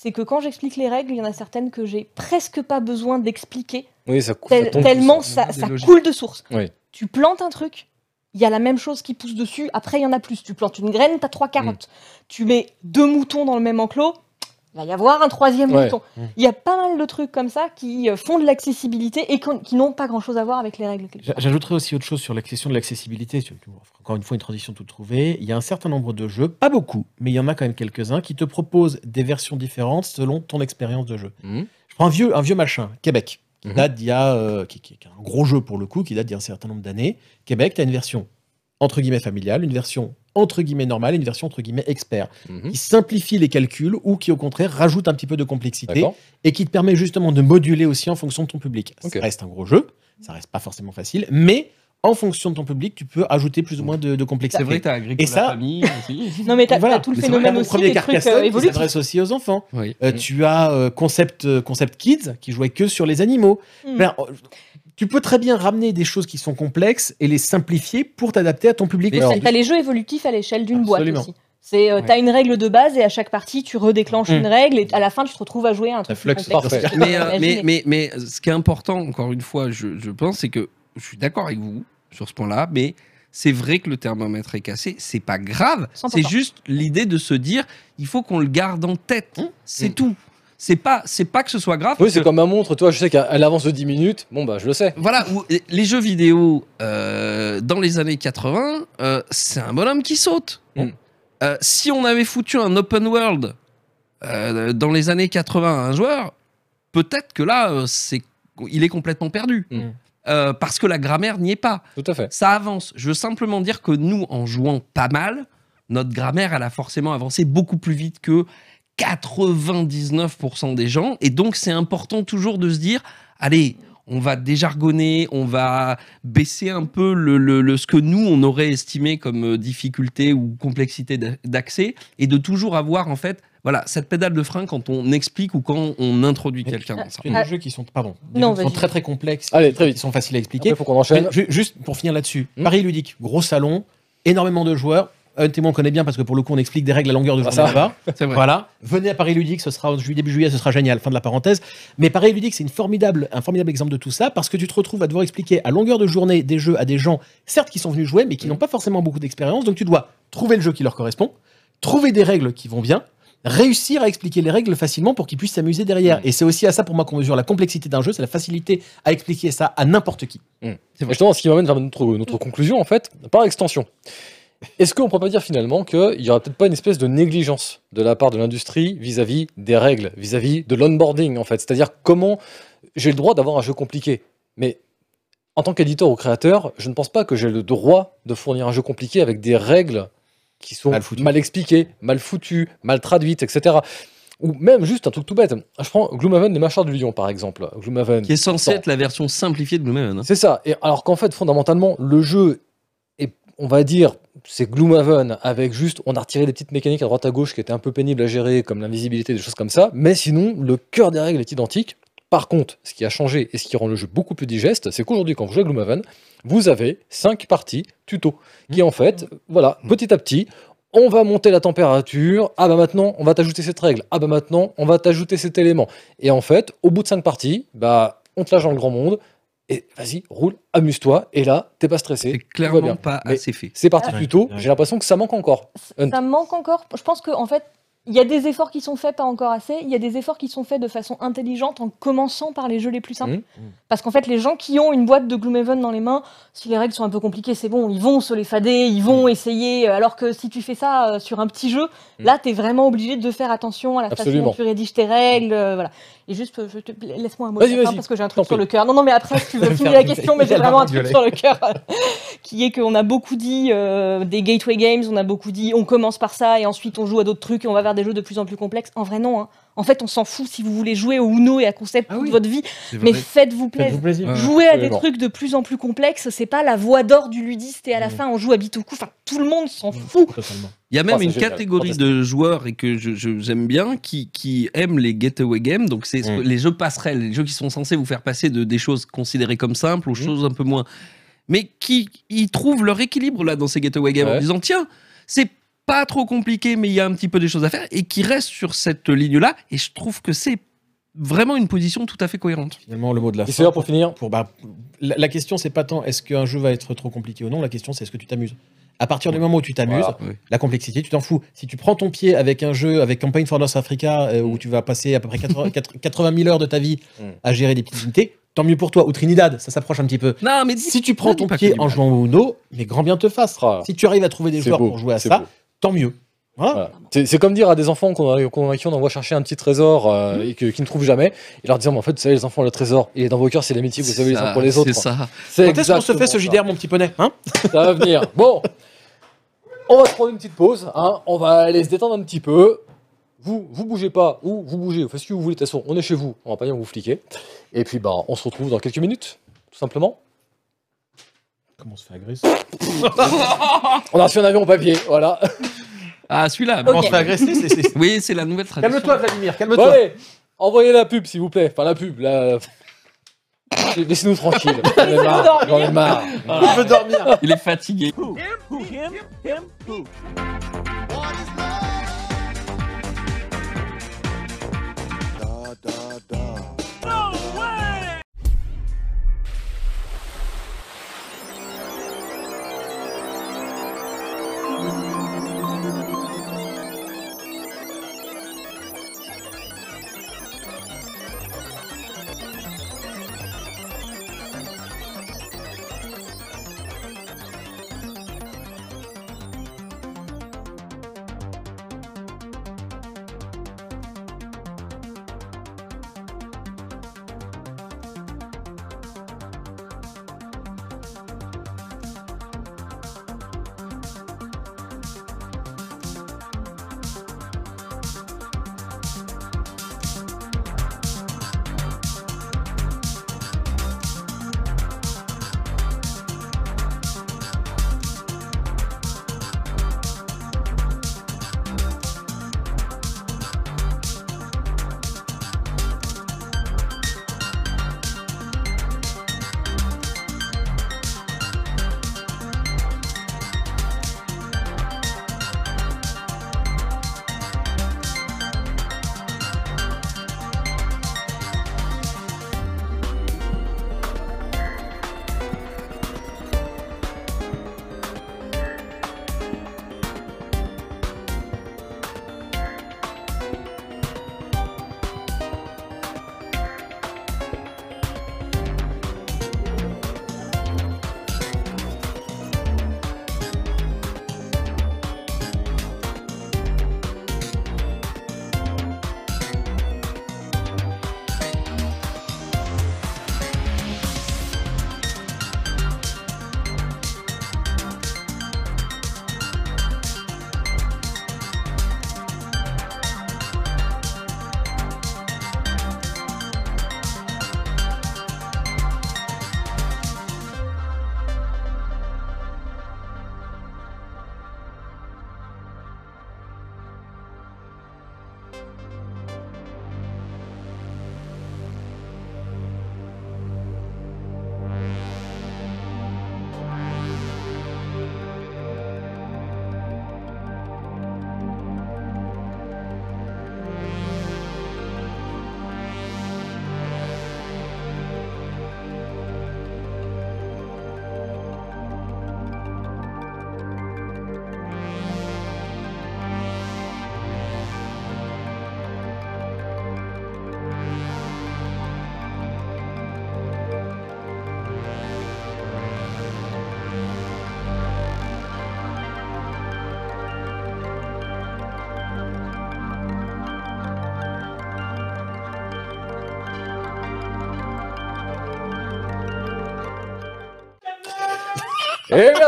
c'est que quand j'explique les règles, il y en a certaines que j'ai presque pas besoin d'expliquer, Oui, ça, cou- tel- ça tombe tellement ça, coule de source. Oui. Tu plantes un truc, il y a la même chose qui pousse dessus, après il y en a plus. Tu plantes une graine, t'as trois carottes. Tu mets deux moutons dans le même enclos, il va y avoir un troisième Ouais. mouton. Mm. Il y a pas mal de trucs comme ça qui euh, font de l'accessibilité et qui n'ont pas grand chose à voir avec les règles. quelque J'a- part. J'ajouterais aussi autre chose sur la question de l'accessibilité. Encore une fois, une transition toute trouvée. Il y a un certain nombre de jeux, pas beaucoup, mais il y en a quand même quelques-uns, qui te proposent des versions différentes selon ton expérience de jeu. Mhm. Je prends un vieux, un vieux machin, Québec, qui Mhm. date d'il y a, euh, qui, qui- qui est un gros jeu pour le coup, qui date d'il y a un certain nombre d'années. Québec, tu as une version entre guillemets familiale, une version entre guillemets normale et une version entre guillemets expert, Mhm. qui simplifie les calculs ou qui au contraire rajoute un petit peu de complexité et qui te permet justement de moduler aussi en fonction de ton public. Ça reste un gros jeu, ça reste pas forcément facile, mais en fonction de ton public, tu peux ajouter plus ou moins de, de complexité. C'est vrai, t'as Agricola Et ça- famille aussi. Non mais t'as Voilà. tout le Mais phénomène aussi premier des trucs euh, qui évolutifs. s'adresse aussi aux enfants. Oui. Euh, Mm. Tu as euh, concept, euh, concept Kids qui jouait que sur les animaux. Mm. Euh, tu peux très bien ramener des choses qui sont complexes et les simplifier pour t'adapter à ton public. Mais t'as- T'as les jeux évolutifs à l'échelle d'une boîte aussi. C'est, euh, Ouais. T'as une règle de base et à chaque partie, tu redéclenches Mm. une règle et à la fin, tu te retrouves à jouer à un truc plus complexe. tu mais, euh, mais, mais ce qui est important, encore une fois, je, je pense, c'est que je suis d'accord avec vous sur ce point-là, mais c'est vrai que le thermomètre est cassé, c'est pas grave. 100%. C'est juste l'idée de se dire, il faut qu'on le garde en tête. Mmh. C'est Mmh. tout. c'est pas, c'est pas que ce soit grave. Oui, c'est que- comme ma montre, toi, je sais qu'elle avance de 10 minutes. Bon, bah, je le sais. Voilà, où les jeux vidéo euh, dans les années 80, euh, c'est un bonhomme qui saute. Mm. Euh, si on avait foutu un open world euh, dans les années 80 à un joueur, peut-être que là, euh, c'est, il est complètement perdu. Euh, parce que la grammaire n'y est pas. Tout à fait. Ça avance. Je veux simplement dire que nous, en jouant pas mal, notre grammaire, elle a forcément avancé beaucoup plus vite que 99% des gens. Et donc, c'est important toujours de se dire, allez, on va déjargonner, on va baisser un peu le, le- le- ce que nous, on aurait estimé comme difficulté ou complexité d'a- d'accès, et de toujours avoir, en fait, voilà, cette pédale de frein quand on explique ou quand on introduit quelqu'un dans ça. Il y a Ah. des jeux qui sont, pardon, des Non, jeux qui sont très très complexes, Allez, très vite. qui sont faciles à expliquer. Après, faut qu'on enchaîne. Mais juste pour finir là-dessus, Hmm. Paris ludique, gros salon, énormément de joueurs. Un témoin on connaît bien parce que pour le coup on explique des règles à longueur de Ah, journée ça. là-bas. C'est vrai. Voilà, venez à Paris ludique, ce sera en juillet, début juillet, ce sera génial. Fin de la parenthèse. Mais Paris ludique, c'est une formidable, un formidable exemple de tout ça parce que tu te retrouves à devoir expliquer à longueur de journée des jeux à des gens, certes qui sont venus jouer, mais qui n'ont pas forcément beaucoup d'expérience. Donc tu dois trouver le jeu qui leur correspond, trouver des règles qui vont bien, réussir à expliquer les règles facilement pour qu'ils puissent s'amuser derrière. Et c'est aussi à ça pour moi qu'on mesure la complexité d'un jeu, c'est la facilité à expliquer ça à n'importe qui. Et justement, ce qui m'amène vers notre, notre conclusion, en fait, par extension. Est-ce qu'on ne pourrait pas dire finalement qu'il n'y aurait peut-être pas une espèce de négligence de la part de l'industrie vis-à-vis des règles, vis-à-vis de l'onboarding, en fait? C'est-à-dire comment j'ai le droit d'avoir un jeu compliqué, mais en tant qu'éditeur ou créateur, je ne pense pas que j'ai le droit de fournir un jeu compliqué avec des règles qui sont Mal mal expliquées, mal foutues, mal traduites, etc. Ou même juste un truc tout bête. Je prends Gloomhaven des Machins du Lion, par exemple. Gloomhaven, Qui est censé être la version simplifiée de Gloomhaven. hein. c'est ça. Et alors qu'en fait, fondamentalement, le jeu est, on va dire, c'est Gloomhaven avec juste, on a retiré des petites mécaniques à droite à gauche qui étaient un peu pénibles à gérer, comme l'invisibilité, des choses comme ça. Mais sinon, le cœur des règles est identique. Par contre, ce qui a changé et ce qui rend le jeu beaucoup plus digeste, c'est qu'aujourd'hui, quand vous jouez à Gloomhaven, vous avez cinq parties tuto qui, en fait, voilà, petit à petit, on va monter la température. Ah bah maintenant, on va t'ajouter cette règle. Ah bah maintenant, on va t'ajouter cet élément. Et en fait, au bout de cinq parties, bah, on te lâche dans le grand monde. Et vas-y, roule, amuse-toi. Et là, t'es pas stressé. C'est va clairement bien. pas Mais assez fait. C'est parti Ouais. Ouais. J'ai l'impression que ça manque encore. Ça manque encore. Je pense qu'en fait, il y a des efforts qui sont faits, pas encore assez. Il y a des efforts qui sont faits de façon intelligente en commençant par les jeux les plus simples. Mhm. Parce qu'en fait, les gens qui ont une boîte de Gloomhaven dans les mains, si les règles sont un peu compliquées, c'est bon, ils vont se les fader, ils vont essayer. Alors que si tu fais ça euh, sur un petit jeu, là, tu es vraiment obligé de faire attention à la Absolument. façon dont tu rédiges tes règles. euh, voilà. Et juste, euh, laisse-moi un mot de fin parce que j'ai un truc sur le cœur. Non, non, mais après, si tu veux finir la question, mais j'ai vraiment un truc sur le cœur, qui est qu'on a beaucoup dit euh, des gateway games, on a beaucoup dit on commence par ça et ensuite on joue à d'autres trucs et on va vers des jeux de plus en plus complexes. En vrai, non. hein. En fait, on s'en fout si vous voulez jouer au Uno et à concept Ah toute oui. votre vie, mais faites-vous plaisir. Ouais. Jouer à des trucs de plus en plus complexes, c'est pas la voie d'or du ludiste et à la Mhm. fin on joue à Bitoku. Enfin, tout le monde s'en fout. Totalement. Il y a même Oh, c'est une génial. catégorie de joueurs et que je- je- j'aime bien qui, qui aiment les getaway games. Donc, c'est Mm. les jeux passerelles, les jeux qui sont censés vous faire passer de des choses considérées comme simples aux choses un peu moins. Mais qui ils trouvent leur équilibre là dans ces getaway games en disant tiens, c'est pas trop compliqué, mais il y a un petit peu des choses à faire et qui restent sur cette ligne-là. Et je trouve que c'est vraiment une position tout à fait cohérente. Finalement, le mot de la Et fin. c'est là pour finir. pour, bah, la, la question, c'est pas tant est-ce qu'un jeu va être trop compliqué ou non, la question, c'est est-ce que tu t'amuses? À partir du moment où tu t'amuses, Voilà. La complexité, tu t'en fous. Si tu prends ton pied avec un jeu, avec Campaign for North Africa, euh, où tu vas passer à peu près 80, 80 000 heures de ta vie Mm. à gérer des petites unités, tant mieux pour toi. Ou Trinidad, ça s'approche un petit peu. Non, mais Si tu prends Non, ton pied en jouant au Uno, mais grand bien te fasse. Ah, Si tu arrives à trouver des joueurs beau, pour jouer à ça, beau. Tant mieux. Voilà. Voilà. C'est comme dire à des enfants qu'on à qui on envoie chercher un petit trésor euh, et que- qu'ils ne trouvent jamais, et leur dire, mais en fait, vous savez, les enfants, le trésor, il est dans vos cœurs, c'est l'amitié que vous savez les uns pour les autres. C'est ça. C'est Quand est-ce qu'on se fait ce. JDR, mon petit poney hein Ça va venir. Bon, on va se prendre une petite pause. hein. On va aller se détendre un petit peu. Vous, vous bougez pas, ou vous bougez, vous faites ce que vous voulez. De toute façon, on est chez vous. On va pas venir vous fliquer. Et puis, bah, on se retrouve dans quelques minutes, tout simplement. Comment on se fait agresser On a reçu un avion en papier, voilà. Ah, celui-là. Comment on se fait agresser c'est- c'est- Oui, c'est la nouvelle tradition. Calme-toi, Vladimir, calme-toi. envoyez la pub, s'il vous plaît. Enfin, la pub, la... Laissez-nous tranquille. J'en ai marre. Dormir. Il est fatigué.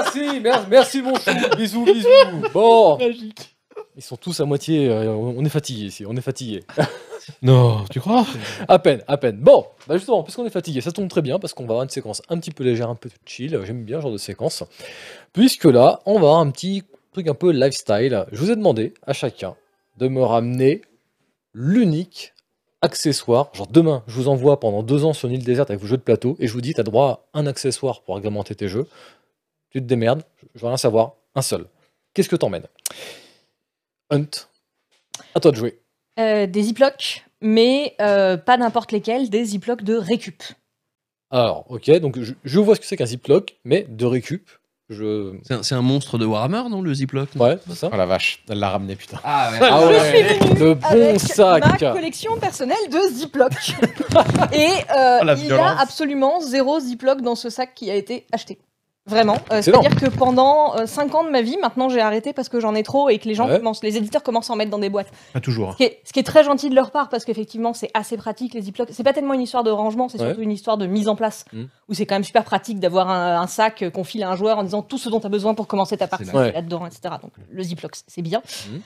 Merci, merci, merci mon chou. Bisous, bisous. Bon, Magique. ils sont tous à moitié. euh, on est fatigué ici, on est fatigué. Non, tu crois? À peine, à peine. Bon, bah justement, puisqu'on est fatigué, ça tombe très bien parce qu'on va avoir une séquence un petit peu légère, un peu chill. J'aime bien ce genre de séquence. Puisque là, on va avoir un petit truc un peu lifestyle. Je vous ai demandé à chacun de me ramener l'unique accessoire. Genre demain, je vous envoie pendant deux ans sur une île déserte avec vos jeux de plateau et je vous dis, t'as droit à un accessoire pour agrémenter tes jeux. Tu te démerdes, je veux rien savoir, un seul. Qu'est-ce que t'emmènes? Hunt, à toi de jouer. Euh, des ziplocs, mais euh, pas n'importe lesquels, des ziplocs de récup. Alors, ok, donc je, je vois ce que c'est qu'un ziploc, mais de récup. Je. C'est un, monstre de Warhammer, non, le Ziploc? Ouais, c'est ça. Oh la vache, elle l'a ramené, putain. Ah ouais. Ah Je suis venue le bon avec sac. ma collection personnelle de ziplocs. Et euh, Oh, il y a absolument zéro ziploc dans ce sac qui a été acheté. Vraiment. Euh. C'est-à-dire que pendant 5 ans de ma vie, maintenant j'ai arrêté parce que j'en ai trop et que les gens Ouais. commencent, les éditeurs commencent à en mettre dans des boîtes. Pas toujours. hein. Ce qui, est, ce qui est très gentil de leur part parce qu'effectivement c'est assez pratique les ziplocs. C'est pas tellement une histoire de rangement, c'est Ouais. surtout une histoire de mise en place Mm. où c'est quand même super pratique d'avoir un, un sac qu'on file à un joueur en disant tout ce dont tu as besoin pour commencer ta partie. Ouais. là-dedans, etc. Donc le ziploc c'est bien. Mm.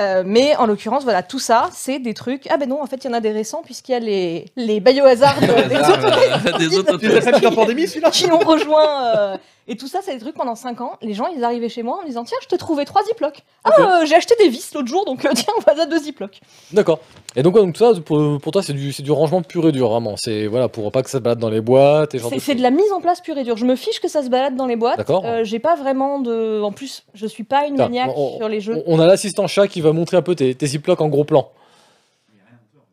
Euh, mais en l'occurrence, voilà, tout ça, c'est des trucs. Ah ben non, en fait, il y en a des récents, puisqu'il y a les, les biohazards euh, des autres des autres en pandémie, celui-là? qui ont rejoint. euh, et tout ça, c'est des trucs pendant 5 ans. Les gens, ils arrivaient chez moi en me disant Tiens, je t'ai trouvé 3 ziplocs. Ah, euh, j'ai acheté des vis l'autre jour, donc euh, tiens, voilà deux ziplocs. D'accord. Et donc, ouais, donc ça, pour, pour toi, c'est du, du rangement pur et dur, vraiment. C'est voilà, pour pas que ça se balade dans les boîtes C'est de la mise en place pure et dure. Je me fiche que ça se balade dans les boîtes. D'accord. Euh, j'ai pas vraiment de. En plus, je suis pas une maniaque on- sur les jeux. On, on a l'assistant chat qui va montrer un peu tes, tes ziplocs en gros plan.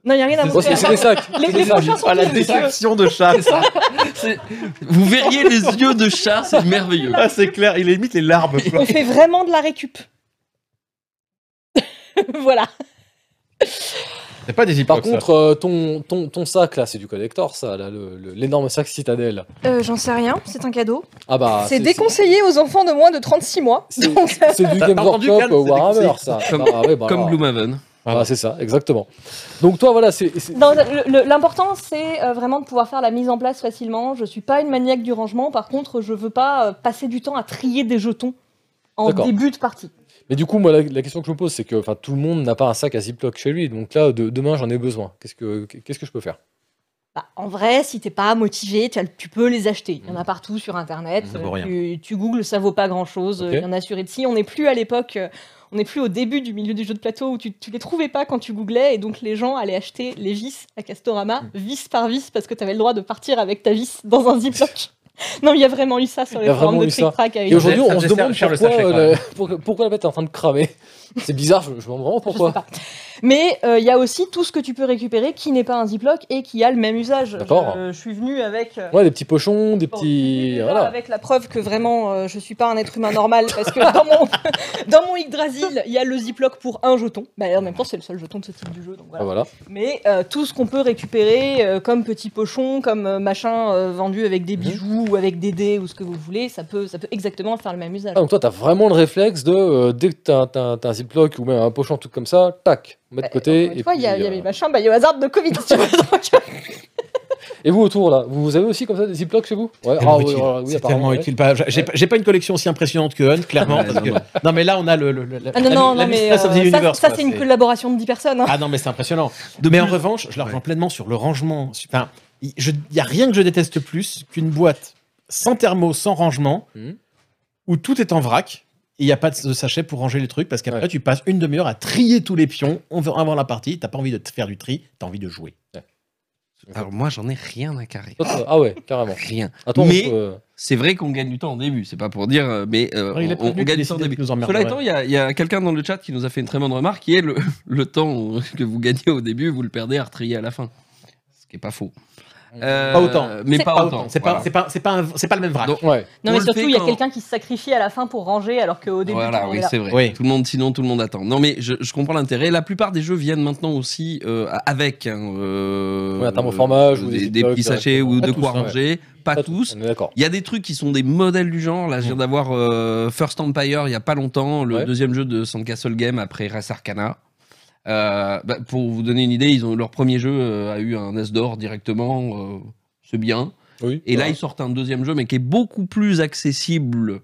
Non, il y a rien à montrer. c'est des sacs. Les, c'est les prochains sont Ah, la distraction de chat. Vous verriez les yeux de chat, c'est merveilleux. Ah, c'est clair, il limite les larmes. quoi. On fait vraiment de la récup. voilà. C'est pas des Par contre, euh, ton, ton, ton sac là, c'est du collector, ça, l'énorme sac Citadel. Euh, J'en sais rien, c'est un cadeau. Ah bah. c'est déconseillé aux enfants de moins de 36 mois. C'est du Game Workshop Warhammer, ça. Comme- Ah, ouais, bah, Comme alors. Gloomhaven. Ah, c'est ça, exactement. Donc toi, voilà, c'est. L'important, c'est euh, vraiment de pouvoir faire la mise en place facilement. Je suis pas une maniaque du rangement. Par contre, je veux pas euh, passer du temps à trier des jetons en début de partie. Mais du coup, moi, la, la question que je me pose, c'est que enfin, tout le monde n'a pas un sac à Ziploc chez lui. Donc là, de- demain, j'en ai besoin. Qu'est-ce que, qu'est-ce que je peux faire? Bah, en vrai, si t'es pas motivé, tu, peux les acheter. Il y en a partout sur Internet. Ça vaut Euh, rien. Tu, tu googles, ça vaut pas grand-chose. Ok. Il y en a sur Etsy. On n'est plus à l'époque, on n'est plus au début du milieu du jeu de plateau où tu, tu les trouvais pas quand tu googlais. Et donc les gens allaient acheter les vis à Castorama, Hmm. vis par vis, parce que tu avais le droit de partir avec ta vis dans un Ziploc. non, il y a vraiment eu ça sur les forums de. Trick Track. avec- Et aujourd'hui, on se demande le pourquoi, euh, pourquoi la bête est en train de cramer. C'est bizarre, je, je me demande pourquoi. Mais euh, il y a aussi tout ce que tu peux récupérer qui n'est pas un Ziploc et qui a le même usage. D'accord. Je, je suis venue avec. euh, Ouais, des petits pochons, des petits. Voilà. Avec la preuve que vraiment euh, je suis pas un être humain normal parce que dans mon, dans mon Yggdrasil, il y a le Ziploc pour un jeton. Bah, en même temps, c'est le seul jeton de ce type du jeu. Donc Ah, voilà. voilà. Mais euh, tout ce qu'on peut récupérer euh, comme petits pochons, comme euh, machin euh, vendu avec des Mhm. bijoux ou avec des dés ou ce que vous voulez, ça peut, ça peut exactement faire le même usage. Ah, donc toi, t'as vraiment le réflexe de, euh, dès que t'as, t'as- t'as un Ziploc ou même un pochon, tout comme ça, tac, on met de Bah, côté. une et, fois, il y y a euh, mes machins biohazard de Covid. Donc, Et vous autour là, vous avez aussi comme ça des Ziplocs chez vous? Ouais, Tellement ah, oui, utile. voilà, oui, c'est apparemment, tellement ouais. utile. Pas- J'ai pas, une collection aussi impressionnante que Hunt, clairement. Parce non, que- non. non, mais là, on a le, le- le- Ah non, la, non, la non, mais euh, ça, quoi, c'est une collaboration de 10 personnes. hein. Ah non, mais c'est impressionnant. De mais en plus- revanche, je la rejoins Ouais. pleinement sur le rangement. Enfin, il n'y a rien que je déteste plus qu'une boîte sans thermo, sans rangement, Mhm. où tout est en vrac. Il n'y a pas de sachet pour ranger les trucs parce qu'après Ouais. tu passes une demi-heure à trier tous les pions on veut avant la partie. T'as pas envie de te faire du tri, t'as envie de jouer. Alors moi, j'en ai rien à carrer. Ah ouais, carrément. Rien. Mais- peut, euh, C'est vrai qu'on gagne du temps au début, c'est pas pour dire, euh, mais euh, Ouais, il est on, gagne du temps au début. de nous emmerder, Cela étant, il y a, il y a quelqu'un dans le chat qui nous a fait une très bonne remarque, qui est le, le temps que vous gagnez au début, vous le perdez à retrier à la fin. Ce qui est pas faux. Euh, Pas autant. Mais C'est pas, Pas autant. autant. C'est voilà. pas, c'est pas, c'est pas, un- c'est pas le même vrac. Donc, Ouais. Non, On mais surtout, il y a quand- quelqu'un qui se sacrifie à la fin pour ranger, alors qu'au début, tout Voilà, le monde oui, c'est vrai. Oui. Tout le monde, sinon tout le monde attend. Non, mais je, je comprends l'intérêt. La plupart des jeux viennent maintenant aussi euh, avec hein, euh, Ouais, un thermoformage euh, ou des des, des ziplocs petits sachets directement. ou de tous, quoi ouais. ranger. Pas, Pas tous. Il y a des trucs qui sont des modèles du genre. Là, je viens d'avoir euh, First Empire il y a pas longtemps, le deuxième jeu de Sandcastle Game après Res Arcana. Euh, bah, pour vous donner une idée, ils ont leur premier jeu euh, a eu un S d'or directement. euh, c'est bien. Oui. Et là, ils sortent un deuxième jeu, mais qui est beaucoup plus accessible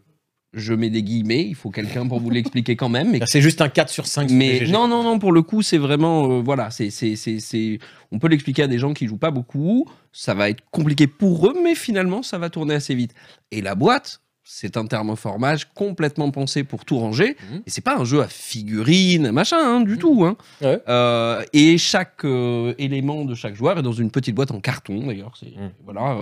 Je mets des guillemets, il faut quelqu'un pour vous l'expliquer quand même. C'est juste un 4 sur 5. mais non, non, non, pour le coup, c'est vraiment. euh, voilà, c'est, c'est, c'est, c'est- on peut l'expliquer à des gens qui jouent pas beaucoup. Ça va être compliqué pour eux, mais finalement, ça va tourner assez vite. Et la boîte, c'est un thermoformage complètement pensé pour tout ranger. Mhm. Et c'est pas un jeu à figurines, machin, hein, du tout. Hein. Ouais. Euh, et chaque euh, élément de chaque joueur est dans une petite boîte en carton, d'ailleurs. Mhm. Voilà.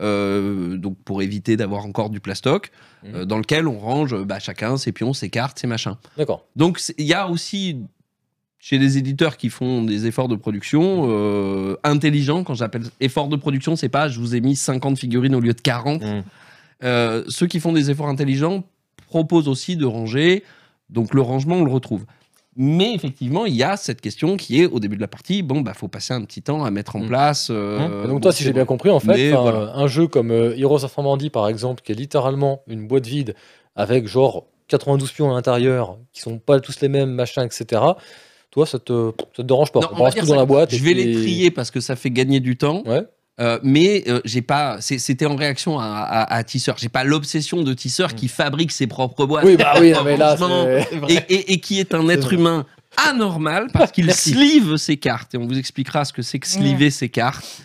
euh, donc, pour éviter d'avoir encore du plastoc, euh, dans lequel on range bah, chacun ses pions, ses cartes, ses machins. D'accord. Donc il y a aussi chez des éditeurs qui font des efforts de production intelligents. Quand j'appelle effort de production, c'est pas je vous ai mis 50 figurines au lieu de 40. Euh, ceux qui font des efforts intelligents proposent aussi de ranger. Donc le rangement, on le retrouve. Mais effectivement, il y a cette question qui est au début de la partie, bon, bah, faut passer un petit temps à mettre en Mm. place. euh, donc bon, toi, si j'ai bien compris, en fait, voilà. un jeu comme euh, Heroes of Normandy, par exemple, qui est littéralement une boîte vide avec genre 92 pions à l'intérieur, qui sont pas tous les mêmes, machin, etc. Toi, ça te, ça te dérange pas Non, On on va balance dire tout dans ça. la boîte. Je vais puis- les trier parce que ça fait gagner du temps. Ouais. Euh, mais euh, j'ai pas. C'était en réaction à, à, à Tisseur. J'ai pas l'obsession de Tisseur qui fabrique ses propres boîtes Oui, bah oui, mais là, et, et- et qui est un être vrai. humain anormal parce qu'il sleeve ses cartes. Et on vous expliquera ce que c'est que sleever ses cartes.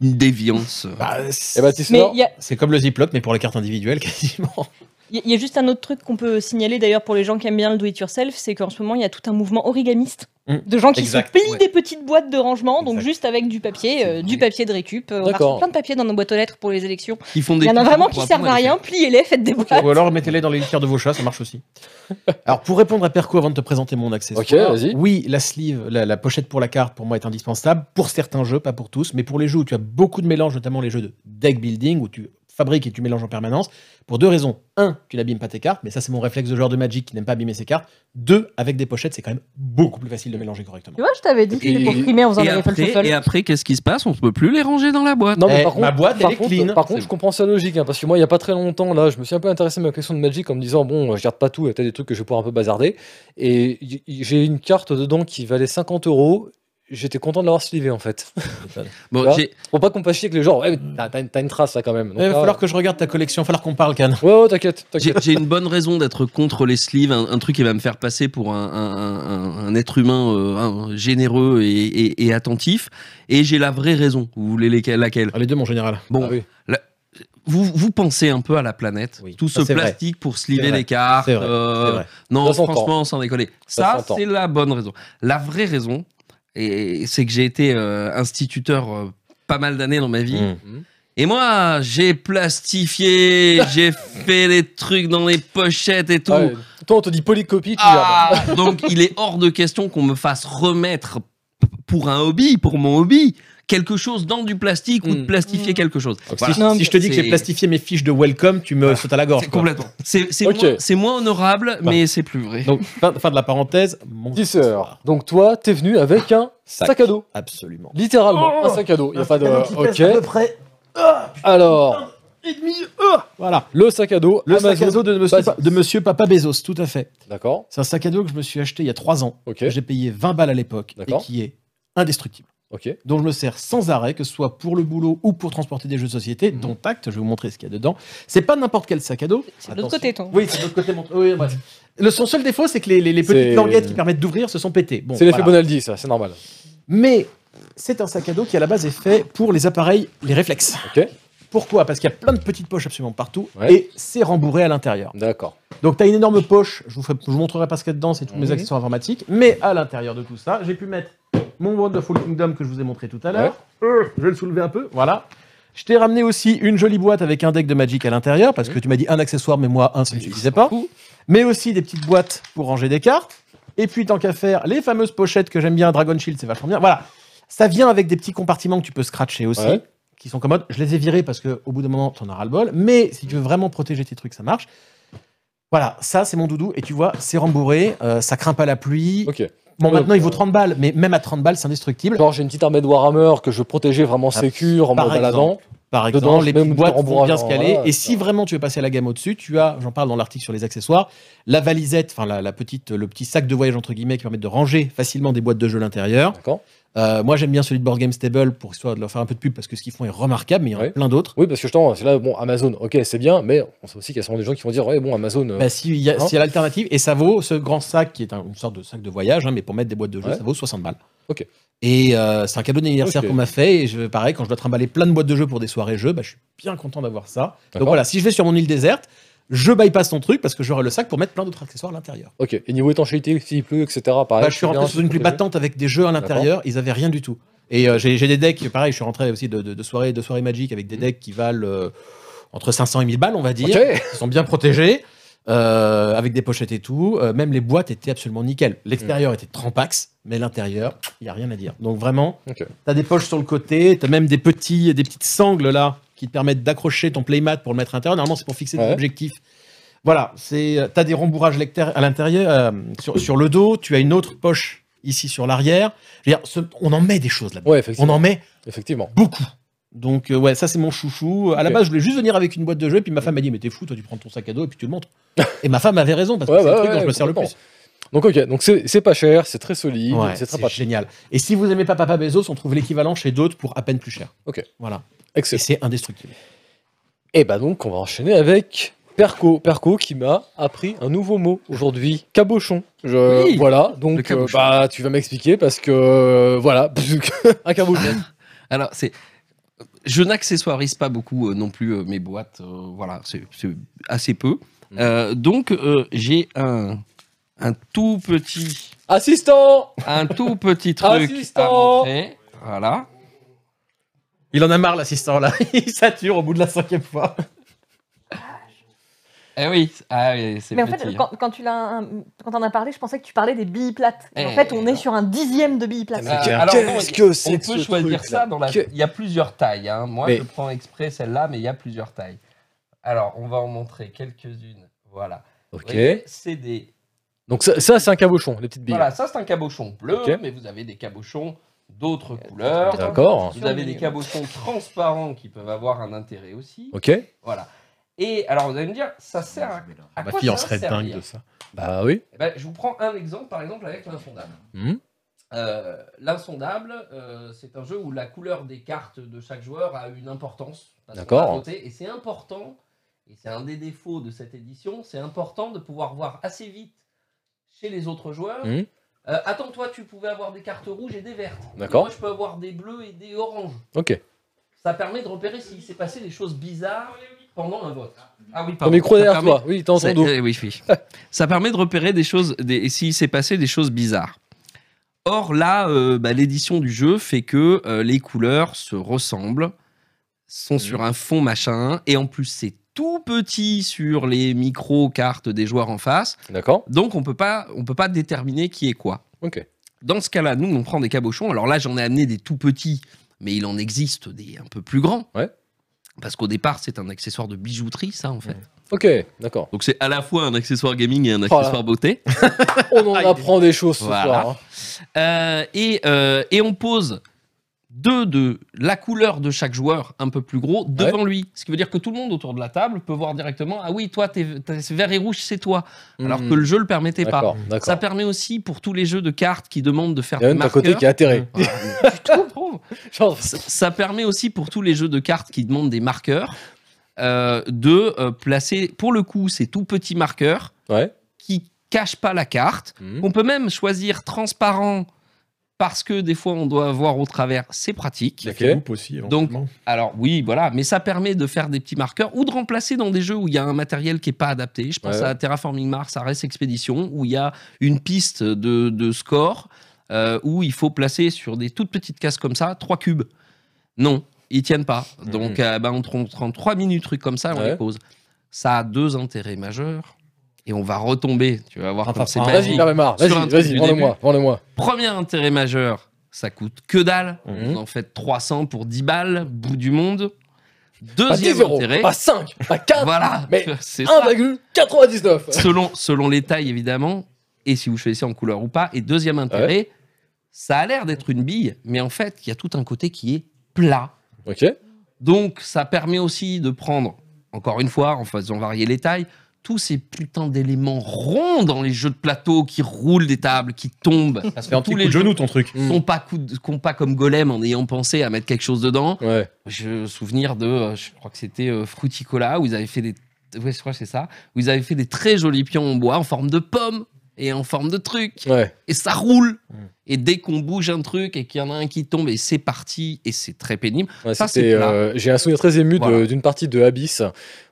Une déviance. Bah, Eh c'est ben, c'est comme le Ziploc, mais pour les cartes individuelles, quasiment. Il y a- il y a juste un autre truc qu'on peut signaler d'ailleurs pour les gens qui aiment bien le do-it-yourself, c'est qu'en ce moment il y a tout un mouvement origamiste Mm. de gens qui Exact, se plient ouais. des petites boîtes de rangement, donc Exact. juste avec du papier, euh, du papier de récup. Euh, On a plein de papier dans nos boîtes aux lettres pour les élections. Font Il des y en a vraiment qui servent à les rien, pliez-les, faites des boîtes. Ou alors mettez-les dans les litières de vos chats, ça marche aussi. Alors pour répondre à Perco avant de te présenter mon accessoire, oui, la sleeve, la, la pochette pour la carte pour moi est indispensable pour certains jeux, pas pour tous, mais pour les jeux où tu as beaucoup de mélanges, notamment les jeux de deck building où tu fabriques et tu mélanges en permanence, pour deux raisons. Un, tu n'abîmes pas tes cartes, mais ça c'est mon réflexe de joueur de Magic qui n'aime pas abîmer ses cartes. Deux, avec des pochettes, c'est quand même beaucoup plus facile de mélanger correctement. Tu vois, je t'avais dit que Et- c'était pour primer en faisant Et des Riffle après, Shuffle. et après, qu'est-ce qui se passe? On ne peut plus les ranger dans la boîte. Non, mais Eh, par contre, ma boîte, par elle est contre, clean. Par contre, je comprends sa logique, hein, parce que moi, il y a pas très longtemps, là, je me suis un peu intéressé à ma collection de Magic en me disant, bon, je garde pas tout, il y a peut-être des trucs que je vais pouvoir un peu bazarder. Et j'ai une carte dedans qui valait 50 euros. J'étais content de l'avoir slivé, en fait. Bon, Faut pas qu'on fasse chier avec les gens. Ouais, mais t'as- t'as une- t'as une trace, là, quand même. Donc Il va falloir que je regarde ta collection, il va falloir qu'on parle, Can. Ouais, ouais, t'inquiète, J'ai t'inquiète. j'ai une bonne raison d'être contre les sleeves, un, un truc qui va me faire passer pour un, un- un- un être humain euh, un- généreux et, et- et attentif. Et j'ai la vraie raison. Vous voulez lesquelles- laquelle? Ah, les deux, mon général. Bon, Ah oui. vous, vous pensez un peu à la planète. Oui, Tout ça, ce vrai. plastique pour vrai. les cartes. C'est vrai, euh. Non, franchement, sans déconner. Ça c'est la bonne raison. La vraie raison, et c'est que j'ai été euh, instituteur euh, pas mal d'années dans ma vie. Mm. Et moi, j'ai plastifié, j'ai fait des trucs dans les pochettes et tout. Ah ouais. Toi, on te dit polycopie, tu. Ah, donc il est hors de question qu'on me fasse remettre pour un hobby, pour mon hobby, quelque chose dans du plastique ou de Mm. plastifier Mm. quelque chose. Voilà. si, Non, si je te dis que c'est- j'ai plastifié mes fiches de welcome, tu me sautes à la gorge. Complètement. C'est moins, honorable, mais c'est plus vrai. Donc, fin, fin de la parenthèse. Mon accessoire. Donc, toi, t'es venu avec un sac, Sac. à dos. Absolument. Littéralement, Oh un sac à dos. Il y a pas de. Ok. À peu près. Alors, Et demi. ah voilà. le sac à dos. Le sac à dos de monsieur, Vas-y. de monsieur Papa Bezos, tout à fait. D'accord. C'est un sac à dos que je me suis acheté il y a 3 ans. Ok. J'ai payé 20 balles à l'époque et qui est indestructible. Ok. dont je me sers sans arrêt, que ce soit pour le boulot ou pour transporter des jeux de société, Mhm. dont acte, je vais vous montrer ce qu'il y a dedans. C'est pas n'importe quel sac à dos. C'est de l'autre côté, ton. Oui, c'est de l'autre côté. mon- oui, bref. Le, son seul défaut, c'est que les, les- les C'est- petites languettes qui permettent d'ouvrir se sont pétées. Bon, c'est l'effet voilà. Bonaldi, ça, c'est normal. Mais c'est un sac à dos qui à la base est fait pour les appareils, les réflexes. Ok. Pourquoi? Parce qu'il y a plein de petites poches absolument partout Ouais. et c'est rembourré à l'intérieur. D'accord. Donc tu as une énorme poche, je vous, ferai- je vous montrerai pas ce qu'il y a dedans, c'est tous mes Mhm. accessoires informatiques, mais à l'intérieur de tout ça, j'ai pu mettre mon Wonderful Kingdom que je vous ai montré tout à l'heure. Euh, je vais le soulever un peu, voilà. Je t'ai ramené aussi une jolie boîte avec un deck de Magic à l'intérieur, parce que tu m'as dit un accessoire, mais moi un ça ne suffisait pas. Mais aussi des petites boîtes pour ranger des cartes. Et puis tant qu'à faire, les fameuses pochettes que j'aime bien, Dragon Shield, c'est vachement bien. Voilà, ça vient avec des petits compartiments que tu peux scratcher aussi. Ouais. Qui sont commodes. Je les ai virés parce qu'au bout d'un moment, t'en auras le bol. Mais si tu veux vraiment protéger tes trucs, ça marche. Voilà, ça c'est mon doudou. Et tu vois, c'est rembourré, euh, ça craint pas la pluie. Ok. Bon, Ouais, maintenant il vaut euh, 30 balles, mais même à 30 balles, c'est indestructible. Genre, j'ai une petite armée de Warhammer que je veux protéger vraiment sécure en Par me baladant. exemple. par Dedans, exemple, les même petites boîtes vont bien se caler. voilà, et ça. si vraiment tu veux passer à la gamme au-dessus, tu as, j'en parle dans l'article sur les accessoires, la valisette, enfin la, la petite, le petit sac de voyage entre guillemets qui permet de ranger facilement des boîtes de jeux à l'intérieur. D'accord. Euh, moi j'aime bien celui de Board Game Stable pour histoire de leur faire un peu de pub parce que ce qu'ils font est remarquable, mais il y en a plein d'autres. Oui, parce que justement, c'est là, bon, Amazon, ok, c'est bien, mais on sait aussi qu'il y a souvent des gens qui vont dire, ouais, bon, Amazon. euh, Bah, si, il y a, Hein s'il y a l'alternative, et ça vaut ce grand sac qui est un- une sorte de sac de voyage, hein, mais pour mettre des boîtes de jeux, Ouais. ça vaut 60 balles. Ok. Et euh, c'est un cadeau d'anniversaire qu'on m'a fait. Et je, pareil, quand je dois trimballer plein de boîtes de jeux pour des soirées jeux, bah, je suis bien content d'avoir ça. Donc voilà, si je vais sur mon île déserte, je bypass ton truc parce que j'aurai le sac pour mettre plein d'autres accessoires à l'intérieur. Ok. Et niveau étanchéité, s'il pleut, etc. Pareil. Bah, je suis rentré sous une pluie battante avec des jeux à l'intérieur, ils avaient rien du tout. Et euh, j'ai des decks, pareil, je suis rentré aussi de, de, de soirées de soirées Magic avec des decks qui valent euh, entre 500 et 1000 balles, on va dire. Ils sont bien protégés, euh, avec des pochettes et tout. Euh, même les boîtes étaient absolument nickel. L'extérieur était Trampax, mais l'intérieur, il n'y a rien à dire. Donc vraiment, Ok. tu as des poches sur le côté, tu as même des, petits, des petites sangles là qui te permettent d'accrocher ton playmat pour le mettre à l'intérieur. Normalement, c'est pour fixer Ouais. des objectifs. Voilà, tu as des rembourrages à l'intérieur, euh, sur, sur le dos, tu as une autre poche ici sur l'arrière. On en met des choses là-dedans. Ouais, On en met Effectivement. beaucoup. Donc, euh, ouais, ça, c'est mon chouchou. À la base, je voulais juste venir avec une boîte de jeux, puis ma femme m'a dit Mais t'es fou, toi, tu prends ton sac à dos et puis tu le montres. et ma femme avait raison, parce que Ouais, c'est le truc dont je me sers le plus. Donc, ok. Donc, c'est c'est pas cher, c'est très solide, Ouais, c'est très c'est pratique. génial. Et si vous aimez pas Papa Bezos, on trouve l'équivalent chez d'autres pour à peine plus cher. Ok. Voilà. Et c'est indestructible. Et bah donc, on va enchaîner avec Perco. Perco qui m'a appris un nouveau mot aujourd'hui. Cabochon. Je, Oui, voilà. Donc, euh, bah, tu vas m'expliquer parce que, euh, voilà. un cabochon. Alors, c'est. Je n'accessoirise pas beaucoup euh, non plus euh, mes boîtes. euh, voilà, c'est assez peu. Euh, donc, euh, j'ai un, un tout petit, Assistant un tout petit truc à Assistant montrer. Voilà. Il en a marre, l'assistant, là. Il sature au bout de la cinquième fois. Eh oui, ah oui, c'est Mais en petit. fait, hein. quand, quand tu l'as, quand on a parlé, je pensais que tu parlais des billes plates. Et en Eh, fait, on est sur un dixième de billes plates. Euh, qu'est- alors, qu'est-ce que c'est On peut ce choisir truc, ça dans la. Que- Il y a plusieurs tailles. hein. Moi, Mais- je prends exprès celle-là, mais il y a plusieurs tailles. Alors, on va en montrer quelques-unes. Voilà. Ok. voyez, C'est des. Donc, ça, ça, c'est un cabochon, les petites billes. Voilà, ça c'est un cabochon bleu, mais vous avez des cabochons d'autres couleurs. D'accord. Vous avez des cabochons transparents qui peuvent avoir un intérêt aussi. Ok. Voilà. Et alors vous allez me dire, ça sert à, à Ma quoi fille en serait dingue de ça. Bah oui. Eh ben, Je vous prends un exemple, par exemple avec l'insondable. Mhm. Euh, L'insondable, euh, c'est un jeu où la couleur des cartes de chaque joueur a une importance. D'accord. Et c'est important, et c'est un des défauts de cette édition, c'est important de pouvoir voir assez vite chez les autres joueurs. Mhm. Euh, attends, toi, tu pouvais avoir des cartes rouges et des vertes. D'accord. Moi, je peux avoir des bleus et des oranges. Ok. Ça permet de repérer s'il s'est passé des choses bizarres pendant un vote. Ah oui, Ton pardon. micro Ça derrière permet- toi. Oui, ça, entendu. euh, oui, oui. ça permet de repérer des choses, des, et s'il s'est passé des choses bizarres. Or là, euh, bah, l'édition du jeu fait que euh, les couleurs se ressemblent, sont Mhm. sur un fond machin, et en plus c'est tout petit sur les micro-cartes des joueurs en face, D'accord. donc on peut pas, on peut pas déterminer qui est quoi. Ok. Dans ce cas-là, nous on prend des cabochons. Alors là, j'en ai amené des tout petits, mais il en existe des un peu plus grands. Ouais. Parce qu'au départ, c'est un accessoire de bijouterie, ça en fait. Ok. D'accord. Donc c'est à la fois un accessoire gaming et un Voilà. accessoire beauté. On en Ah, apprend des choses ce Voilà. soir. hein. Euh, et, euh, et on pose deux de la couleur de chaque joueur un peu plus gros devant lui. Ce qui veut dire que tout le monde autour de la table peut voir directement Ah oui, toi, t'es, t'es vert et rouge, c'est toi. Alors Mhm. que le jeu le permettait pas. D'accord. Ça permet aussi pour tous les jeux de cartes qui demandent de faire Il y a des même marqueurs. côté qui est atterré. Genre, ça, ça permet aussi pour tous les jeux de cartes qui demandent des marqueurs euh, de euh, placer, pour le coup, ces tout petits marqueurs Ouais. qui cachent pas la carte. Mhm. On peut même choisir transparent parce que des fois on doit voir au travers, c'est pratique. Ok. Coupe aussi, Donc, éventuellement. Alors oui, voilà, mais ça permet de faire des petits marqueurs ou de remplacer dans des jeux où il y a un matériel qui est pas adapté. Je pense Ouais. à Terraforming Mars, à Race Expedition, où il y a une piste de, de score euh, où il faut placer sur des toutes petites cases comme ça trois cubes. Non, ils tiennent pas. Donc euh, ben, on prend, on prend trois minutes trucs comme ça, on Ouais. les pose. Ça a deux intérêts majeurs. Et on va retomber, tu vas voir Ah, comme c'est Vas-y, magique. Vas-y, vas-y, vends-le-moi, vends-le-moi. Premier intérêt majeur, ça coûte que dalle. Mhm. Vous en faites 300 pour 10 balles, bout du monde. Pas 10 Deuxième euros, intérêt, pas 5, pas 4, voilà, mais c'est ça. 1,99. Selon, selon les tailles, évidemment, et si vous choisissez en couleur ou pas. Et deuxième intérêt, ça a l'air d'être une bille, mais en fait, il y a tout un côté qui est plat. Ok. Donc, ça permet aussi de prendre, encore une fois, en faisant varier les tailles, tous ces putains d'éléments ronds dans les jeux de plateau qui roulent des tables, qui tombent. Ça se fait un Tous les coup de jeux- genou, ton truc. Sont pas, coup de- qu'on pas comme Golem en ayant pensé à mettre quelque chose dedans. Ouais. Je me souvenir de, euh, je crois que c'était euh, Fruticola, où ils avaient fait des. Ouais, je crois c'est ça. Où ils avaient fait des très jolis pions en bois en forme de pomme et en forme de truc. Ouais. Et ça roule. Mm. Et dès qu'on bouge un truc et qu'il y en a un qui tombe, et c'est parti, et c'est très pénible. Ouais, Ça, c'était, c'est plat. euh, J'ai un souvenir très ému Voilà. d'une partie de Abyss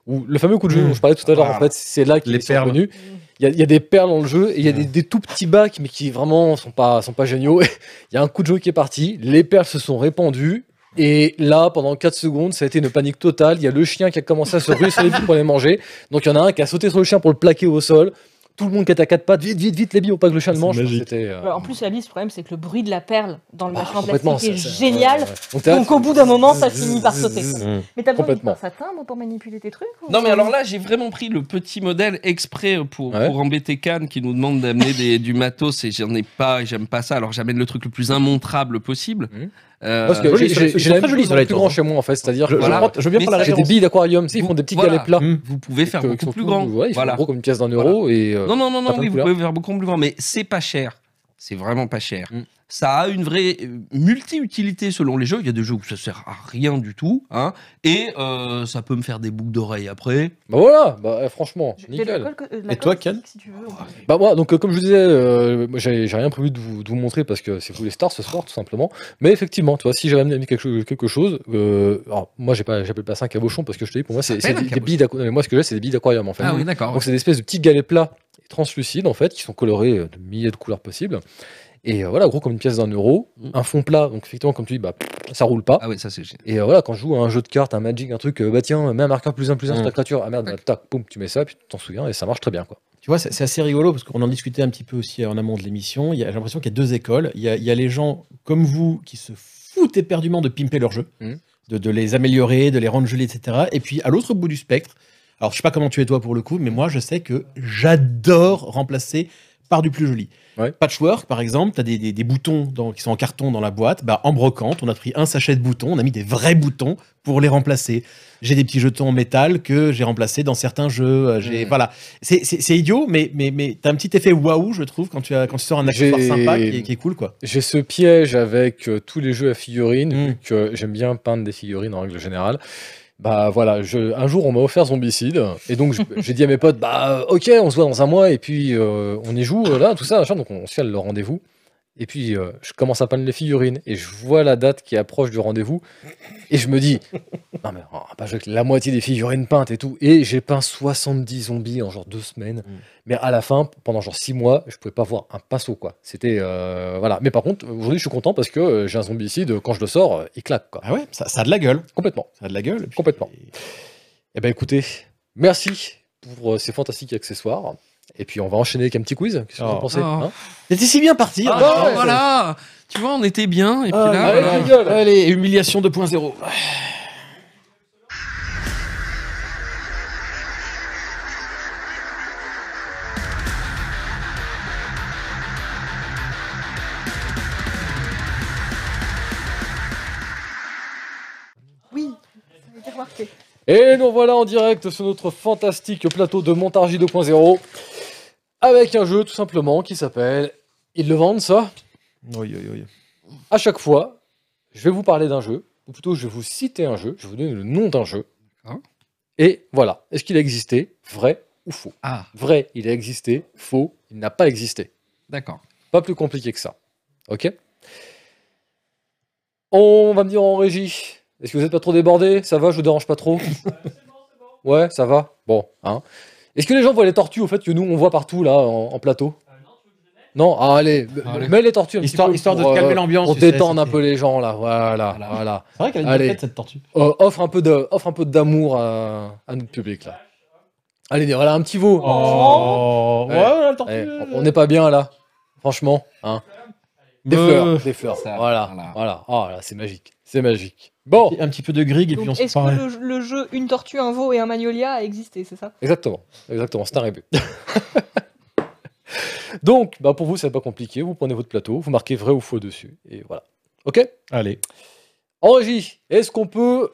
où le fameux coup de Mmh. dont je parlais tout à l'heure, Voilà. en fait, c'est là qu'il Les est perles. revenu. Il y, a, il y a des perles dans le jeu et il y a des, des tout petits bacs, mais qui vraiment sont pas, sont pas géniaux. Il y a un coup de jeu qui est parti, les perles se sont répandues. Et là, pendant 4 secondes, ça a été une panique totale. Il y a le chien qui a commencé à se ruer sur les pour les manger. Donc il y en a un qui a sauté sur le chien pour le plaquer au sol. Tout le monde qui est à quatre pattes, vite, vite, vite, les billes, pas que le chien le mange. euh, En plus, la liste, le problème, c'est que le bruit de la perle dans le bah, machin plastique est génial. ouais, ouais. Donc, au bout d'un moment, ça finit par sauter. Mm. Mais t'as besoin d'une pince à timbre pour manipuler tes trucs ou- Non, mais alors là, j'ai vraiment pris le petit modèle exprès pour, Ouais. pour embêter Cannes qui nous demande d'amener du matos et j'en ai pas, et j'aime pas ça. Alors j'amène le truc le plus immontrable possible. Euh, Parce que j'ai- la même en plus grand chez moi en fait, c'est-à-dire Je, que je Voilà. je veux bien Mais prendre la j'ai des billes d'aquarium, ils font des petits Voilà. galets plats. Mm. vous pouvez faire beaucoup plus grand. ouais, ils voilà. gros comme une pièce d'un euro et euh, Non, non, non, non, oui, vous pouvez faire beaucoup plus grand, mais c'est pas cher. C'est vraiment pas cher. Ça a une vraie euh, multi-utilité selon les jeux. Il y a des jeux où ça sert à rien du tout. Hein, et euh, ça peut me faire des boucles d'oreilles après. Bah voilà, bah euh, franchement, nickel. euh, Et toi, Ken plastique, si tu veux. Bah moi, donc euh, comme je vous disais, euh, j'ai rien prévu de vous, de vous montrer parce que c'est vous les stars ce soir tout simplement. Mais effectivement, tu vois, si j'avais amené quelque chose, quelque chose euh, alors moi j'ai pas, j'appelle pas ça un cabochon parce que je te dis pour moi c'est des, billes d'aquarium. Moi ce que j'ai c'est des billes d'aquarium en fait. Ah oui, d'accord. Donc c'est des espèces de petits galets plats et translucides en fait qui sont colorés de milliers de couleurs possibles. Et euh, voilà, gros comme une pièce d'un euro, Mm. un fond plat, donc effectivement comme tu dis, bah ça roule pas. Ah oui, ça c'est. Et euh, voilà, quand je joue à un jeu de cartes, un Magic, un truc, euh, bah tiens, mets un marqueur plus un plus un sur Mm. ta créature. Ah merde, bah, tac, poum, tu mets ça, puis tu t'en souviens et ça marche très bien quoi. Tu vois, c'est c'est assez rigolo parce qu'on en discutait un petit peu aussi en amont de l'émission. Il y a- J'ai l'impression qu'il y a deux écoles. Il y a, il y a les gens comme vous qui se foutent éperdument de pimper leur jeu, Mhm. de, de les améliorer, de les rendre jolis, etc. Et puis à l'autre bout du spectre, alors je sais pas comment tu es toi pour le coup, mais moi je sais que j'adore remplacer par du plus joli. Ouais. Patchwork, par exemple, tu as des, des- des boutons dans- qui sont en carton dans la boîte. Bah, en brocante, on a pris un sachet de boutons, on a mis des vrais boutons pour les remplacer. J'ai des petits jetons en métal que j'ai remplacés dans certains jeux. euh, J'ai. Voilà. C'est idiot, mais, mais, mais tu as un petit effet waouh, je trouve, quand tu, as, quand tu sors un accessoire sympa qui est, qui est cool. quoi. J'ai ce piège avec euh, tous les jeux à figurines, Mm. vu que j'aime bien peindre des figurines en règle générale. Bah voilà, je, un jour on m'a offert Zombicide, et donc j'ai dit à mes potes, bah ok, on se voit dans un mois, et puis euh, on y joue, euh, là, tout ça, machin, donc on se fait le rendez-vous. Et puis euh, je commence à peindre les figurines, et je vois la date qui approche du rendez-vous, et je me dis, non mais on va pas jouer avec la moitié des figurines peintes et tout, et j'ai peint 70 zombies en genre deux semaines. Mm. Mais à la fin, pendant genre six mois, je pouvais pas voir un pinceau, quoi. C'était. euh, voilà. Mais par contre, aujourd'hui, je suis content parce que euh, j'ai un zombicide, quand je le sors, euh, il claque, quoi. Ah ouais, ça, ça a de la gueule. Complètement. Ça a de la gueule. et Complètement. Eh ben écoutez, merci pour euh, ces fantastiques accessoires. Et puis on va enchaîner avec un petit quiz. Qu'est-ce que vous en Oh. pensez Oh. hein C'était si bien parti. Ah, hein. ouais, voilà Tu vois, on était bien, et puis Ah, là, allez, voilà. Allez, humiliation 2.0. Et nous voilà en direct sur notre fantastique plateau de Montargis 2.0 avec un jeu tout simplement qui s'appelle. Ils le vendent ça? Oui, oui, oui. À chaque fois, je vais vous parler d'un jeu, ou plutôt je vais vous citer un jeu, je vais vous donner le nom d'un jeu. D'accord. Et voilà, est-ce qu'il a existé, vrai ou faux? Ah, Vrai, il a existé, faux, il n'a pas existé. d'accord. Pas plus compliqué que ça. Ok? On va me dire en régie. Est-ce que vous n'êtes pas trop débordé? Ça va, je vous dérange pas trop? Ouais, ça va? Bon, hein. Est-ce que les gens voient les tortues au fait que nous on voit partout là en, en plateau? Non Ah, allez, Allez. mets les tortues un petit Histoire, peu histoire de pour, calmer euh, l'ambiance. Pour détendre un peu les gens là, voilà, Voilà. voilà. C'est vrai qu'elle a une Allez. bonne tête, cette tortue. Euh, offre un peu de, offre un peu d'amour à, à notre public là. Allez, voilà un petit veau. Oh, Ouais. ouais, la tortue. Eh, on n'est pas bien là, franchement. Hein. Des Euh, fleurs, des fleurs. ça, voilà, voilà. voilà. Oh là, c'est magique, c'est magique. Bon, Un petit peu de grig et puis on se est-ce que le, le jeu Une tortue, un veau et un magnolia a existé, c'est ça? Exactement, exactement, c'est un rébut. Donc, bah pour vous, c'est pas compliqué. Vous prenez votre plateau, vous marquez vrai ou faux dessus, et voilà. Ok? Allez. En régie, est-ce qu'on peut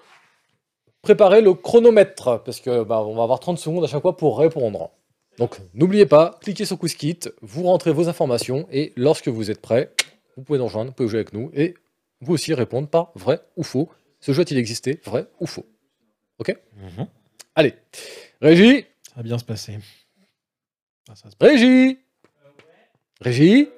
préparez le chronomètre, parce que bah, on va avoir 30 secondes à chaque fois pour répondre. Donc n'oubliez pas, cliquez sur QuizKit, vous rentrez vos informations, et lorsque vous êtes prêt, vous pouvez nous rejoindre, vous pouvez jouer avec nous, et vous aussi répondre par vrai ou faux. Ce jeu a-t-il existé, vrai ou faux? Ok? Mhm. Allez, Régie, Ça va bien se passer. Ah, ça se- Régie Régie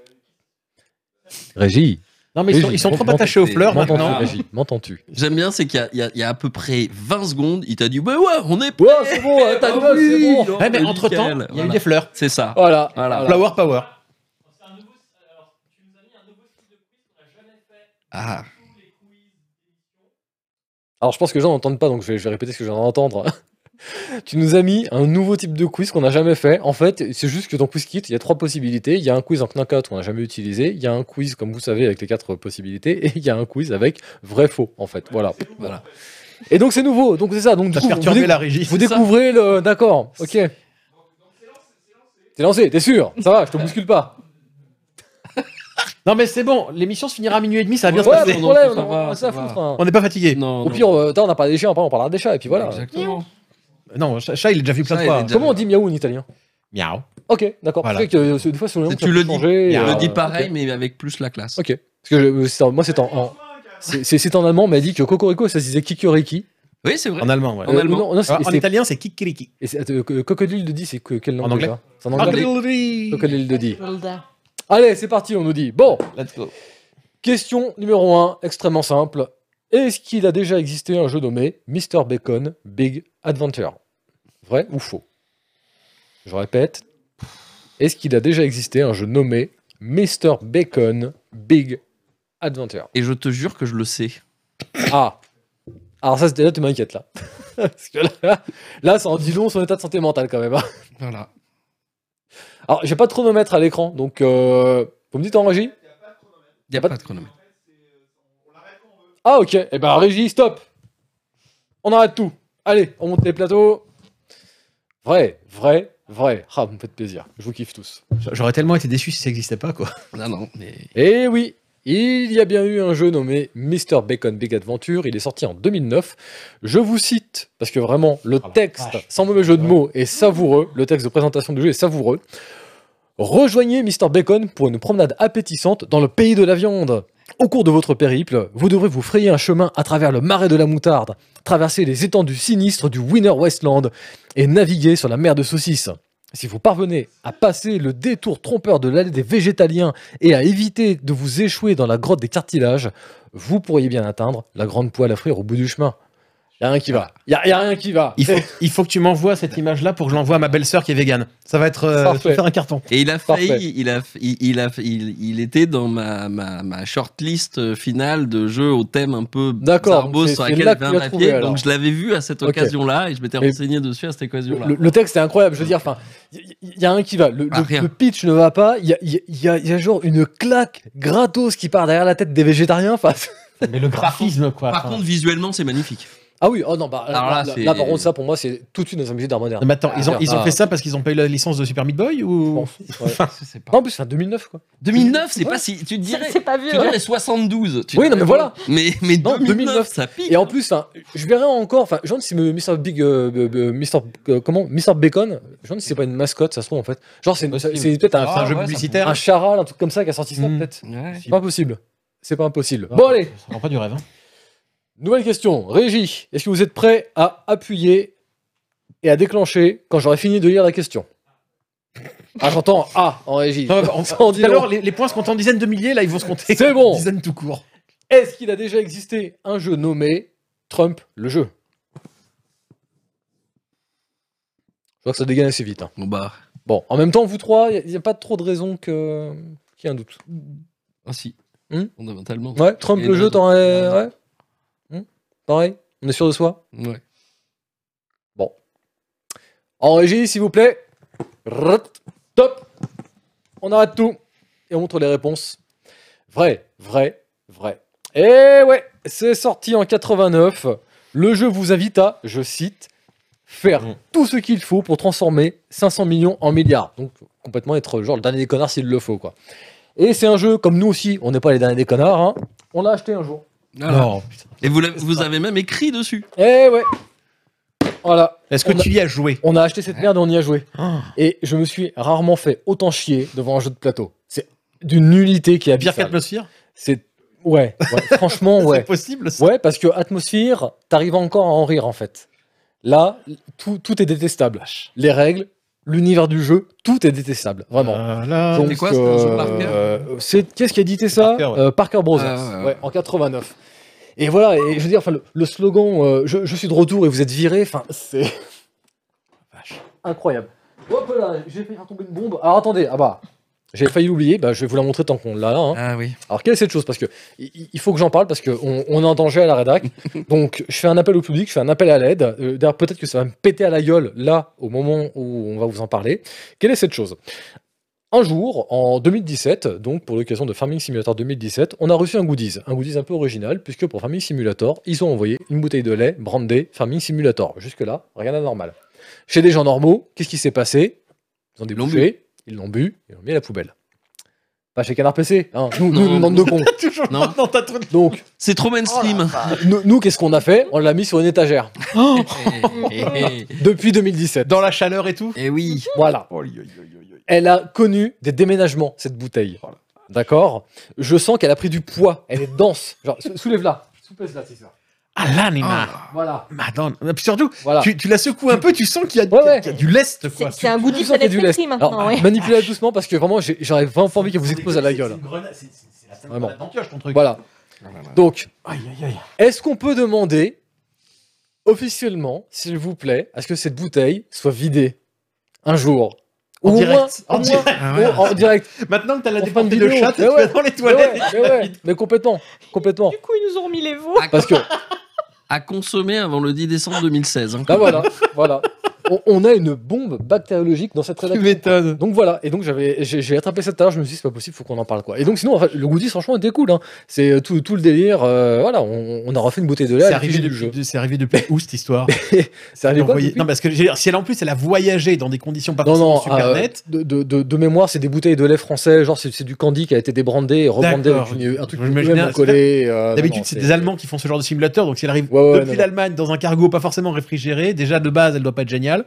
Régie Non, mais ils sont, ils sont trop attachés aux fleurs M'entends-tu, maintenant. Régie? M'entends-tu? J'aime bien, c'est qu'il y a- y, y à peu près 20 secondes, il t'a dit Bah ouais, on est Ouais, c'est bon, hein, ta Ah c'est bon non, Ouais, mais entre temps, il y a eu des fleurs. C'est ça. Voilà, Voilà. Flower Power. Ah. Alors je pense que les gens n'entendent pas, donc je vais, je vais répéter ce que je viens d'entendre. tu nous as mis un nouveau type de quiz qu'on n'a jamais fait. En fait, c'est juste que dans QuizKit, il y a trois possibilités. Il y a un quiz en knockout qu'on n'a jamais utilisé. Il y a un quiz, comme vous savez, avec les quatre possibilités. Et il y a un quiz avec vrai-faux, en fait. Voilà. Voilà. Et donc c'est nouveau. Donc c'est ça. Donc du coup, vous, la régie. vous découvrez le. D'accord. Ok. C'est lancé. T'es sûr? Ça va. Je te bouscule pas. Non, mais c'est bon, l'émission se finira à minuit et demi, ça va bien se Ouais, passer. pas de non, problème. ça on va, a ça va. foutre, hein. On n'est pas fatigué. Non, Au non. pire, euh, attends, on n'a pas des chiens, on parlera des chats, et puis voilà. Exactement. Non, chat, chat, il est déjà vu plein Ça, de fois. Comment on dit miaou en italien Miaou. Ok, d'accord. Voilà. Que euh, des fois, sur le nom, Tu le peut dis. changer, euh, le dis pareil, mais avec plus la classe. Ok. Parce que je- c'est en- moi, c'est en, en- c'est- en allemand, on m'a dit que Cocorico, ça se disait Kikoriki. Oui, c'est vrai. En allemand, ouais. En allemand. non, non, en italien, c'est Kikiriki. et euh, de dit, c'est que, quelle langue En anglais en anglais. Crocodile de dit. Allez, c'est parti, on nous dit. Bon, Let's go. question numéro 1, extrêmement simple. Est-ce qu'il a déjà existé un jeu nommé Mr. Bacon Big Adventure? Vrai ou faux? Je répète. Est-ce qu'il a déjà existé un jeu nommé Mr. Bacon Big Adventure? Et je te jure que je le sais. Ah Alors ça, c'était là, tu m'inquiètes là. Parce que là, là, ça en dit long son état de santé mentale quand même. hein. Voilà. Alors, j'ai pas de chronomètre à l'écran, donc euh, vous me dites en régie Il n'y a pas de chronomètre. Ah ok, et ben régie, stop On arrête tout. Allez, on monte les plateaux. Vrai, vrai, vrai. Ah, vous me faites plaisir, je vous kiffe tous. J'aurais tellement été déçu si ça n'existait pas, quoi. Non, non, mais. Et oui, il y a bien eu un jeu nommé Mr. Bacon Big Adventure, il est sorti en 2009. Je vous cite, parce que vraiment, le Oh texte, sans mauvais jeu de mots, est savoureux, le texte de présentation du jeu est savoureux. Rejoignez Mr. Bacon pour une promenade appétissante dans le pays de la viande. Au cours de votre périple, vous devrez vous frayer un chemin à travers le marais de la moutarde, traverser les étendues sinistres du Winter Westland et naviguer sur la mer de saucisses. Si vous parvenez à passer le détour trompeur de l'allée des végétaliens et à éviter de vous échouer dans la grotte des cartilages, vous pourriez bien atteindre la grande poêle à frire au bout du chemin. Y a rien qui va. Y a, y a rien qui va. Il faut, il faut que tu m'envoies cette image-là pour que je l'envoie à ma belle-sœur qui est végane. Ça va être. euh, Parfait. ça va faire un carton. Et il a failli, il a, il, il a, il, il était dans ma, ma, ma shortlist finale de jeux au thème un peu c'est- sur laquelle il avait un papier. donc je l'avais vu à cette occasion-là et je m'étais Mais- renseigné dessus à cette occasion-là. Le, le texte est incroyable, je veux dire, enfin, il y, y a rien qui va. Le, Ah, le pitch ne va pas. Il y a, y a- y a- y a genre une claque gratos qui part derrière la tête des végétariens. Enfin, Mais le graphisme, quoi. Par contre, visuellement, c'est magnifique. Ah oui, oh non, bah, là, Alors là, là, c'est- là, par contre, ça pour moi, c'est tout de suite dans un musée d'art moderne. mais attends, ils ont, ils ont Ah. fait ça parce qu'ils ont payé la licence de Super Meat Boy Je ou m'en fous, ouais. C'est pas- Non, en plus, c'est en 2009, quoi. 2009, c'est Ouais. pas si. Tu te dirais. c'est pas vieux. Tu dirais 72. tu Oui, non, mais voilà. Mais, mais Non, 2009, 2009, ça pique. Et en plus, enfin, je verrais encore, enfin, je me demande si Mr. Big, euh, euh, euh, Mr. euh, comment, Mr. Bacon, je me demande si c'est pas une mascotte, ça se trouve en fait. Genre, c'est Possible. c'est peut-être un, un jeu ouais, publicitaire un charal, un truc comme ça qui a sorti ça, Mm. peut-être. C'est pas impossible. C'est pas impossible. Ah, Bon, allez, Ça rend pas du rêve. hein. Nouvelle question. Régie, est-ce que vous êtes prêt à appuyer et à déclencher quand j'aurai fini de lire la question? Ah, j'entends A en régie. On- dit long. l'heure, les, les points se comptent en dizaines de milliers, là, ils vont se compter. C'est bon. en Dizaines tout court. Est-ce qu'il a déjà existé un jeu nommé Trump le jeu? Je vois que ça dégaine assez vite. hein. Bon, bah. Bon, en même temps, vous trois, il n'y a, pas trop de raison que... qu'il y ait un doute. Ah, si. Hmm? Fondamentalement. Ouais, Trump le jeu, t'aurais... Ouais. Pareil On est sûr de soi Ouais. Bon. En régie, s'il vous plaît. Top On arrête tout. Et on montre les réponses. Vrai, vrai, vrai. Et ouais, c'est sorti en 89. Le jeu vous invite à, je cite, faire Mm. tout ce qu'il faut pour transformer 500 millions en milliards. Donc complètement être genre le dernier des connards s'il le faut quoi. Et c'est un jeu comme nous aussi, on n'est pas les derniers des connards. hein. On l'a acheté un jour. Voilà. Non, putain. Et vous, l'avez- vous avez même écrit dessus. Eh ouais. Voilà. Est-ce que On a- tu y as joué? On a acheté cette merde et on y a joué. Ah. Et je me suis rarement fait autant chier devant un jeu de plateau. C'est d'une nullité qui est Pire abyssale. qu'Atmosphere C'est ouais, ouais, franchement C'est ouais. possible ça? Ouais, parce que atmosphère, t'arrives encore à en rire en fait. Là, tout, tout est détestable. Les règles, l'univers du jeu, tout est détestable, vraiment. Voilà. Donc, C'est quoi, jeu euh, Parker c'est qu'est-ce qui a édité ça Parker, ouais. Euh, Parker Brothers, Ah, ouais, ouais. ouais, en 89. Et voilà, et je veux dire, enfin, le, le slogan euh, je, je suis de retour et vous êtes viré, enfin, c'est incroyable. Hop là, j'ai failli faire tomber une bombe. Alors attendez, ah bah, j'ai failli l'oublier, bah, je vais vous la montrer tant qu'on l'a là. hein. Ah oui. Alors, quelle est cette chose? Parce que il il faut que j'en parle parce qu'on on est en danger à la rédac. Donc, je fais un appel au public, je fais un appel à l'aide. Euh, D'ailleurs, peut-être que ça va me péter à la gueule là, au moment où on va vous en parler. Quelle est cette chose? Un jour, en 2017, donc pour l'occasion de Farming Simulator 2017, on a reçu un goodies, un goodies un peu original, puisque pour Farming Simulator, ils ont envoyé une bouteille de lait brandée Farming Simulator. Jusque-là, rien d'anormal. Chez des gens normaux, qu'est-ce qui s'est passé? Ils ont débouché, ils l'ont bu, ils l'ont mis à la poubelle. Pas chez Canard PC, hein. nous, nous, Non. une bande de cons. Toujours Non. dans ta truc. Donc, C'est trop mainstream. nous, nous, qu'est-ce qu'on a fait? On l'a mis sur une étagère. Eh, eh, Depuis 2017. Dans la chaleur et tout? Eh, eh oui. Voilà. Oh, oui, oui, oui, oui, oui. Elle a connu des déménagements, cette bouteille. D'accord? Je sens qu'elle a pris du poids. Elle est dense. Genre, sou- soulève-la. Soupèse-la, c'est ça. Ah l'anima Voilà. Madonna. Et puis surtout, Voilà. tu, tu la secoues un peu, tu sens qu'il y, a- Ouais, ouais. qu'il y a du lest quoi. C'est un goût du lest. maintenant, Alors, ouais. manipulez-la doucement parce que vraiment, j'aurais vraiment envie qu'elle vous explose à la gueule. Vraiment. Vraiment. ton truc. Voilà. Donc, est-ce qu'on peut demander officiellement, s'il vous plaît, à ce que cette bouteille soit vidée un jour? En au direct. moins- En direct. Ah ou ouais. en direct. Maintenant que t'as la déportée de vidéo. chat, tu Mais vas ouais. dans les Mais toilettes. ouais, mais ouais, mais complètement. Complètement. Du coup, ils nous ont remis les veaux. Parce que À consommer avant le 10 décembre 2016. hein. Bah voilà, voilà. On, on a une bombe bactériologique dans cette rédaction. m'étonnes. Donc voilà, et donc j'avais, j'ai, j'ai attrapé cette tâche, je me suis dit c'est pas possible, faut qu'on en parle quoi. Et donc sinon, en fait, le goodies franchement était cool. Hein. C'est euh, tout, tout le délire, euh, voilà, on, on a refait une bouteille de lait C'est à arrivé, depuis, c'est arrivé depuis où cette histoire? C'est arrivé quoi Non, parce que j'ai- si elle en plus elle a voyagé dans des conditions pas non, non, forcément super euh, nettes. de, de, de, de mémoire, c'est des bouteilles de lait français, genre c'est, c'est du candy qui a été débrandé et rebrandé avec une- un truc même collé. euh, D'habitude, c'est des Allemands qui font ce genre de simulateur, donc si elle arrive depuis l'Allemagne dans un cargo pas forcément réfrigéré, déjà de base, elle doit pas être géniale.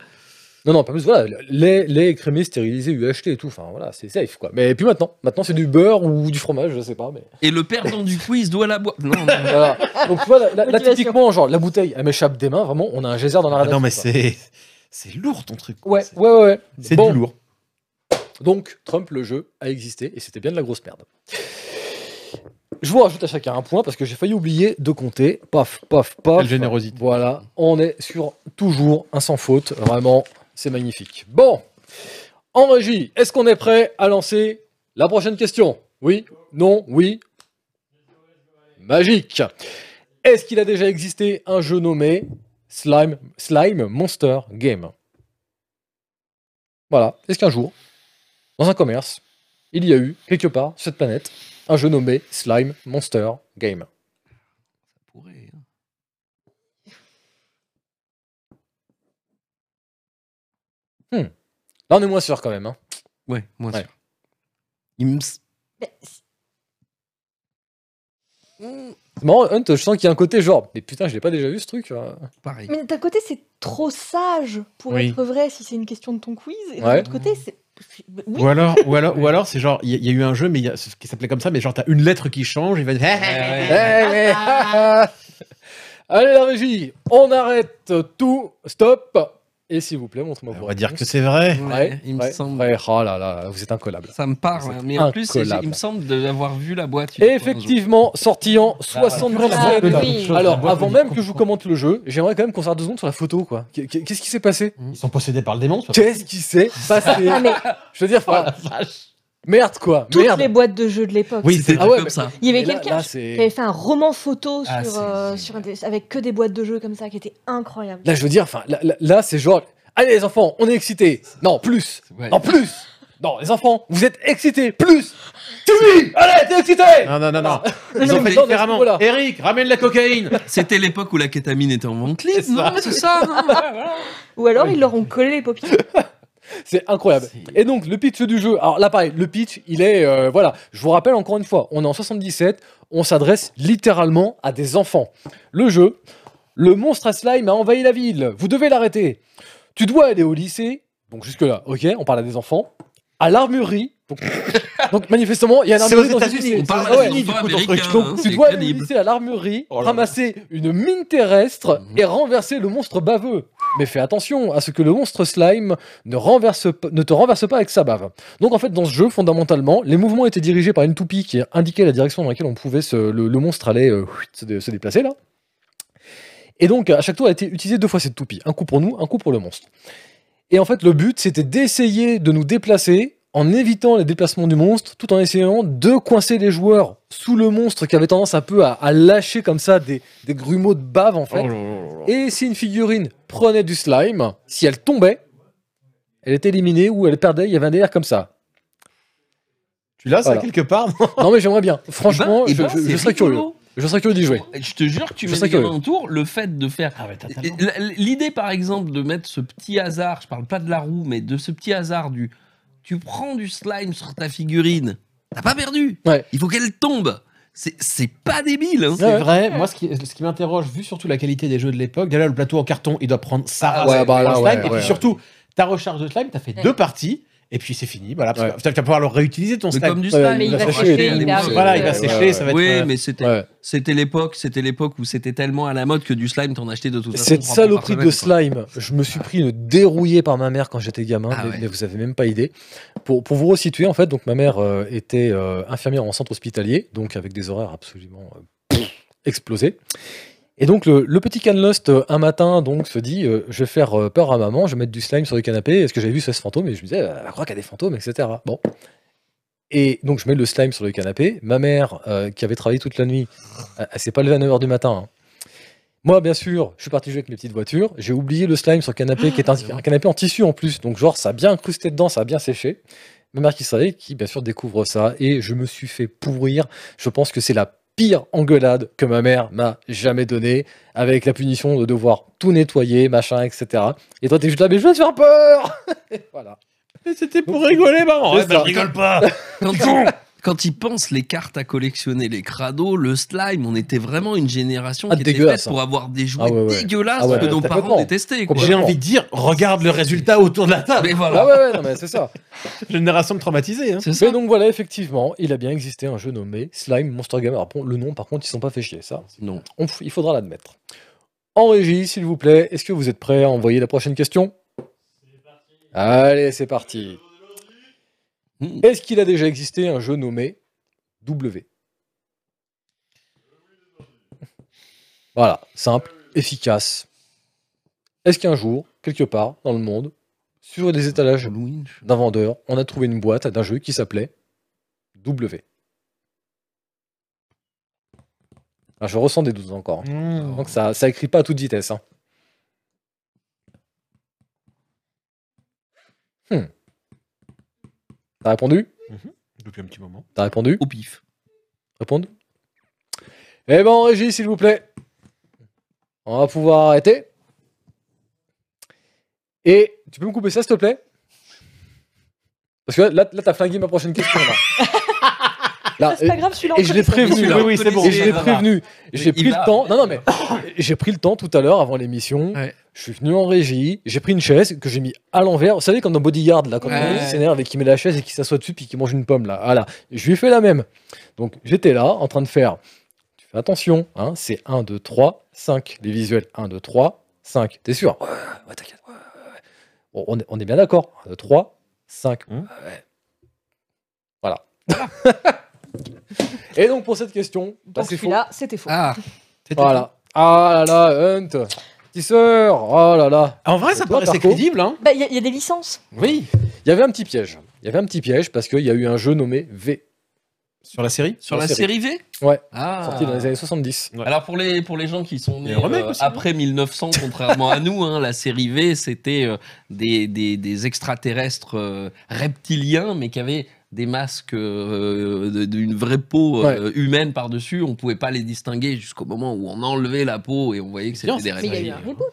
Non, non, pas plus, voilà, lait, lait écrémé, stérilisé, UHT et tout, enfin voilà, c'est safe quoi. Mais puis maintenant, maintenant c'est du beurre ou du fromage, je sais pas, mais. Et le perdant du quiz doit la boire. Non, non. Voilà. Donc tu vois, là, typiquement, genre la bouteille, elle m'échappe des mains, vraiment, on a un geyser dans la Ah non, mais c'est c'est lourd ton truc. Ouais, ouais, ouais. ouais. C'est Bon, du lourd. Donc, Trump, le jeu, a existé et c'était bien de la grosse merde. Je vous rajoute à chacun un point parce que j'ai failli oublier de compter. Paf, paf, paf. Quelle générosité. Voilà, on est sur toujours un sans faute. Vraiment, c'est magnifique. Bon, en régie, est-ce qu'on est prêt à lancer la prochaine question? Oui? Non? Oui? Magique. Est-ce qu'il a déjà existé un jeu nommé Slime, Slime Monster Game? Voilà. Est-ce qu'un jour, dans un commerce, il y a eu, quelque part sur cette planète, un jeu nommé Slime Monster Game Pourrait, hein. Là, on est moins sûr quand même. hein. Ouais, moi Ouais. sûr. Il me s- Mais C'est marrant, Hunt, je sens qu'il y a un côté genre, mais putain, je l'ai pas déjà vu ce truc. euh. Pareil. Mais d'un côté, c'est trop sage pour Oui. être vrai si c'est une question de ton quiz. Et de Ouais. l'autre côté, c'est. Oui, Ou alors, ou alors, ou alors c'est genre, il y, a- il y a eu un jeu mais il y a, ce qui s'appelait comme ça, mais genre t'as une lettre qui change, il va dire. Eh, eh, Allez, la régie, on arrête tout, stop. Et s'il vous plaît, montrez-moi On vos va dire que c'est vrai. Ouais, il me ouais, semble. ouais, oh là là, vous êtes incollable. Ça me parle, hein, mais en plus, incollable. il me semble d'avoir vu la boîte. une fois, un jour. Effectivement, sorti en 77. Ah, oui. Alors, avant même que je vous commente le jeu, j'aimerais quand même qu'on s'arrête deux secondes sur la photo, quoi. Qu'est- Qu'est-ce qui s'est passé? Ils sont possédés par le démon. Qu'est-ce qui s'est passé? Ah, mais Je veux dire, enfin, merde, quoi. toutes Merde. les boîtes de jeux de l'époque. Oui, C'était Ah ouais, comme ça. Il y avait quelqu'un qui avait fait un roman photo sur, Ah, euh, sur des- avec que des boîtes de jeux comme ça qui était incroyable. Là, je veux dire, enfin, là, là- là, c'est genre, allez les enfants, on est excités. Non, plus. Ouais. Non, plus. Non, les enfants, vous êtes excités, plus. Oui, allez, t'es excité. Non, non, non, non. Ils ont mais fait différemment. Eric, ramène la cocaïne. C'était l'époque où la kétamine était en vente libre, non. C'est ça, non Ou alors ils leur ont collé les paupières. C'est incroyable. Et donc, le pitch du jeu. Alors là, pareil, le pitch, il est. euh, voilà. Je vous rappelle encore une fois, on est en 77. On s'adresse littéralement à des enfants. Le jeu. Le monstre à slime a envahi la ville. Vous devez l'arrêter. Tu dois aller au lycée. Donc jusque-là, ok, on parle à des enfants. À l'armurerie. Donc, donc, manifestement, il y a une C'est armurerie aux dans États-Unis. On parle Ah à ouais. des enfants du coup, ton truc. américains, Donc, hein, tu dois aller au lycée à l'armurerie, Oh ramasser une mine terrestre Mhm. et renverser le monstre baveux. Mais fais attention à ce que le monstre slime ne, te renverse pas avec sa bave. Donc en fait, dans ce jeu, fondamentalement, les mouvements étaient dirigés par une toupie qui indiquait la direction dans laquelle on pouvait le, monstre allait euh, se déplacer là. Et donc à chaque tour a été utilisé deux fois cette toupie, un coup pour nous, un coup pour le monstre. Et en fait, le but c'était d'essayer de nous déplacer en évitant les déplacements du monstre, tout en essayant de coincer les joueurs sous le monstre qui avait tendance un peu à, à lâcher comme ça des, des grumeaux de bave en fait. Oh là là là là. Et si une figurine prenait du slime, si elle tombait, elle était éliminée ou elle perdait, il y avait un délire comme ça. Tu l'as, ça, quelque part Non mais j'aimerais bien. Franchement, Eh ben, je, eh ben, je- serais curieux. Je serais curieux d'y jouer. Je te jure que tu Je mets des autour, le fait de faire Ah ouais, L'idée, par exemple, de mettre ce petit hasard, je parle pas de la roue, mais de ce petit hasard du. Tu prends du slime sur ta figurine, t'as pas perdu. Ouais. Il faut qu'elle tombe. C'est c'est pas débile. hein. C'est Ouais. vrai, moi ce qui, ce qui m'interroge, vu surtout la qualité des jeux de l'époque, déjà le plateau en carton, il doit prendre ça Ah ouais, bah là, slime, ouais, et puis ouais, surtout, ta recharge de slime, t'as fait Ouais. deux parties, et puis c'est fini, voilà, parce Ouais. que tu vas pouvoir le réutiliser ton Mais slime. comme du mais il va sécher hyper émoi. vite. Voilà, il va sécher, ça va être. Oui, euh, mais c'était Ouais. c'était l'époque, c'était l'époque où c'était tellement à la mode que du slime t'en achetais de toute façon. Cette saloperie de slime, je me suis pris une dérouillée par ma mère quand j'étais gamin, Ah mais, ouais. mais vous avez même pas idée. Pour, pour vous resituer, en fait, donc ma mère euh, était euh, infirmière en centre hospitalier, donc avec des horaires absolument euh, explosés. Et donc le, petit Canlust, euh, un matin, donc se dit, euh, je vais faire euh, peur à maman, je vais mettre du slime sur le canapé. Est-ce que j'avais vu ce fantôme? Et je me disais, qu'il y a des fantômes, etc. Bon. Et donc je mets le slime sur le canapé. Ma mère, qui avait travaillé toute la nuit, elle, elle s'est pas levée à 9h du matin. hein. Moi, bien sûr, je suis parti jouer avec mes petites voitures. J'ai oublié le slime sur le canapé, qui est un, canapé en tissu en plus. Donc, genre, ça a bien incrusté dedans, ça a bien séché. Ma mère qui savait, qui bien sûr découvre ça. Et je me suis fait pourrir. Je pense que c'est la pire engueulade que ma mère m'a jamais donnée, avec la punition de devoir tout nettoyer, machin, etc. Et toi, t'es juste là, mais je vais te faire peur Et Voilà. Mais C'était pour rigoler, maman. Ouais, bah, rigole pas. quand ils pensent les cartes à collectionner, les crados, le slime, on était vraiment une génération Ah, qui était dégueulasse, faite pour avoir des jouets Ah ouais, ouais. dégueulasses Ah ouais, que nos parents détestaient. J'ai envie de dire, regarde le résultat autour de la table. Mais voilà. Ah ouais, ouais, non, mais c'est ça. Génération de traumatisés. Hein. C'est ça. Mais donc voilà, effectivement, il a bien existé un jeu nommé Slime Monster Game. Alors, bon, le nom, par contre, ils sont pas fait chier, ça. Non. On il faudra l'admettre. En régie, s'il vous plaît, est-ce que vous êtes prêts à envoyer la prochaine question? Allez, c'est parti. Hmm. Est-ce qu'il a déjà existé un jeu nommé W? Voilà, simple, efficace. Est-ce qu'un jour, quelque part dans le monde, sur les étalages d'un vendeur, on a trouvé une boîte d'un jeu qui s'appelait W? Ah, Je ressens des doutes encore. hein. Mmh. Donc ça, ça écrit pas à toute vitesse. hein. Hmm. T'as répondu Depuis un petit moment. T'as répondu Au pif. Répondu Eh ben, en régie, s'il vous plaît. On va pouvoir arrêter. Et tu peux me couper ça, s'il te plaît? Parce que là, là t'as flingué ma prochaine question. Là. Là, C'est pas grave, celui-là. et je l'ai prévenu. Celui-là, Oui, oui, bon. Et je l'ai prévenu. J'ai pris va. le temps. Non, non, mais j'ai pris le temps tout à l'heure avant l'émission. Ouais. Je suis venu en régie. J'ai pris une chaise que j'ai mis à l'envers. Vous savez, comme dans Bodyguard, là, quand Ouais. il s'énerve et qui met la chaise et qui s'assoit dessus puis qui mange une pomme, là. Voilà. Je lui ai fait la même. Donc, j'étais là, en train de faire. Tu fais attention, hein, c'est 1, 2, 3, 5. Les visuels 1, 2, 3, 5. T'es sûr? Ouais, ouais, t'inquiète. ouais, ouais, ouais. Bon, on, est, on est bien d'accord 1, 2, 3, 5. Hum. Ouais. Voilà. et donc, pour cette question, bah, c'est faux. celui-là, c'était faux. Ah, C'était Voilà. Ah là là, Hunt. Tisseur. Oh là là. tout. En vrai, ça paraissait Marco crédible. Hein. Bah, il y, a- il y a des licences. Oui. Il y avait un petit piège. Il y avait un petit piège parce qu'il y a eu un jeu nommé V. Sur la série? Sur La la série. série V? Ouais. Ah. Sorti dans les années 70. Ouais. Alors pour les, pour les gens qui sont Il nés euh, après 1900, contrairement à nous, hein, la série V, c'était euh, des, des, des extraterrestres euh, reptiliens, mais qui avaient des masques euh, d'une vraie peau euh, humaine par-dessus. On pouvait pas les distinguer jusqu'au moment où on enlevait la peau et on voyait que c'était des Mais il y a eu un reboot.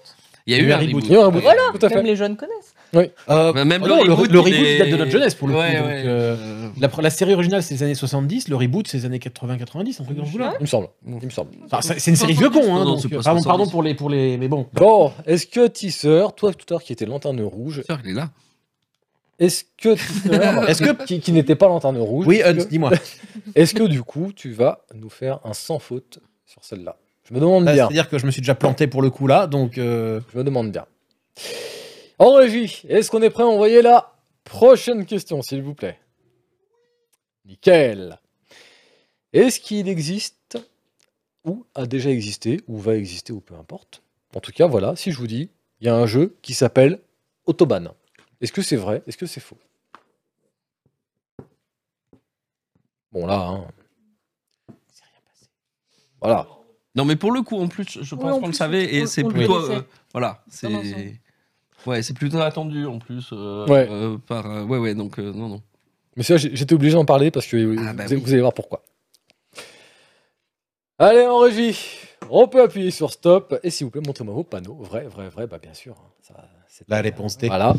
Il y a eu un reboot. Reboot. Voilà, Tout à fait. même les jeunes connaissent. Euh, Bah, même oh le non, reboot, le, il reboot date de notre jeunesse pour le coup. Ouais, donc, ouais. euh, la, la série originale, c'est les années 70, le reboot, c'est les années 80-90, un truc dans ce. Il me semble. Il me semble. Enfin, c'est une série vieux con, hein. Non, donc, pardon, 70. pardon pour les, pour les. Mais bon. Bon, est-ce que Tisser, toi tout à l'heure qui était lanterne rouge, Sûr, il est là. Est-ce que Est-ce que. qui, qui n'était pas lanterne rouge, Oui, Hunt, dis-moi. est-ce que du coup tu vas nous faire un sans faute sur celle-là? Je me demande Bah, bien. C'est-à-dire que je me suis déjà planté pour le coup là, donc. euh, Je me demande bien. En régie, est-ce qu'on est prêt à envoyer la prochaine question, s'il vous plaît? Nickel. Est-ce qu'il existe, ou a déjà existé, ou va exister, ou peu importe En tout cas, voilà, si je vous dis, il y a un jeu qui s'appelle Autobahn. Est-ce que c'est vrai? Est-ce que c'est faux? Bon, là, hein. Voilà. Non, mais pour le coup, en plus, je pense en qu'on le savait et c'est plutôt. euh, voilà, c'est. Ouais, c'est plutôt attendu en plus. euh, Ouais. euh, par, euh, ouais, ouais, donc euh, non, non. Mais ça, j'étais obligé d'en parler parce que Ah, vous, bah oui. vous allez voir pourquoi. Allez, en régie, on peut appuyer sur stop. Et s'il vous plaît, montrez-moi vos panneaux. Vrai, vrai, vrai, bah bien sûr. hein, ça, La réponse D. Voilà.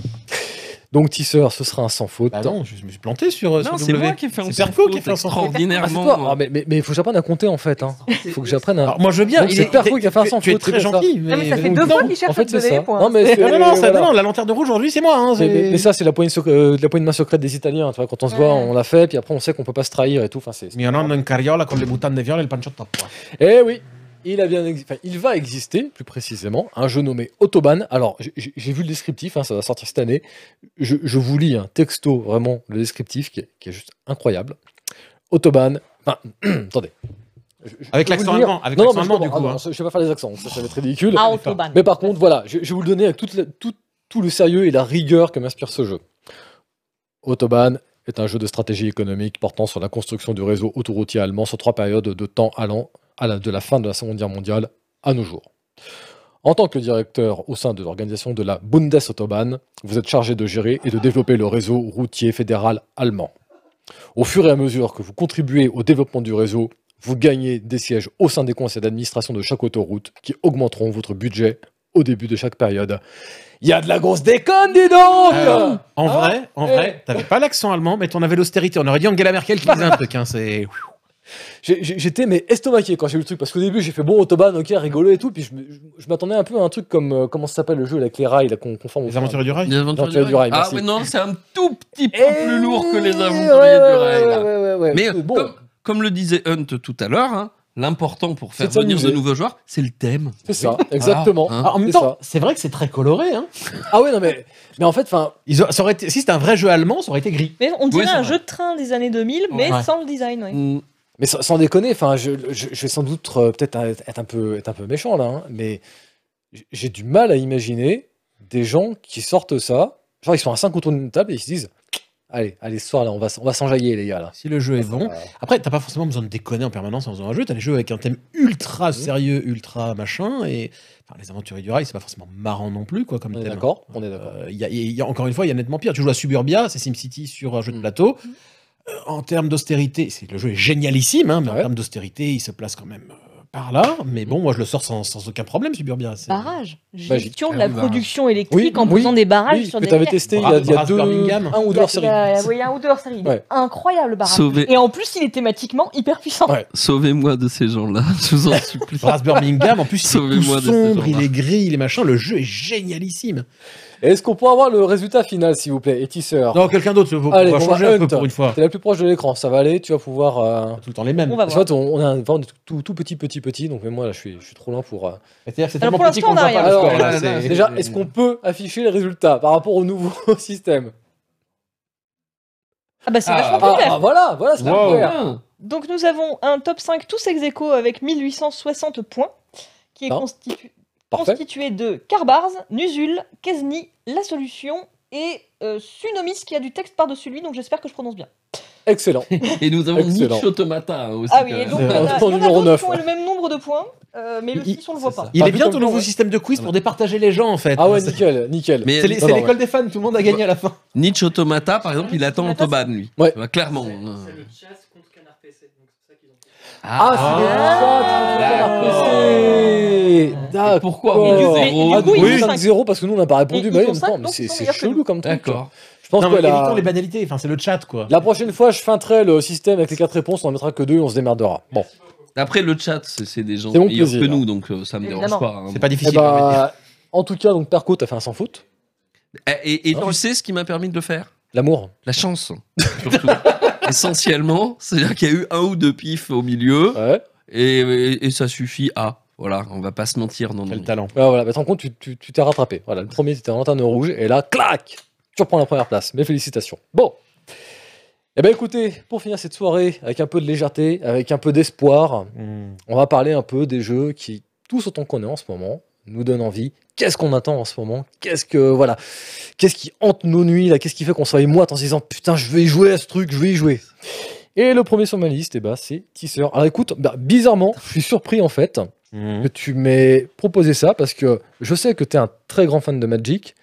Donc, Tisseur, ce sera un sans faute. Bah non, je me suis planté sur. euh, Non, sur c'est moi qui ai fait un C'est sans Perco qui a faute fait un sans faute. Ah, c'est extraordinairement. Ah, mais, mais, mais il faut que j'apprenne à compter en fait. Hein. faut que j'apprenne à. Alors, moi je veux bien. Donc, il c'est est- Perfo qui a fait un sans Tu es faute, très c'est gentil. Non, mais ça fait deux fois qu'il cherche en fait, à c'est donner les. Non, mais c'est- Non, non, non, ça- voilà. non, non, la lanterne rouge aujourd'hui, c'est moi. hein, Mais, c'est- mais- mais ça, c'est la poignée, sec- euh, la poignée de main secrète des Italiens. Tu vois, quand on se voit, on l'a fait, puis après, on sait qu'on peut pas se trahir et tout. Enfin, c'est. Mio nonno in carriola con le boutane de viole et le pancho top. quoi. Eh oui, il, a bien exi- enfin, il va exister, plus précisément, un jeu nommé Autobahn. Alors, j'ai- vu le descriptif, hein, ça va sortir cette année. Je, je vous lis un texto, vraiment, le descriptif, qui est, qui est juste incroyable. Autobahn. Enfin, attendez. Je- je- Avec l'accent allemand, avec Non, je allemand, du coup, ah non, hein. je vais pas faire les accents, ça, ça va être ridicule. Ah, Autobahn. Mais par contre, voilà, je, je vais vous le donner avec toute la- tout, tout le sérieux et la rigueur que m'inspire ce jeu. Autobahn est un jeu de stratégie économique portant sur la construction du réseau autoroutier allemand sur trois périodes de temps allant à la- de la fin de la Seconde Guerre mondiale à nos jours. En tant que directeur au sein de l'organisation de la Bundesautobahn, vous êtes chargé de gérer et de développer le réseau routier fédéral allemand. Au fur et à mesure que vous contribuez au développement du réseau, vous gagnez des sièges au sein des conseils d'administration de chaque autoroute qui augmenteront votre budget au début de chaque période. Il y a de la grosse déconne, dis donc Euh, en Ah, vrai, en eh. vrai, t'avais pas l'accent allemand, mais t'en avais l'austérité. On aurait dit Angela Merkel qui disait un truc. Hein, c'est. J'étais mais estomaqué quand j'ai vu le truc parce qu'au début j'ai fait bon autobahn ok rigolo et tout puis je, me- je- je m'attendais un peu à un truc comme euh, comment ça s'appelle le jeu avec les rails là, qu'on qu'on forme au Les aventuriers du rail. Les aventuriers Aventuriers du rail, Ah, merci. ouais, non, c'est un tout petit peu plus lourd que les aventuriers ouais, du rail. là. ouais, ouais, ouais, Mais bon comme, comme le disait Hunt tout à l'heure, hein, l'important pour faire venir de nouveaux joueurs, c'est le thème. c'est ça exactement Hein. Ah, en même C'est temps, c'est vrai que c'est très coloré. Hein. ah ouais non mais mais en fait enfin Ils ont- ça aurait été, si c'était un vrai jeu allemand, ça aurait été gris. Mais on dirait un vrai. jeu de train des années 2000, mais Ouais. sans le design. ouais. Mm. Mais sans, sans déconner enfin je, je, je vais sans doute euh, peut-être être, un peu être un peu méchant là hein, mais j'ai du mal à imaginer des gens qui sortent ça genre ils sont à 5 autour d'une table et ils se disent allez allez ce soir là on va on va s'enjailler les gars là Si le jeu est bon. Après, t'as pas forcément besoin de déconner en permanence en faisant un jeu. T'as des jeux avec un thème ultra sérieux, ultra machin. Et enfin, les aventuriers du rail, c'est pas forcément marrant non plus, quoi, comme on thème. d'accord on est d'accord Euh, il y a- il y a- encore une fois, il y a nettement pire. Tu joues à Suburbia, c'est SimCity sur un jeu de Mm. plateau. En termes d'austérité, le jeu est génialissime, hein, mais en termes d'austérité, il se place quand même euh, par là. Mais bon, moi, je le sors sans, sans aucun problème, Suburbia. Barrage. Gestion de Ah la production électrique Oui, en oui, posant des barrages oui, sur que des tu avais rivières. testé il y a, il y a deux, Birmingham. un ou deux hors série. il y a- oui, un ou deux hors série. Ouais. Incroyable barrage. Et en plus, il est thématiquement hyper puissant. Ouais. Sauvez-moi de ces gens-là, je vous en supplie. Brass Birmingham, en plus, il est tout sombre, il est gris, il est machin. Le jeu est génialissime. Est-ce qu'on peut avoir le résultat final, s'il vous plaît, et tisseur Non, quelqu'un d'autre, on Allez, va on va changer un peu pour une fois. T'es la plus proche de l'écran, ça va aller, tu vas pouvoir. euh, Tout le temps les mêmes. On va voir. fait, on, on est un- vraiment tout, tout petit, petit, petit, donc même moi, là, je suis, je suis trop loin pour. euh, C'est-à-dire que c'est Alors, tellement pour petit qu'on ne on a rien. le score. Alors, là, là, c'est- là, Déjà, est-ce qu'on peut afficher les résultats par rapport au nouveau système Ah bah c'est Ah, vachement ah, plus clair. ah, voilà, voilà, c'est Wow. Ah. Donc nous avons un top 5 tous ex aequo avec 1860 points, qui est Ah. constitu- Parfait. Constitué de Carbars, Nusul, Kesni, La Solution et euh, Sunomis qui a du texte par-dessus lui, donc j'espère que je prononce bien. Excellent. Et nous avons. Niche Automata aussi. Ah oui, et donc Euh, il y en a, instant il y en a numéro d'autres 9, qui ont ouais. le même nombre de points, euh, mais le Il- 6 on le voit pas. ça. Il Ah, est bien plutôt ton le nouveau système de quiz pour départager les gens en fait. Ah ouais, nickel, nickel. Mais C'est l'école des fans, tout le monde a gagné à la fin. Nietzsche Automata, par exemple, il attend Autobahn, lui. Ouais. Bah, clairement. Ah, c'est Ah, le chat D'accord. pourquoi au milieu Mais zéro du coup, ils Oui, font 5-0 parce que nous on n'a pas répondu. Bah mais c'est c'est chelou comme truc. D'accord. Je pense que la... les banalités, enfin, c'est le chat, quoi. la prochaine fois, je feinterai le système avec les 4 réponses, on en mettra que 2 et on se démerdera. Bon. Après, le chat, c'est c'est des gens C'est meilleurs plaisir. que nous, donc euh, ça me dérange pas. hein. C'est pas Eh difficile. on dire. bah, en tout cas, donc Perco, t'as fait un sans faute. Et, et Ah. tu sais ce qui m'a permis de le faire? L'amour. La chance, surtout. Essentiellement, c'est-à-dire qu'il y a eu un ou deux pifs au milieu, Ouais. et, et- et ça suffit à. Voilà, on va pas se mentir. Non, non. Quel talent. Ouais, voilà, bah, te rends compte, tu tu- tu t'es rattrapé. Voilà, le premier, c'était en lanterne rouge, et là, clac Tu reprends la première place. Mes félicitations. Bon. Eh ben écoutez, pour finir cette soirée, avec un peu de légèreté, avec un peu d'espoir, Hmm. on va parler un peu des jeux qui, tous autant qu'on est en ce moment, nous donnent envie. Qu'est-ce qu'on attend en ce moment? Qu'est-ce que voilà Qu'est-ce qui hante nos nuits là? Qu'est-ce qui fait qu'on soit émoite en se disant putain je vais y jouer à ce truc, je vais y jouer. Et le premier sur ma liste, eh ben, c'est. Alors écoute, bah, bizarrement, je suis surpris en fait Hmm. que tu m'aies proposé ça parce que je sais que tu es un très grand fan de Magic,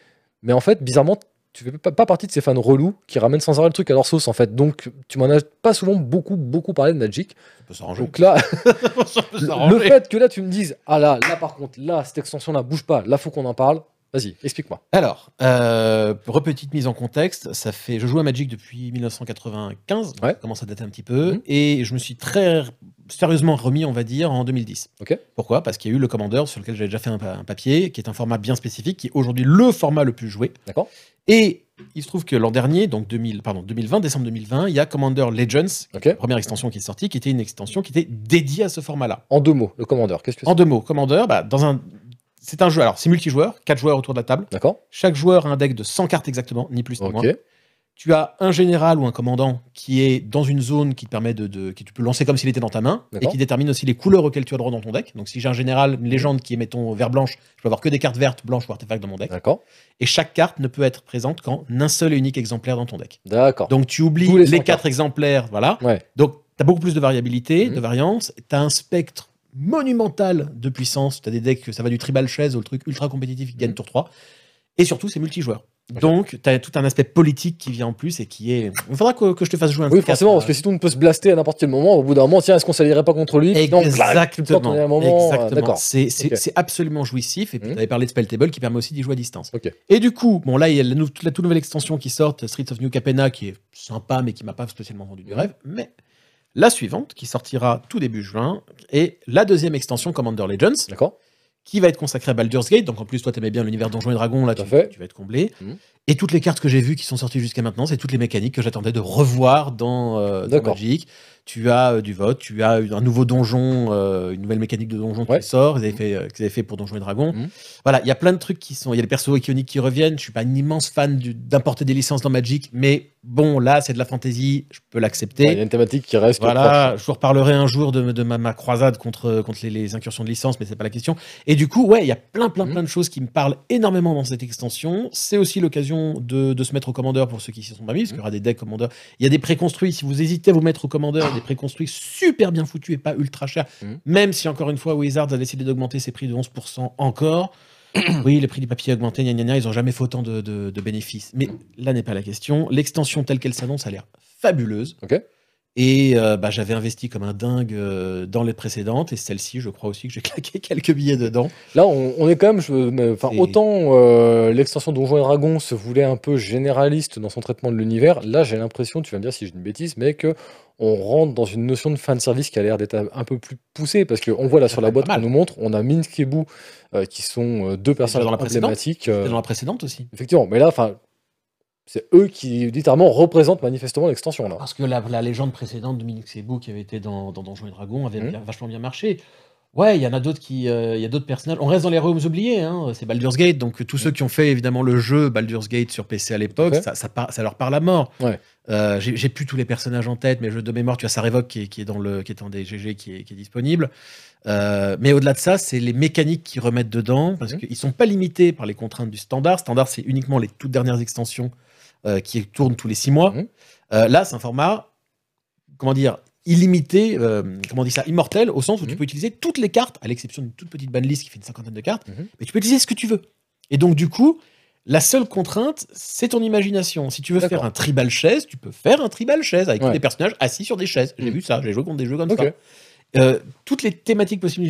mais en fait, bizarrement, tu fais pas, pas partie de ces fans relous qui ramènent sans arrêt le truc à leur sauce en fait. Donc tu m'en as pas souvent beaucoup beaucoup parlé de Magic. On peut s'arranger. Donc là, peut le fait que là tu me dises ah là là par contre là cette extension là bouge pas, là faut qu'on en parle. Vas-y, explique-moi. Alors, euh, repetite mise en contexte, ça fait, je joue à Magic depuis 1995, donc Ouais. ça commence à dater un petit peu, Mhm. et je me suis très sérieusement remis, on va dire, en 2010. Ok. Pourquoi? Parce qu'il y a eu le Commander sur lequel j'avais déjà fait un, pa- un papier, qui est un format bien spécifique, qui est aujourd'hui le format le plus joué. D'accord. Et il se trouve que l'an dernier, donc 2000, pardon, 2020, décembre 2020, il y a Commander Legends, première extension qui est sortie, qui était une extension qui était dédiée à ce format-là. En deux mots, le commandeur, qu'est-ce que c'est? En deux mots, Commander, bah, dans un, c'est un jeu, alors c'est multijoueur, quatre joueurs autour de la table. D'accord Chaque joueur a un deck de 100 cartes exactement, ni plus ni moins. Tu as un général ou un commandant qui est dans une zone qui te permet de, de- qui tu peux lancer comme s'il était dans ta main et qui détermine aussi les couleurs auxquelles tu as droit dans ton deck. Donc si j'ai un général, une légende qui est mettons vert blanche, je peux avoir que des cartes vertes, blanches ou artefacts dans mon deck. D'accord Et chaque carte ne peut être présente qu'en un seul et unique exemplaire dans ton deck. D'accord. Donc tu oublies les les, 100 quatre exemplaires, voilà. Ouais. Donc tu as beaucoup plus de variabilité, Mhm. de variance. Tu as un spectre monumental de puissance. Tu as des decks, ça va du tribal chaise au truc ultra compétitif qui gagne Mhm. tour 3. Et surtout, c'est multijoueur. Donc, tu as tout un aspect politique qui vient en plus et qui est. Il faudra que, que je te fasse jouer un Oui, forcément, parce que si tout ne peut se blaster à n'importe quel moment, au bout d'un moment, tiens, est-ce qu'on s'allierait pas contre lui? Exactement. euh, exactement. C'est absolument jouissif. Et puis, Mhm. tu avais parlé de Spelltable qui permet aussi d'y jouer à distance. Ok. Et du coup, bon, là, il y a la, la toute nouvelle extension qui sort, Streets of New Capenna, qui est sympa, mais qui m'a pas spécialement vendu du Mhm. rêve. Mais la suivante, qui sortira tout début juin, est la deuxième extension Commander Legends, D'accord qui va être consacrée à Baldur's Gate. Donc, en plus, toi, t'aimais bien l'univers Donjons et Dragons, là, tu, fait. tu vas être comblé. Mhm. Et toutes les cartes que j'ai vues qui sont sorties jusqu'à maintenant, c'est toutes les mécaniques que j'attendais de revoir dans, euh, dans. Magic. Tu as euh, du vote, tu as un nouveau donjon, euh, une nouvelle mécanique de donjon Ouais. qui sort, ils avaient fait, euh, qu'ils avaient fait pour Donjons et Dragons. Mhm. Voilà, il y a plein de trucs qui sont. Il y a des persos iconiques qui reviennent. Je suis pas un immense fan du- d'importer des licences dans Magic, mais bon, là, c'est de la fantasy, je peux l'accepter. Ouais, Il y a une thématique qui reste. Voilà, je vous reparlerai un jour de, de ma, ma croisade contre, contre les, les incursions de licence, mais c'est pas la question. Et du coup, ouais, il y a plein, plein, Mhm. plein de choses qui me parlent énormément dans cette extension. C'est aussi l'occasion de, de se mettre au commandeur pour ceux qui s'y sont pas mis, parce qu'il y aura des decks commandeurs. Il y a des préconstruits. Si vous hésitez à vous mettre au commandeur, des préconstruits super bien foutus et pas ultra chers. Mhm. Même si, encore une fois, Wizards a décidé d'augmenter ses prix de 11% encore. oui, les prix du papier a augmenté, gna gna gna, ils ont jamais fait autant de, de- de bénéfices. Mais là n'est pas la question. L'extension telle qu'elle s'annonce a l'air fabuleuse. Ok. Et euh, bah, j'avais investi comme un dingue euh, dans les précédentes, et celle-ci, je crois aussi que j'ai claqué quelques billets dedans. Là, on, on est quand même. je- mais, autant euh, l'extension Donjons et Dragons se voulait un peu généraliste dans son traitement de l'univers. Là, j'ai l'impression, tu vas me dire si j'ai une bêtise, mais que on rentre dans une notion de fan service qui a l'air d'être un- peu plus poussée parce qu'on voit là sur la boîte qu'on nous montre, on a Minsk et Boo euh, qui sont deux personnages dans la emblématiques. dans la précédente aussi. effectivement, mais là, enfin, c'est eux qui littéralement représentent manifestement l'extension là. Parce que la, la légende précédente de Minix et Boo qui avait été dans, dans Donjons et Dragons avait bien- vachement bien marché. Ouais, il y en a d'autres qui, euh, il y a d'autres personnages. On reste dans les royaumes oubliés, hein. c'est Baldur's Gate. Donc tous ceux qui ont fait évidemment le jeu Baldur's Gate sur PC à l'époque, ça, ça, par- ça leur parle à mort. Ouais. Euh, J'ai plus tous les personnages en tête, mais jeu de mémoire, tu as Sarevok qui est, qui est dans le, qui est en DGG, qui est, qui est disponible. Euh, mais au-delà de ça, c'est les mécaniques qui remettent dedans, parce Mhm. qu'ils sont pas limités par les contraintes du standard. Standard, c'est uniquement les toutes dernières extensions euh, qui tournent tous les six mois. Mhm. Euh, là, c'est un format, comment dire, illimité, euh, comment on dit ça, immortel, au sens où tu Mhm. peux utiliser toutes les cartes, à l'exception d'une toute petite banlist qui fait une cinquantaine de cartes, Mhm. mais tu peux utiliser ce que tu veux. Et donc, du coup, la seule contrainte, c'est ton imagination. Si tu veux faire un tribal chaise, tu peux faire un tribal chaise avec Ouais. des personnages assis sur des chaises. J'ai vu ça, j'ai joué contre des jeux comme ça. Euh, toutes les thématiques possibles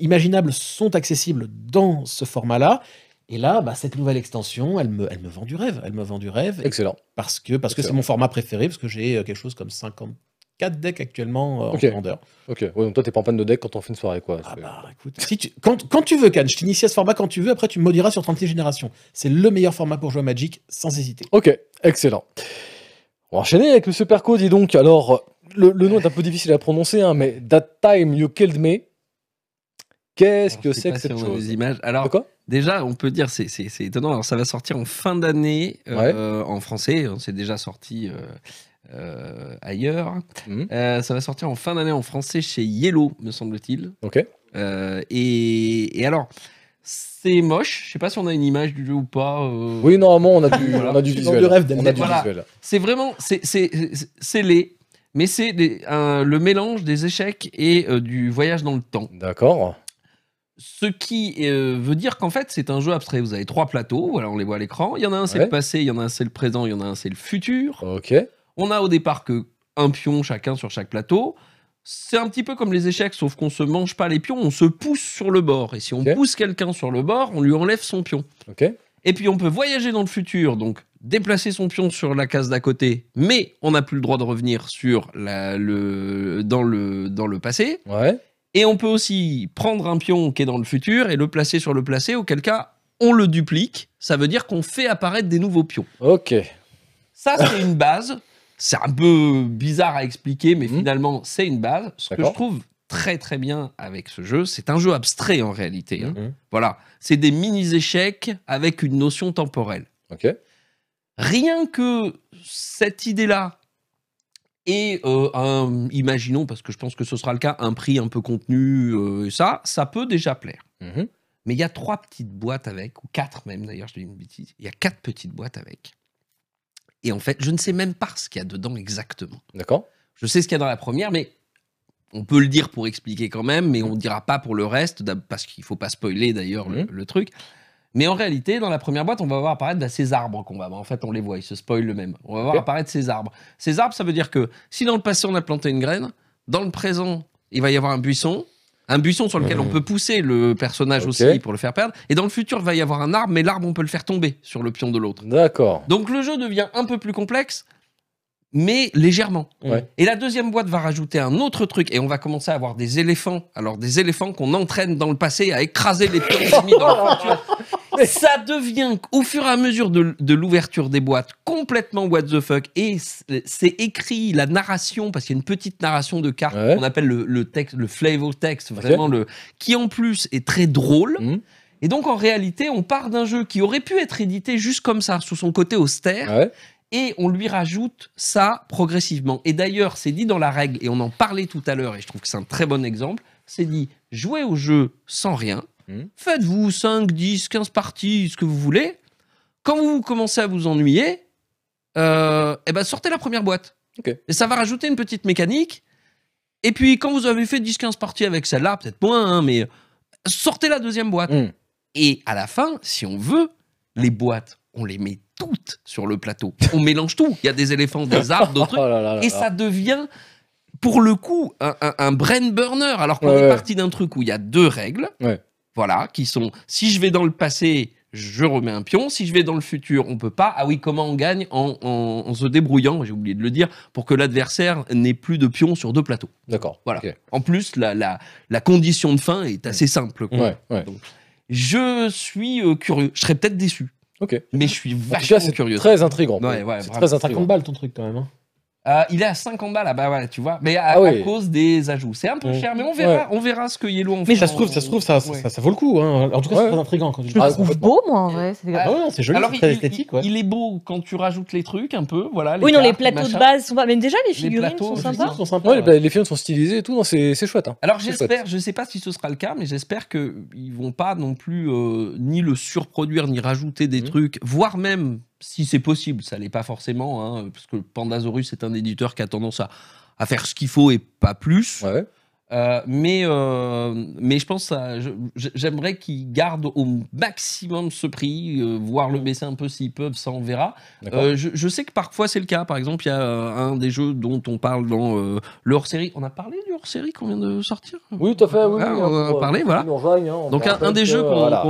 imaginables sont accessibles dans ce format-là. Et là, bah, cette nouvelle extension, elle me, elle me vend du rêve. Elle me vend du rêve. Excellent. Parce que parce que c'est mon format préféré, parce que j'ai euh, quelque chose comme 54 decks actuellement euh, en vendeur. Ok, ouais, donc toi, t'es pas en panne de deck quand on fait une soirée, quoi. Ah bah écoute, si tu, quand, quand tu veux, Cannes, je t'initie à ce format quand tu veux, après tu me maudiras sur 36 générations. C'est le meilleur format pour jouer à Magic, sans hésiter. Ok, excellent. On va enchaîner avec super code, dis donc. Alors, le, le nom est un peu difficile à prononcer, hein, mais That Time You Killed Me. Qu'est-ce que c'est que si cette on a chose? des images. De Alors, quoi? Déjà, on peut dire, c'est c'est- c'est étonnant. Alors, ça va sortir en fin d'année euh, en français. C'est déjà sorti euh, euh, ailleurs. Mhm. Euh, ça va sortir en fin d'année en français chez Yellow, me semble-t-il. Ok. Euh, et, et alors, c'est moche. Je sais pas si on a une image du jeu ou pas. euh. Oui, normalement, on a du, Voilà. on a du visuel. rêve, on a du Voilà. visuel. C'est vraiment, c'est- c'est c'est- c'est laid, mais c'est le mélange des échecs et euh, du voyage dans le temps. D'accord. Ce qui euh, veut dire qu'en fait, c'est un jeu abstrait. Vous avez trois plateaux, voilà, on les voit à l'écran. Il y en a un, c'est Ouais. le passé, il y en a un, c'est le présent, il y en a un, c'est le futur. Ok. On a au départ que un pion chacun sur chaque plateau. C'est un petit peu comme les échecs, sauf qu'on se mange pas les pions, on se pousse sur le bord. Et si on pousse quelqu'un sur le bord, on lui enlève son pion. Ok. Et puis on peut voyager dans le futur, donc déplacer son pion sur la case d'à côté, mais on n'a plus le droit de revenir sur la- le, dans, le, dans le passé. Ouais. Et on peut aussi prendre un pion qui est dans le futur et le placer sur le placé, auquel cas on le duplique. Ça veut dire qu'on fait apparaître des nouveaux pions. Ok. Ça, c'est une base. C'est un peu bizarre à expliquer, mais Mhm. finalement, c'est une base. Ce que je trouve très très bien avec ce jeu, c'est un jeu abstrait en réalité. hein. Mhm. Voilà, c'est des mini-échecs avec une notion temporelle. Ok. Rien que cette idée-là et euh, un, imaginons, parce que je pense que ce sera le cas, un prix un peu contenu, euh, ça, ça peut déjà plaire. Mhm. Mais il y a trois petites boîtes avec, ou quatre même d'ailleurs, je dis une bêtise. Il y a quatre petites boîtes avec. Et en fait, je ne sais même pas ce qu'il y a dedans exactement. D'accord. Je sais ce qu'il y a dans la première, mais on peut le dire pour expliquer quand même, mais on ne dira pas pour le reste, parce qu'il ne faut pas spoiler d'ailleurs le, Mhm. le truc. Mais en réalité, dans la première boîte, on va voir apparaître bah, ces arbres qu'on va. En fait, on les voit, ils se spoilent le même. On va voir apparaître ces arbres. Ces arbres, ça veut dire que si dans le passé on a planté une graine, dans le présent, il va y avoir un buisson. Un buisson sur lequel on peut pousser le personnage aussi pour le faire perdre. Et dans le futur, il va y avoir un arbre, mais l'arbre, on peut le faire tomber sur le pion de l'autre. D'accord. Donc le jeu devient un peu plus complexe, mais légèrement. Ouais. Et la deuxième boîte va rajouter un autre truc, et on va commencer à avoir des éléphants. Alors des éléphants qu'on entraîne dans le passé à écraser les ennemis dans. Ça devient, au fur et à mesure de, de l'ouverture des boîtes, complètement what the fuck. Et c'est écrit, la narration, parce qu'il y a une petite narration de cartes Ouais. qu'on appelle le, le texte, le flavor text, vraiment le, qui en plus est très drôle. Mhm. Et donc en réalité, on part d'un jeu qui aurait pu être édité juste comme ça, sous son côté austère, Ouais. Et on lui rajoute ça progressivement. Et d'ailleurs, c'est dit dans la règle, et on en parlait tout à l'heure, et je trouve que c'est un très bon exemple, c'est dit, jouez au jeu sans rien, Mhm. faites-vous 5, 10, 15 parties, ce que vous voulez. Quand vous commencez à vous ennuyer, euh, eh ben sortez la première boîte. Et ça va rajouter une petite mécanique. Et puis, quand vous avez fait 10-15 parties avec celle-là, peut-être moins, hein, mais sortez la deuxième boîte. Mhm. Et à la fin, si on veut, les boîtes, on les met toutes sur le plateau. On mélange tout. Il y a des éléphants, des arbres, d'autres trucs. Oh là là là Et ça devient, pour le coup, un, un- un brain burner. Alors qu'on Ouais, est ouais. parti d'un truc où il y a deux règles. Ouais. Voilà, qui sont si je vais dans le passé, je remets un pion. Si je vais dans le futur, on peut pas. Ah oui, comment on gagne en, en- en se débrouillant, j'ai oublié de le dire, pour que l'adversaire n'ait plus de pions sur deux plateaux. D'accord. Voilà. En plus, la, la, la condition de fin est assez simple. quoi. Ouais. Ouais. Je suis euh, curieux. Je serais peut-être déçu, Ok. mais je suis En tout vachement cas, curieux. très intriguant. Ouais, ouais, c'est très 50 intriguant. balles ton truc quand même. hein. Euh, il est à 50 balles, ah bah ouais, tu vois, mais à, Ah à cause des ajouts. C'est un peu Ouais. cher, mais on verra, on verra ce que Yellow en fait. Mais ça se trouve, ça se trouve, ça, ça, Ouais. ça- ça vaut le coup. hein. En tout cas, Ouais. c'est très intriguant quand tu Je le trouve beau, moi, en vrai. c'est- Ah, ouais, non, c'est joli, Alors, c'est très il, esthétique. il- Ouais. il est beau quand tu rajoutes les trucs un peu, voilà. oui, non, les plateaux de base sont pas. Même déjà, les figurines plateaux, sont sympas. sont sympas. Ouais, ouais. les, les films sont stylisés et tout, c'est c'est chouette. hein. Alors j'espère, je sais pas si ce sera le cas, mais j'espère que ils vont pas non plus euh, ni le surproduire ni rajouter des Mhm. trucs, voire même si c'est possible, ça l'est pas forcément, hein, parce que Pandasaurus est un éditeur qui a tendance à, à faire ce qu'il faut et pas plus. Ouais. Euh, mais, euh, mais je pense j'aimerais qu'ils gardent au maximum ce prix, euh, voire le baisser un peu s'ils peuvent, ça on verra. Je, je sais que parfois c'est le cas. Par exemple, il y a un des jeux dont on parle dans le hors-série. On a parlé du hors-série qu'on vient de sortir? Oui, tout à fait. Oui, Ah, oui, on en a parlé, voilà. hein, on Donc un, des jeux voilà.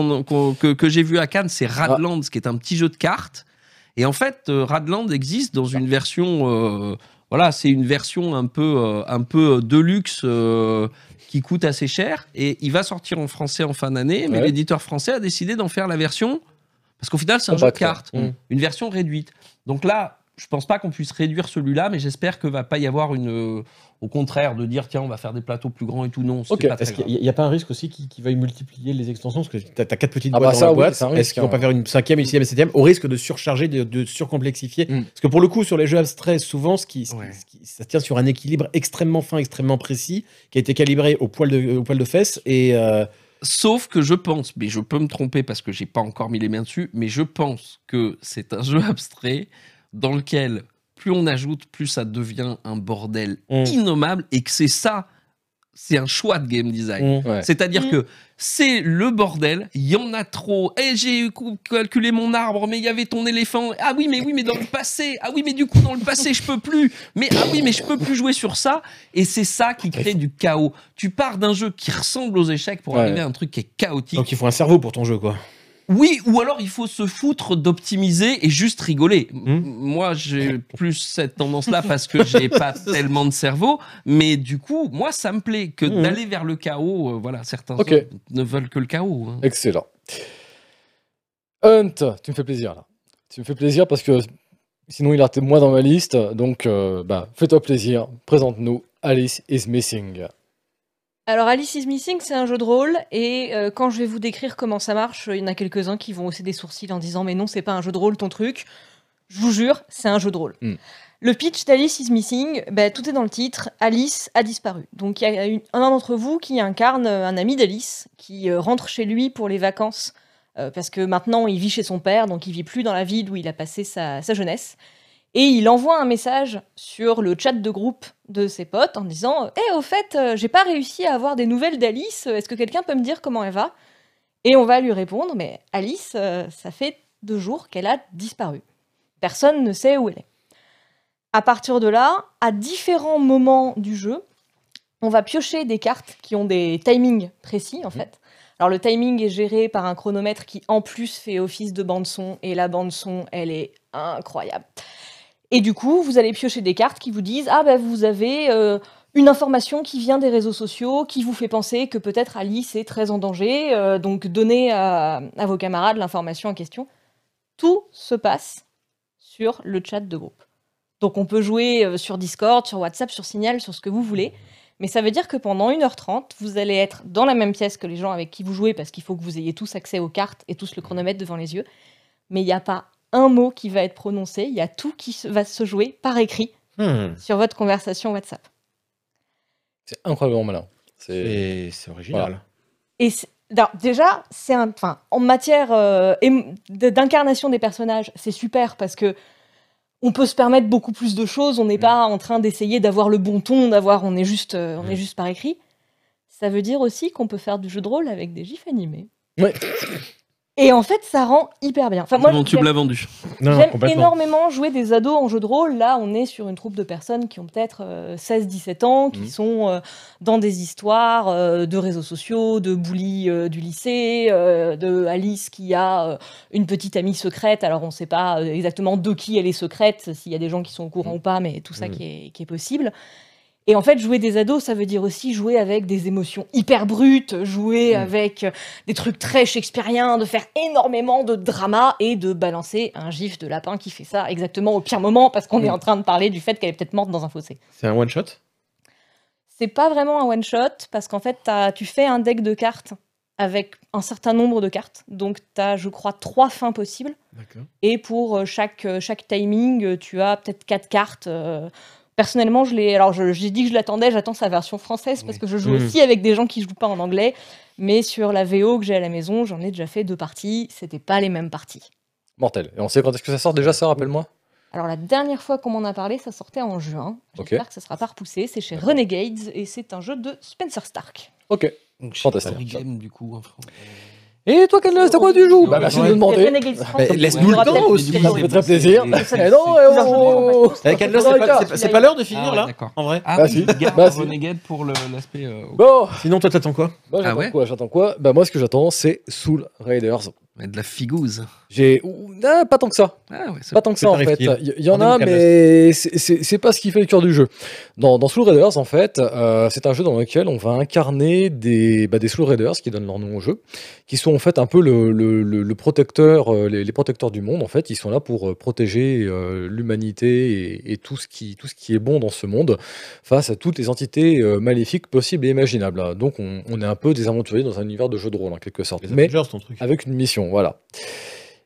que, que j'ai vu à Cannes, c'est Radlands, qui est un petit jeu de cartes. Et en fait, euh, Radlands existe dans une version, euh, voilà, c'est une version un peu, euh, un peu deluxe euh, qui coûte assez cher. Et il va sortir en français en fin d'année, mais Ouais. l'éditeur français a décidé d'en faire la version, parce qu'au final, c'est un jeu de cartes, ouais. Mm. une version réduite. Donc là, je pense pas qu'on puisse réduire celui-là, mais j'espère que va pas y avoir une, euh, au contraire, de dire tiens, on va faire des plateaux plus grands et tout. Non, c'est Ok. pas qu'il n'y a, pas un risque aussi qui, qui veuille multiplier les extensions? Parce que tu as, quatre petites Ah boîtes bah dans ça, la oui, boîte. c'est un Est-ce risque, qu'ils vont pas faire une cinquième, une sixième et septième au risque de surcharger, de, de surcomplexifier? Mm. Parce que pour le coup, sur les jeux abstraits, souvent, ce qui, ce qui- Ouais. ce qui- ça tient sur un équilibre extrêmement fin, extrêmement précis, qui a été calibré au poil de, au poil de fesses. Et euh, Sauf que je pense, mais je peux me tromper parce que j'ai pas encore mis les mains dessus, mais je pense que c'est un jeu abstrait dans lequel plus on ajoute, plus ça devient un bordel Mm. innommable et que c'est ça, c'est un choix de game design. mm, Ouais. C'est-à-dire Mm. que c'est le bordel, il y en a trop. Et j'ai cou- calculé mon arbre, mais il y avait ton éléphant. Ah oui, mais oui, mais dans le passé. Ah oui, mais du coup, dans le passé, je peux plus. Mais ah oui, mais je peux plus jouer sur ça. Et c'est ça qui crée du chaos. Tu pars d'un jeu qui ressemble aux échecs pour Ouais. arriver à un truc qui est chaotique. donc il faut un cerveau pour ton jeu, quoi. Oui, ou alors il faut se foutre d'optimiser et juste rigoler. Hmm. Moi, j'ai plus cette tendance-là parce que j'ai pas tellement de cerveau, mais du coup, moi, ça me plaît que Hmm. d'aller vers le chaos. euh, voilà, certains ne veulent que le chaos. hein. Excellent. Hunt, tu me fais plaisir là. Tu me fais plaisir parce que sinon il a été moins dans ma liste. Donc euh, bah, fais-toi plaisir. Présente-nous Alice is Missing. Alors Alice is Missing, c'est un jeu de rôle et euh, quand je vais vous décrire comment ça marche, il y en a quelques-uns qui vont hausser des sourcils en disant mais non, c'est pas un jeu de rôle ton truc. Je vous jure, c'est un jeu de rôle. Hmm. Le pitch d'Alice is Missing, ben, tout est dans le titre. Alice a disparu. Donc il y a une- un d'entre vous qui incarne euh, un ami d'Alice qui euh, rentre chez lui pour les vacances euh, parce que maintenant il vit chez son père, donc il vit plus dans la ville où il a passé sa, sa jeunesse. Et il envoie un message sur le chat de groupe de ses potes en disant Eh, au fait, euh, j'ai pas réussi à avoir des nouvelles d'Alice, est-ce que quelqu'un peut me dire comment elle va? Et on va lui répondre Mais Alice, euh, ça fait deux jours qu'elle a disparu. Personne ne sait où elle est. À partir de là, à différents moments du jeu, on va piocher des cartes qui ont des timings précis en fait. Alors le timing est géré par un chronomètre qui en plus fait office de bande son et la bande son, elle est incroyable. Et du coup, vous allez piocher des cartes qui vous disent ah ben vous avez euh, une information qui vient des réseaux sociaux qui vous fait penser que peut-être Alice est très en danger, euh, donc donnez à, à vos camarades l'information en question. Tout se passe sur le chat de groupe. Donc on peut jouer euh, sur Discord, sur WhatsApp, sur Signal, sur ce que vous voulez. Mais ça veut dire que pendant 1h30, vous allez être dans la même pièce que les gens avec qui vous jouez parce qu'il faut que vous ayez tous accès aux cartes et tous le chronomètre devant les yeux. Mais il n'y a pas un mot qui va être prononcé, il y a tout qui va se jouer par écrit Hmm. sur votre conversation WhatsApp. C'est incroyablement malin. C'est original. Et alors, déjà, c'est un, enfin, en matière euh, d'incarnation des personnages, c'est super parce que on peut se permettre beaucoup plus de choses. On n'est pas en train d'essayer d'avoir le bon ton, d'avoir, on est juste, euh, on est juste par écrit. Ça veut dire aussi qu'on peut faire du jeu de rôle avec des gifs animés. Ouais. Et en fait, ça rend hyper bien. Enfin, moi, tu me l'as vendu J'aime énormément jouer des ados en jeu de rôle. Là, on est sur une troupe de personnes qui ont peut-être 16-17 ans, qui Mhm. sont euh, dans des histoires euh, de réseaux sociaux, de bully euh, du lycée, euh, de Alice qui a euh, une petite amie secrète. Alors, on ne sait pas euh, exactement de qui elle est secrète, s'il y a des gens qui sont au courant Mhm. ou pas, mais tout ça Mhm. qui, est, qui est possible. Et en fait, jouer des ados, ça veut dire aussi jouer avec des émotions hyper brutes, jouer Mhm. avec euh, des trucs très shakespeariens, de faire énormément de drama et de balancer un gif de lapin qui fait ça exactement au pire moment parce qu'on est Mhm. en train de parler du fait qu'elle est peut-être morte dans un fossé. C'est un one shot C'est pas vraiment un one shot parce qu'en fait, tu fais un deck de cartes avec un certain nombre de cartes. Donc, tu as, je crois, trois fins possibles. Et pour euh, chaque, euh, chaque timing, tu as peut-être quatre cartes. euh, Personnellement, je l'ai. Alors, j'ai dit que je l'attendais, j'attends sa version française parce Oui. que je joue Mhm. aussi avec des gens qui jouent pas en anglais. Mais sur la VO que j'ai à la maison, j'en ai déjà fait deux parties. C'était pas les mêmes parties. mortel. Et on sait quand est-ce que ça sort déjà, ça, rappelle-moi? Alors la dernière fois qu'on m'en a parlé, ça sortait en juin. J'espère que ça sera pas repoussé. C'est chez Renegades et c'est un jeu de Spencer Stark. Ok. Donc, Fantastique. Game, du coup. Et toi, Canel, c'est quoi tu joues Bah, merci de me demander. Mais comme laisse-nous le temps aussi, Ça fait très plaisir. C'est- c'est- Eh non, c'est- eh oh c'est- Avec Adler, c'est pas- l'heure de finir Ah là, en vrai. Ah Bah, oui, si. il garde Bah. Renegade pour l'aspect. euh, Bon, Sinon, toi, t'attends quoi Ah ouais quoi J'attends quoi Bah moi ce que j'attends c'est Soul Raiders. Mais de la figouze. J'ai ah, pas tant que ça. Ah ouais, c'est Pas tant que ça en fait. Il y, en En a, 2014. mais c'est- pas ce qui fait le cœur du jeu. Dans, dans Soul Raiders, en fait, euh, c'est un jeu dans lequel on va incarner des, bah, des Soul Raiders qui donnent leur nom au jeu, qui sont en fait un peu le, le, le- le protecteur, euh, les, les protecteurs du monde. En fait, ils sont là pour euh, protéger euh, l'humanité et, et tout ce qui tout ce qui est bon dans ce monde face à toutes les entités euh, maléfiques possibles et imaginables. Donc, on, on est un peu des aventuriers dans un univers de jeu de rôle en quelque sorte. Les Mais Avengers, ton truc. avec une mission, voilà.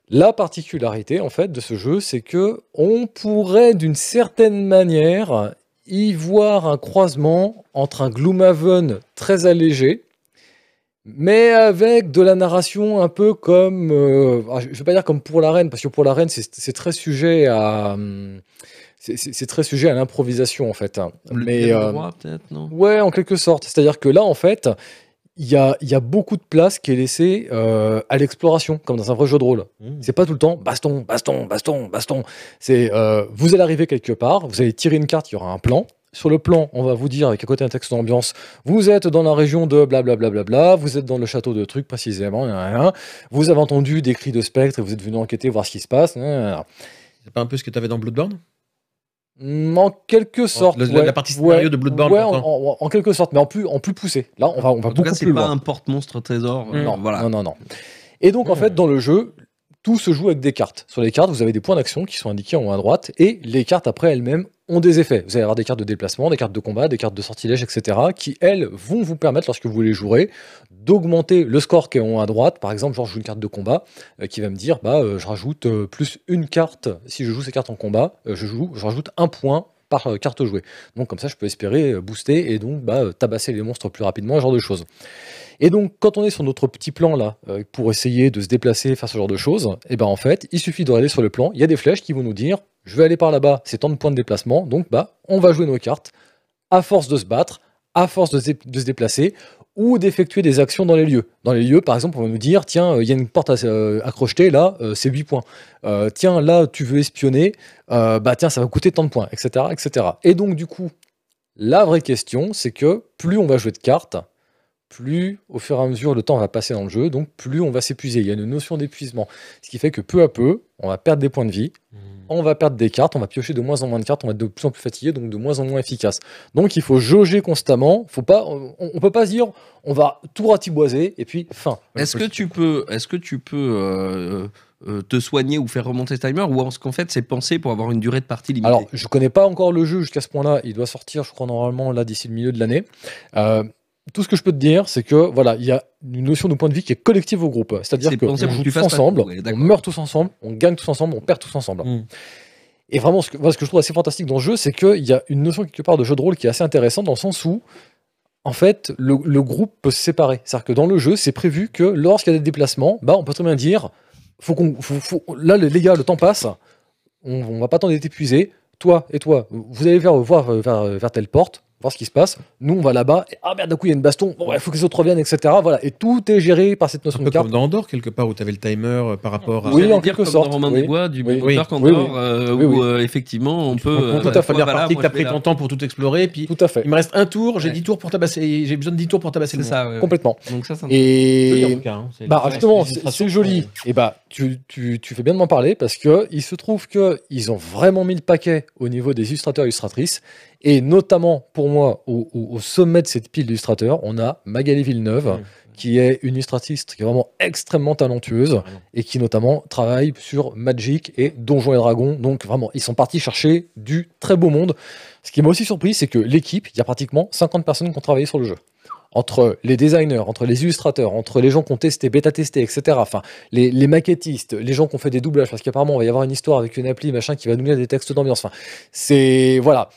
La particularité en fait de ce jeu, c'est que on pourrait d'une certaine manière y voir un croisement entre un Gloomhaven très allégé, mais avec de la narration un peu comme, euh, ah, je vais pas dire comme pour la reine, parce que pour la reine c'est très sujet à, hum, c'est- très sujet à l'improvisation en fait. hein. Le Mais euh, peut-être, non? Ouais, en quelque sorte. C'est-à-dire que là, en fait, il y a, il y a beaucoup de place qui est laissée euh, à l'exploration, comme dans un vrai jeu de rôle. Mmh. C'est pas tout le temps baston, baston, baston, baston. C'est euh, vous allez arriver quelque part, vous allez tirer une carte, il y aura un plan. Sur le plan, on va vous dire avec à côté un texte d'ambiance, vous êtes dans la région de blablabla, vous êtes dans le château de trucs précisément, gna, gna, gna. vous avez entendu des cris de spectres et vous êtes venu enquêter, voir ce qui se passe. C'est pas un peu ce que t'avais dans Bloodborne? En quelque sorte. le- la- ouais. la partie scénario Ouais, de Bloodborne, Ouais, en, t'entends en- en quelque sorte, mais en plus, en plus poussé. Là, on va, on va En tout beaucoup cas, plus c'est loin. pas un porte-monstre trésor. euh, Non, voilà. non, non, non. Et donc, en fait, dans le jeu, tout se joue avec des cartes. Sur les cartes, vous avez des points d'action qui sont indiqués en haut à droite, et les cartes, après elles-mêmes, ont des effets. Vous allez avoir des cartes de déplacement, des cartes de combat, des cartes de sortilège, etc., qui, elles, vont vous permettre, lorsque vous les jouerez, d'augmenter le score en haut à droite. Par exemple, je joue une carte de combat, euh, qui va me dire, bah, euh, je rajoute euh, plus une carte, si je joue ces cartes en combat, je, joue, je rajoute un point par carte jouée. Donc, comme ça, je peux espérer booster et donc bah, tabasser les monstres plus rapidement, ce genre de choses. Et donc, quand on est sur notre petit plan là, pour essayer de se déplacer, faire ce genre de choses, et ben en fait, il suffit de regarder sur le plan. Il y a des flèches qui vont nous dire, je vais aller par là-bas, c'est tant de points de déplacement. Donc, bah, on va jouer nos cartes à force de se battre, à force de se, déplacer ou d'effectuer des actions dans les lieux. Dans les lieux, par exemple, on va nous dire, tiens, euh, il y a une porte à, euh, crocheter, là, euh, c'est 8 points. Tiens, là, tu veux espionner, bah tiens, ça va coûter tant de points, etc., etc. Et donc, du coup, la vraie question, c'est que plus on va jouer de cartes, plus au fur et à mesure le temps va passer dans le jeu, donc plus on va s'épuiser. Il y a une notion d'épuisement. Ce qui fait que peu à peu, on va perdre des points de vie, on va perdre des cartes, on va piocher de moins en moins de cartes, on va être de plus en plus fatigué, donc de moins en moins efficace. Donc il faut jauger constamment. Faut pas, on, on peut pas se dire on va tout ratiboiser et puis fin. Est-ce que tu peux, est-ce que tu peux euh, euh, te soigner ou faire remonter ce timer ou est-ce qu'en fait c'est pensé pour avoir une durée de partie limitée? Alors, je connais pas encore le jeu jusqu'à ce point-là. Il doit sortir, je crois, normalement, là, d'ici le milieu de l'année. Euh, tout ce que je peux te dire, c'est que voilà, il y a une notion de point de vie qui est collective au groupe. C'est-à-dire C'est qu'on joue tous ensemble, ouais, on meurt tous ensemble, on gagne tous ensemble, on perd tous ensemble. Mm. Et vraiment, ce que, voilà, ce que je trouve assez fantastique dans le jeu, c'est qu'il y a une notion quelque part de jeu de rôle qui est assez intéressante dans le sens où, en fait, le, le groupe peut se séparer. C'est-à-dire que dans le jeu, c'est prévu que lorsqu'il y a des déplacements, bah, on peut très bien dire, faut qu'on, là, les gars, le temps passe, on, on va pas attendre d'être épuisé. Toi et toi, vous allez vers, voir vers, vers telle porte, voir ce qui se passe. Nous, on va là-bas. Et, ah merde, d'un coup, il y a une baston. Bon, il faut que les autres reviennent, etc. Voilà. Et tout est géré par cette Un notion peu de carte. comme dans Andorre, quelque part, où tu avais le timer euh, par rapport à. Oui, en dire quelque sorte, Dans Romain oui. des Bois, du Oui. Oui. dehors, euh, Oui, où oui. euh, effectivement on peut. Tout euh, à fait ouais, voilà, partie que moi, t'as je pris ton temps pour tout explorer, puis Tout à fait. il me reste un tour, j'ai Ouais. 10 tours pour tabasser, j'ai besoin de 10 tours pour tabasser le ça, ouais, ouais. Complètement. Donc ça, Et. Tout hein, c'est- Bah justement, c'est joli. Et bah tu, tu, tu fais bien de m'en parler parce que il se trouve que ils ont vraiment mis le paquet au niveau des illustrateurs et illustratrices et notamment pour moi au, au- au sommet de cette pile d'illustrateurs, on a Magali Villeneuve qui est une illustratrice qui est vraiment extrêmement talentueuse et qui notamment travaille sur Magic et Donjons et Dragons. Donc vraiment, ils sont partis chercher du très beau monde. Ce qui m'a aussi surpris, c'est que l'équipe, il y a pratiquement 50 personnes qui ont travaillé sur le jeu. Entre les designers, entre les illustrateurs, entre les gens qui ont testé, bêta-testé, etc. Enfin, les, les maquettistes, les gens qui ont fait des doublages, parce qu'apparemment, on va y avoir une histoire avec une appli, machin, qui va nous lire des textes d'ambiance. Enfin, c'est. Voilà.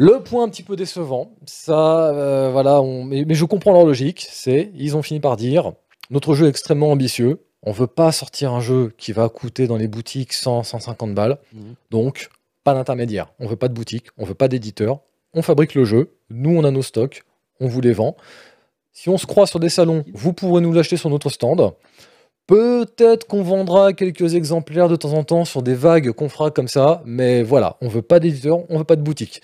Le point un petit peu décevant, ça, euh, voilà, on- mais, mais je comprends leur logique, c'est, ils ont fini par dire, notre jeu est extrêmement ambitieux, On veut pas sortir un jeu qui va coûter dans les boutiques 100, 150 balles. Mhm. Donc, pas d'intermédiaire. On veut pas de boutique, on veut pas d'éditeur. On fabrique le jeu. Nous, on a nos stocks. On vous les vend. Si on se croit sur des salons, vous pourrez nous l'acheter sur notre stand. Peut-être qu'on vendra quelques exemplaires de temps en temps sur des vagues qu'on fera comme ça, mais voilà, on veut pas d'éditeur, on veut pas de boutique.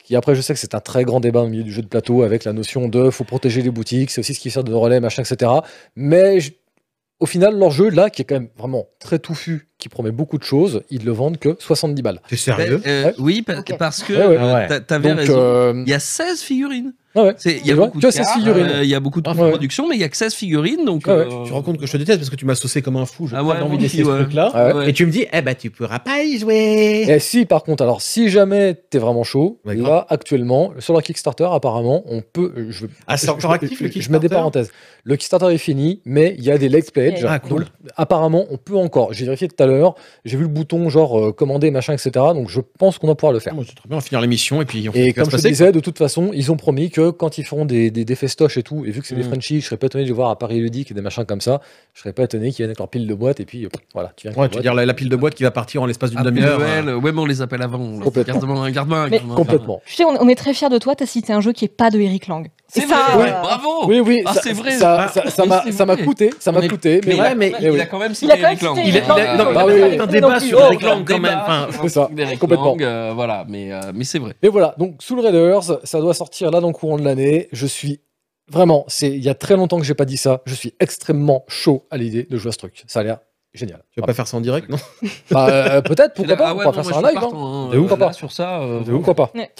Ce qui après, je sais que c'est un très grand débat au milieu du jeu de plateau avec la notion de faut protéger les boutiques, c'est aussi ce qui sert de relais, machin, etc. Mais je- au final, leur jeu là, qui est quand même vraiment très touffu, qui promet beaucoup de choses, ils le vendent que 70 balles. T'es sérieux Euh, Ouais. Oui, pa- parce que Ouais, ouais. euh, t'avais raison. euh, Il y a 16 figurines. Ah ouais. C'est- Il y a Tu vois, beaucoup que de 16 cartes, figurines. euh, il y a beaucoup de Ah, ouais. production, mais il y a que 16 figurines. Donc, Ah ouais. euh, Tu te rends compte que je te déteste parce que tu m'as saucé comme un fou. J'ai Ah pas ouais, envie d'essayer ce truc-là. Ah. Et tu me dis, eh ben tu pourras pas y jouer. Et si par contre, alors si jamais t'es vraiment chaud, D'accord. là actuellement, sur leur Kickstarter, apparemment, on peut. euh, Je, Ah, c'est je- encore je- actif, le je- Je mets des Kickstarter parenthèses. Le Kickstarter est fini, mais il y a des Let's Play. Ah, cool. Apparemment, on peut encore. J'ai vérifié tout à l'heure, j'ai vu le bouton genre euh, commander, machin, etc. Donc je pense qu'on va pouvoir le faire. Bon, c'est très bien, on va finir l'émission et puis on Et fait comme je te disais, de toute façon, ils ont promis que quand ils feront des, des, des festoches et tout, et vu que c'est des Mm. Frenchies, je serais pas étonné de les voir à Paris Ludique et des machins comme ça, je serais pas étonné qu'ils viennent avec leur pile de boîte et puis euh, voilà, tu viens Ouais, tu veux dire la, la pile de boîte qui va partir en l'espace d'une demi-heure. Euh, ouais, mais on les appelle avant. Complètement. Garde-moi, garde-moi. Complètement. Tu sais, on, on est très fiers de toi, t'as cité un jeu qui est pas de Eric Lang. C'est Et vrai, ça, ouais, euh, bravo. Oui, oui, Ah, ça- c'est vrai. Ça, Ah, ça, ça mais m'a, ça m'a coûté, ça m'a On coûté, mais, Mais, Ouais, mais- a, mais il a quand même Il cité a quand même Eric Lang. Il oui, un débat sur Eric Lang quand même. C'est ça, complètement. Euh, voilà, mais, euh, mais c'est vrai. Mais voilà, donc Soul Raiders, ça doit sortir là dans le courant de l'année. Je suis vraiment, c'est il y a très longtemps que j'ai pas dit ça. Je suis extrêmement chaud à l'idée de jouer à ce truc. Ça a l'air génial. tu vas pas faire ça en direct, non Bah, euh, peut-être, pourquoi pas Ah On ouais, pourra non, faire ça en live. hein. partant, hein, De ouf, pas Sur ça. euh, De ouf, pourquoi pas Ouais.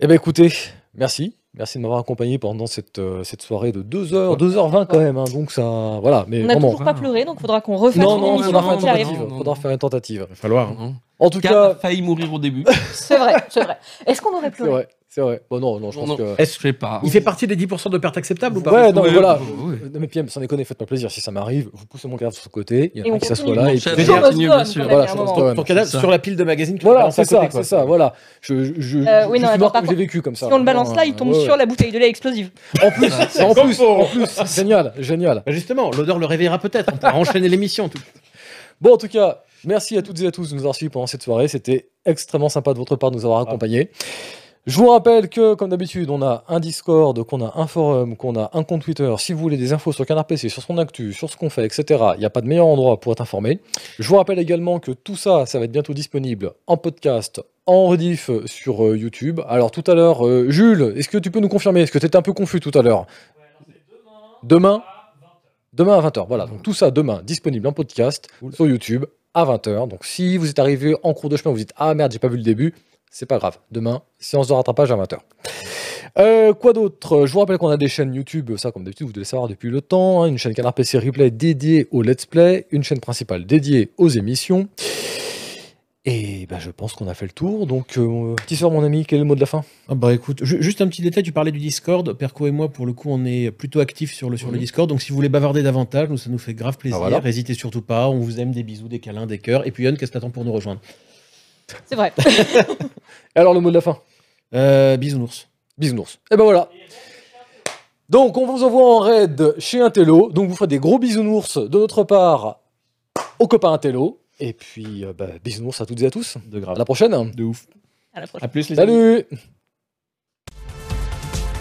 Eh ben écoutez, merci. Merci de m'avoir accompagné pendant cette, euh, cette soirée de 2h, 2h20 quand même. hein. donc ça, voilà. Mais On n'a toujours pas pleuré, donc faudra qu'on refasse Non, une non, émission faudra faire non, une non, non. Faudra faire une tentative. Il va falloir. hein. Non. En tout a cas, failli mourir au début. C'est vrai, c'est vrai. Est-ce qu'on aurait c'est pleuré? vrai, c'est vrai. Bon non, non, je pense Non, que. Je sais pas. Il fait partie des 10% de pertes acceptables ou pas Ouais, non, voilà. ouais, ouais. Non mais Pierre, sans déconner, faites-moi plaisir. Si ça m'arrive, vous poussez mon cadavre sur ce côté. Il y a on qui s'assoit continue. là. Et puis... On, bien sûr. Voilà. Ton cadavre sur la pile de magazines que tu Voilà, c'est ça, c'est ça, voilà. Je, Euh, oui, non, suis attends, mort par comme j'ai vécu comme ça. Si on le balance là, il tombe sur la bouteille de lait explosive. En plus, en plus, en plus, génial, génial. Bah, justement, l'odeur le réveillera peut-être. On pourra enchaîner l'émission. Bon, en tout cas, merci à toutes et à tous de nous avoir suivis pendant cette soirée. C'était extrêmement sympa de votre part de nous avoir accompagnés. Je vous rappelle que, comme d'habitude, on a un Discord, qu'on a un forum, qu'on a un compte Twitter. Si vous voulez des infos sur Canard PC, sur son actu, sur ce qu'on fait, etc., il n'y a pas de meilleur endroit pour être informé. Je vous rappelle également que tout ça, ça va être bientôt disponible en podcast, en rediff sur euh, YouTube. Alors tout à l'heure, euh, Jules, est-ce que tu peux nous confirmer? Est-ce que tu étais un peu confus tout à l'heure? Demain Demain? À 20h. Voilà, donc tout ça demain disponible en podcast sur YouTube à 20h. Donc si vous êtes arrivé en cours de chemin, vous dites Ah merde, j'ai pas vu le début, c'est pas grave. Demain, séance de rattrapage à 20h. Euh, quoi d'autre? Je vous rappelle qu'on a des chaînes YouTube, ça comme d'habitude, vous devez le savoir depuis le temps. hein, une chaîne Canard PC Replay dédiée au Let's Play, une chaîne principale dédiée aux émissions. Et ben, je pense qu'on a fait le tour. Donc, euh, petit soeur, mon ami, quel est le mot de la fin? Ah bah écoute, ju- juste un petit détail, tu parlais du Discord. Perco et moi, pour le coup, on est plutôt actifs sur le, sur le. Discord. Donc si vous voulez bavarder davantage, nous, ça nous fait grave plaisir. Ah, voilà. N'hésitez surtout pas. On vous aime, des bisous, des câlins, des cœurs. Et puis Yann, qu'est-ce que t'attends pour nous rejoindre? C'est vrai. Alors, le mot de la fin euh, Bisounours. Bisounours. Et ben voilà. Donc, on vous envoie en raid chez Intello. Donc, vous ferez des gros bisounours de notre part aux copains Intello. Et puis, euh, bah, bisounours à toutes et à tous. De À grave. la prochaine. De ouf. À la prochaine. À plus les amis. Salut